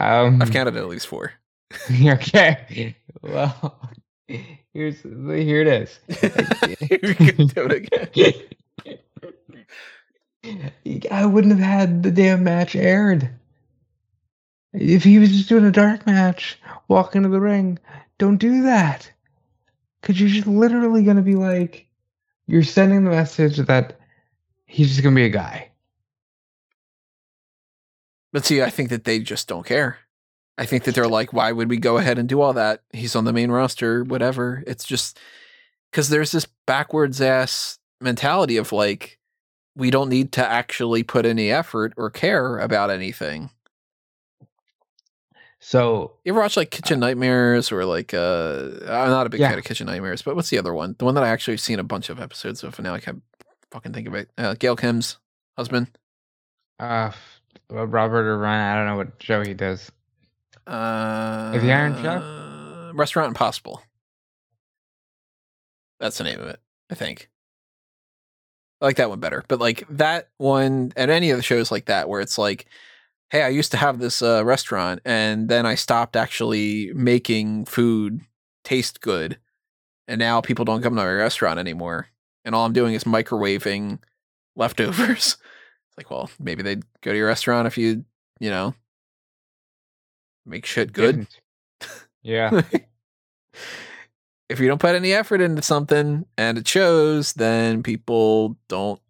Um, I've counted at least four. okay. Well, here's here it is. do it again. I wouldn't have had the damn match aired. If he was just doing a dark match, walk into the ring, don't do that. Because you're just literally going to be like, you're sending the message that he's just going to be a guy. But see, I think that they just don't care. I think that they're like, why would we go ahead and do all that? He's on the main roster, whatever. It's just because there's this backwards ass mentality of like, we don't need to actually put any effort or care about anything. So you ever watch like Kitchen Nightmares or like uh I'm not a big Yeah. fan of Kitchen Nightmares, but what's the other one? The one that I actually seen a bunch of episodes of and now I can't fucking think of it. Uh Gail Kim's husband. uh, Robert or Ryan, I don't know what show he does. Uh the Iron Chef? Restaurant Impossible. That's the name of it, I think. I like that one better. But like that one and any of the shows like that where it's like, hey, I used to have this uh, restaurant and then I stopped actually making food taste good. And now people don't come to my restaurant anymore. And all I'm doing is microwaving leftovers. It's like, well, maybe they'd go to your restaurant if you, you know, make shit good. Didn't. Yeah. if you don't put any effort into something and it shows, then people don't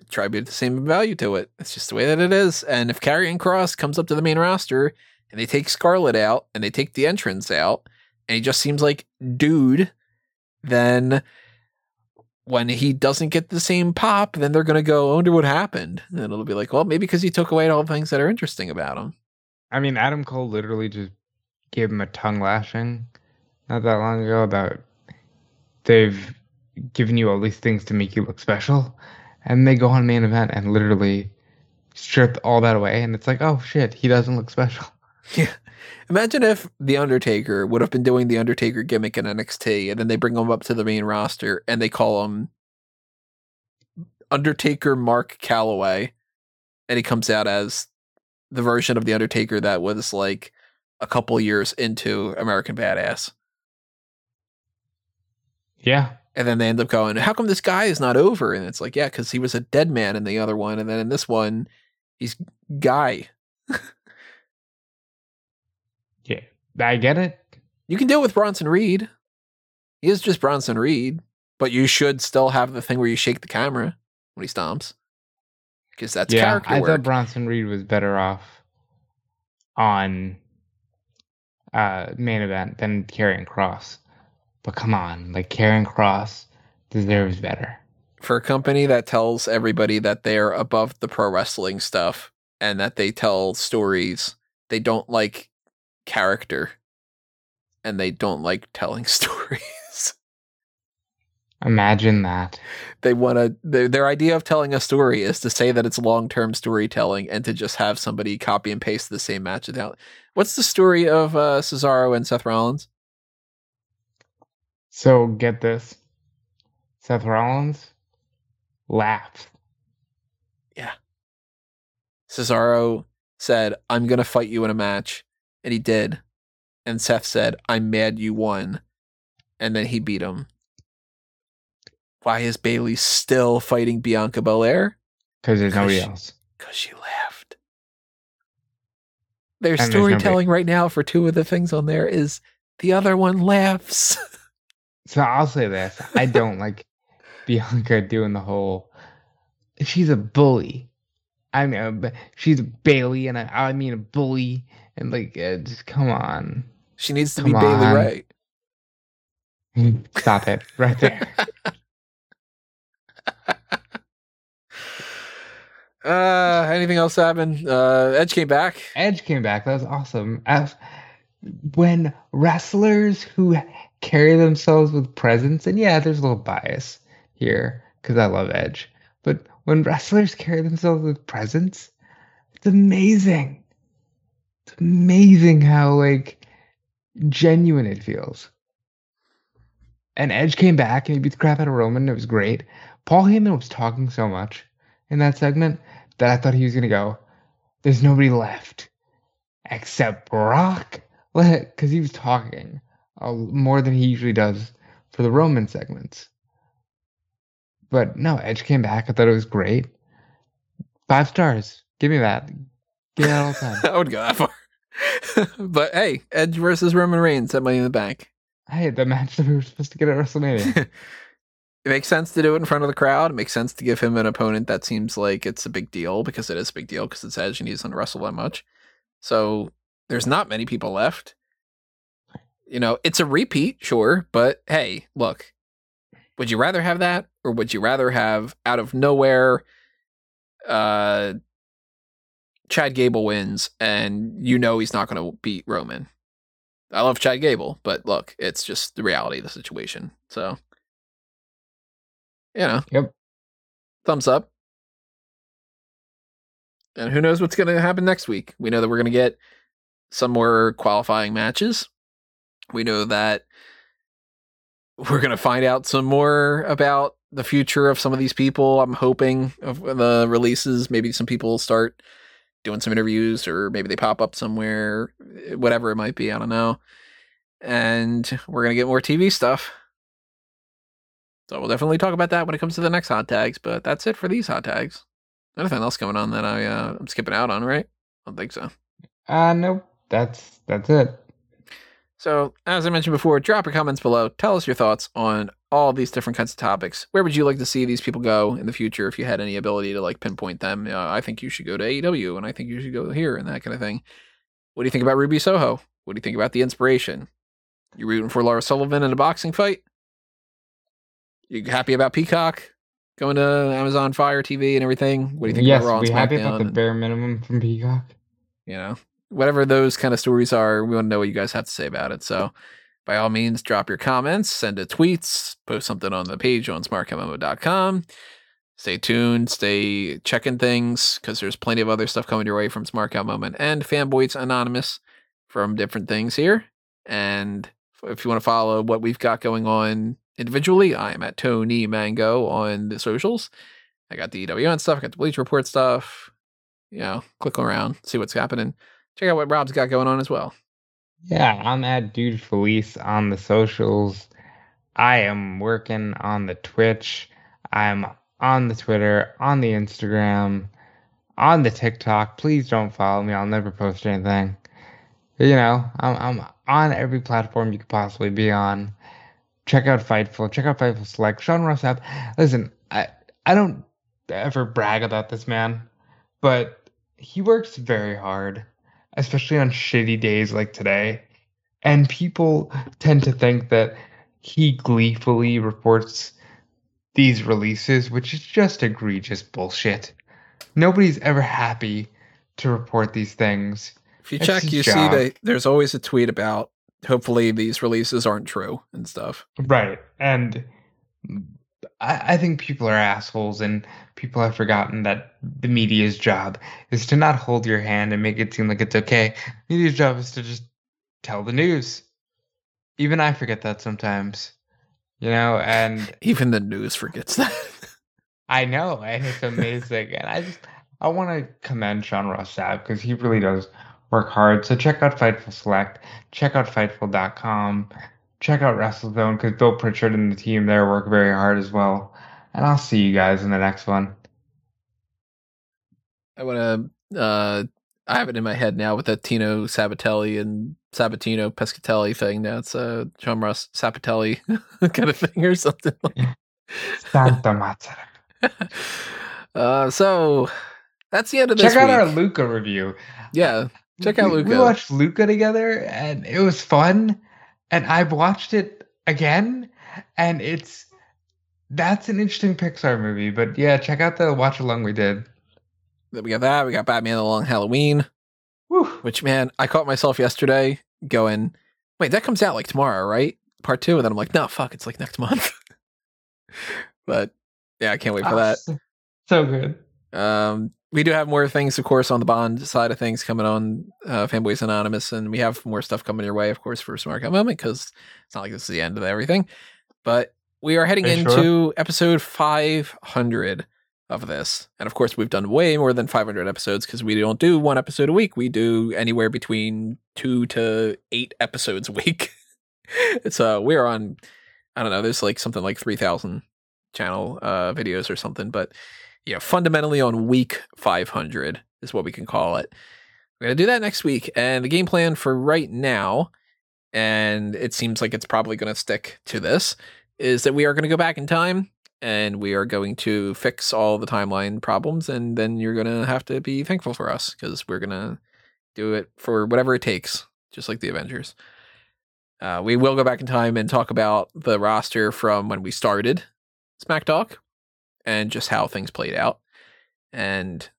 attribute the same value to it. It's just the way that it is. And if Karrion Kross comes up to the main roster and they take Scarlett out and they take the entrance out, and he just seems like dude, then when he doesn't get the same pop, then they're gonna go, I wonder what happened. And it'll be like, well, maybe because he took away all the things that are interesting about him. I mean, Adam Cole literally just gave him a tongue lashing not that long ago about they've given you all these things to make you look special, and they go on main event and literally strip all that away, and it's like, oh shit, he doesn't look special. Yeah. Imagine if The Undertaker would have been doing the Undertaker gimmick in NXT and then they bring him up to the main roster and they call him Undertaker Mark Calaway and he comes out as the version of The Undertaker that was like a couple years into American Badass. Yeah, And then they end up going, How come this guy is not over? And it's like, Yeah, because he was a dead man in the other one. And then in this one, he's Guy. yeah, I get it. You can deal with Bronson Reed. He is just Bronson Reed, but you should still have the thing where you shake the camera when he stomps. Because that's yeah, character I work. thought Bronson Reed was better off on uh main event than Karrion Kross. But come on, like Karrion Kross deserves better. For a company that tells everybody that they're above the pro wrestling stuff and that they tell stories, they don't like character and they don't like telling stories. Imagine that. they want to their, their idea of telling a story is to say that it's long-term storytelling and to just have somebody copy and paste the same match out. What's the story of uh, Cesaro and Seth Rollins? So get this. Seth Rollins laughed. Yeah. Cesaro said, "I'm going to fight you in a match." And he did. And Seth said, "I'm mad you won." And then he beat him. Why is Bayley still fighting Bianca Belair? Because there's nobody she- else. Because she laughed. Their And storytelling right now for two of the things on there is the other one laughs. so I'll say this: I don't like Bianca doing the whole. She's a bully. I mean, she's a Bayley, and I, I mean a bully, and like, uh, just come on. She needs to come be. Bayley right? Stop it right there. uh, anything else happened? Uh, Edge came back. Edge came back. That was awesome. As, when wrestlers who carry themselves with presence, and yeah, there's a little bias here because I love Edge, but when wrestlers carry themselves with presence, it's amazing. It's amazing how like genuine it feels. And Edge came back and he beat the crap out of Roman. It was great. Paul Heyman was talking so much in that segment that I thought he was gonna go. There's nobody left except Brock, because he was talking uh, more than he usually does for the Roman segments. But no, Edge came back. I thought it was great. Five stars. Give me that. Give me that all the time. I would go that far. but hey, Edge versus Roman Reigns at Money in the Bank. hey, the match that we were supposed to get at WrestleMania. It makes sense to do it in front of the crowd. It makes sense to give him an opponent that seems like it's a big deal because it is a big deal because it's Edge and he doesn't wrestle that much. So there's not many people left. You know, it's a repeat, sure, but hey, look, would you rather have that or would you rather have out of nowhere uh Chad Gable wins and you know he's not going to beat Roman? I love Chad Gable, but look, it's just the reality of the situation. So, you know, Yep. thumbs up. And who knows what's going to happen next week? We know that we're going to get some more qualifying matches. We know that we're going to find out some more about the future of some of these people. I'm hoping of the releases. Maybe some people start doing some interviews or maybe they pop up somewhere, whatever it might be. I don't know. And we're going to get more TV stuff. So we'll definitely talk about that when it comes to the next hot tags. But that's it for these hot tags. Anything else going on that I uh, I'm skipping out on, right? I don't think so. uh nope. That's that's it. So as I mentioned before, drop your comments below. Tell us your thoughts on all these different kinds of topics. Where would you like to see these people go in the future? If you had any ability to like pinpoint them, uh, I think you should go to AEW, and I think you should go here, and that kind of thing. What do you think about Ruby Soho? What do you think about the inspiration? You rooting for Laura Sullivan in a boxing fight? You happy about Peacock going to Amazon Fire TV and everything? What do you think yes, about Raw and we happy about the bare minimum from Peacock. you know, whatever those kind of stories are, we want to know what you guys have to say about it. So, by all means, drop your comments, send it tweets, post something on the page on smarkoutmoment.com. Stay tuned, stay checking things because there's plenty of other stuff coming your way from Smark Out Moment and Fanboys Anonymous from different things here. And if you want to follow what we've got going on individually, I am at Tony Mango on the socials. I got the EWN stuff, I got the Bleacher Report stuff. You know, click around, see what's happening. Check out what Rob's got going on as well. Yeah, I'm at Dude Felice on the socials. I am working on the Twitch. I'm on the Twitter, on the Instagram, on the TikTok. Please don't follow me. I'll never post anything. You know, I'm I'm on every platform you could possibly be on. Check out Fightful. Check out Fightful Select. Sean Ross Sapp. Listen, I I don't ever brag about this man, but he works very hard especially on shitty days like today. And people tend to think that he gleefully reports these releases, which is just egregious bullshit. Nobody's ever happy to report these things. If you It's check, you see that there's always a tweet about hopefully these releases aren't true and stuff. Right. And I, I think people are assholes and people have forgotten that the media's job is to not hold your hand and make it seem like it's okay. Media's job is to just tell the news. Even I forget that sometimes. You know, and Even the news forgets that. I know, and it's amazing. and I just I want to commend Sean Ross because he really does work hard. So check out Fightful Select, check out Fightful.com, check out WrestleZone because Bill Pritchard and the team there work very hard as well. And I'll see you guys in the next one. I want to. Uh, I have it in my head now with that Tino Sabbatelli and Sabatino Piscitelli thing. Now it's uh, John Ross Sapatelli kind of thing or something. Santa Mazzara. uh, so that's the end of this Check out our. Luca review. yeah, check out Luca. We watched Luca together, and it was fun. And I've watched it again, and it's that's an interesting Pixar movie. But yeah, check out the watch along we did. Then we got that. We got Batman: The Long Halloween. Whew. Which man, I caught myself yesterday going, "Wait, that comes out like tomorrow, right?" Part two, and then I'm like, "No, fuck, it's like next month." but yeah, I can't wait for that. So good. Um, we do have more things, of course, on the Bond side of things coming on uh, Fanboys Anonymous, and we have more stuff coming your way, of course, for a Smark Out Moment because it's not like this is the end of everything. But we are heading Okay, into sure. episode 500 of this, and of course, we've done way more than 500 episodes because we don't do one episode a week. We do anywhere between two to eight episodes a week. it's uh, we're on, I don't know, there's like something like 3,000 channel uh videos or something, but know, fundamentally on week 500 is what we can call it. We're going to do that next week. And the game plan for right now, and it seems like it's probably going to stick to this, is that we are going to go back in time and we are going to fix all the timeline problems. And then you're going to have to be thankful for us because we're going to do it for whatever it takes, just like the Avengers. Uh, we will go back in time and talk about the roster from when we started Smack Talk and just how things played out and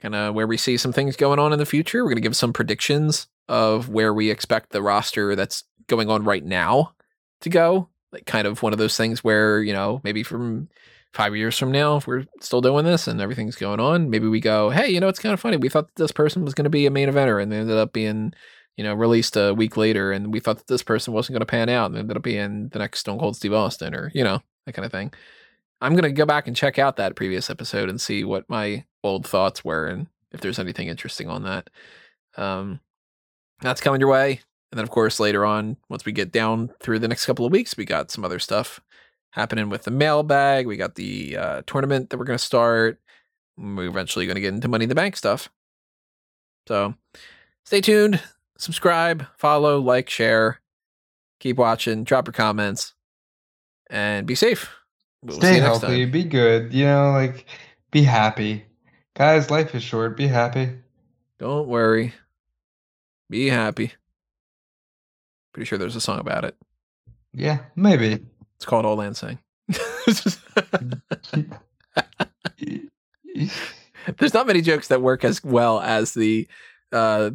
kind of where we see some things going on in the future. We're going to give some predictions of where we expect the roster that's going on right now to go. Like kind of one of those things where, you know, maybe from five years from now, if we're still doing this and everything's going on, maybe we go, hey, you know, it's kind of funny. We thought this person was going to be a main eventer and they ended up being, you know, released a week later. And we thought that this person wasn't going to pan out and ended up being the next Stone Cold Steve Austin or, you know, that kind of thing. I'm gonna go back and check out that previous episode and see what my old thoughts were and if there's anything interesting on that. Um, that's coming your way, and then of course later on, once we get down through the next couple of weeks, we got some other stuff happening with the mailbag. We got the uh, tournament that we're gonna start. We're eventually gonna get into Money in the Bank stuff. So stay tuned, subscribe, follow, like, share, keep watching, drop your comments, and be safe. We'll Stay healthy. Be good. You know, like, be happy. Guys, life is short. Be happy. Don't worry. Be happy. Pretty sure there's a song about it. Yeah, maybe. It's called Old Land there's not many jokes that work as well as the uh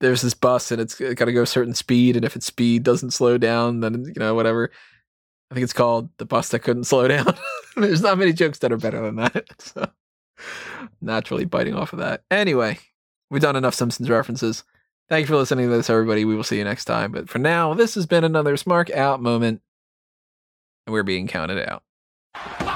there's this bus and it's got to go a certain speed and if its speed doesn't slow down then you know whatever i think it's called the bus that couldn't slow down. There's not many jokes that are better than that so naturally biting off of that. Anyway we've done enough simpsons references. Thank you for listening to this everybody. We will see you next time but for now this has been another smark out moment and we're being counted out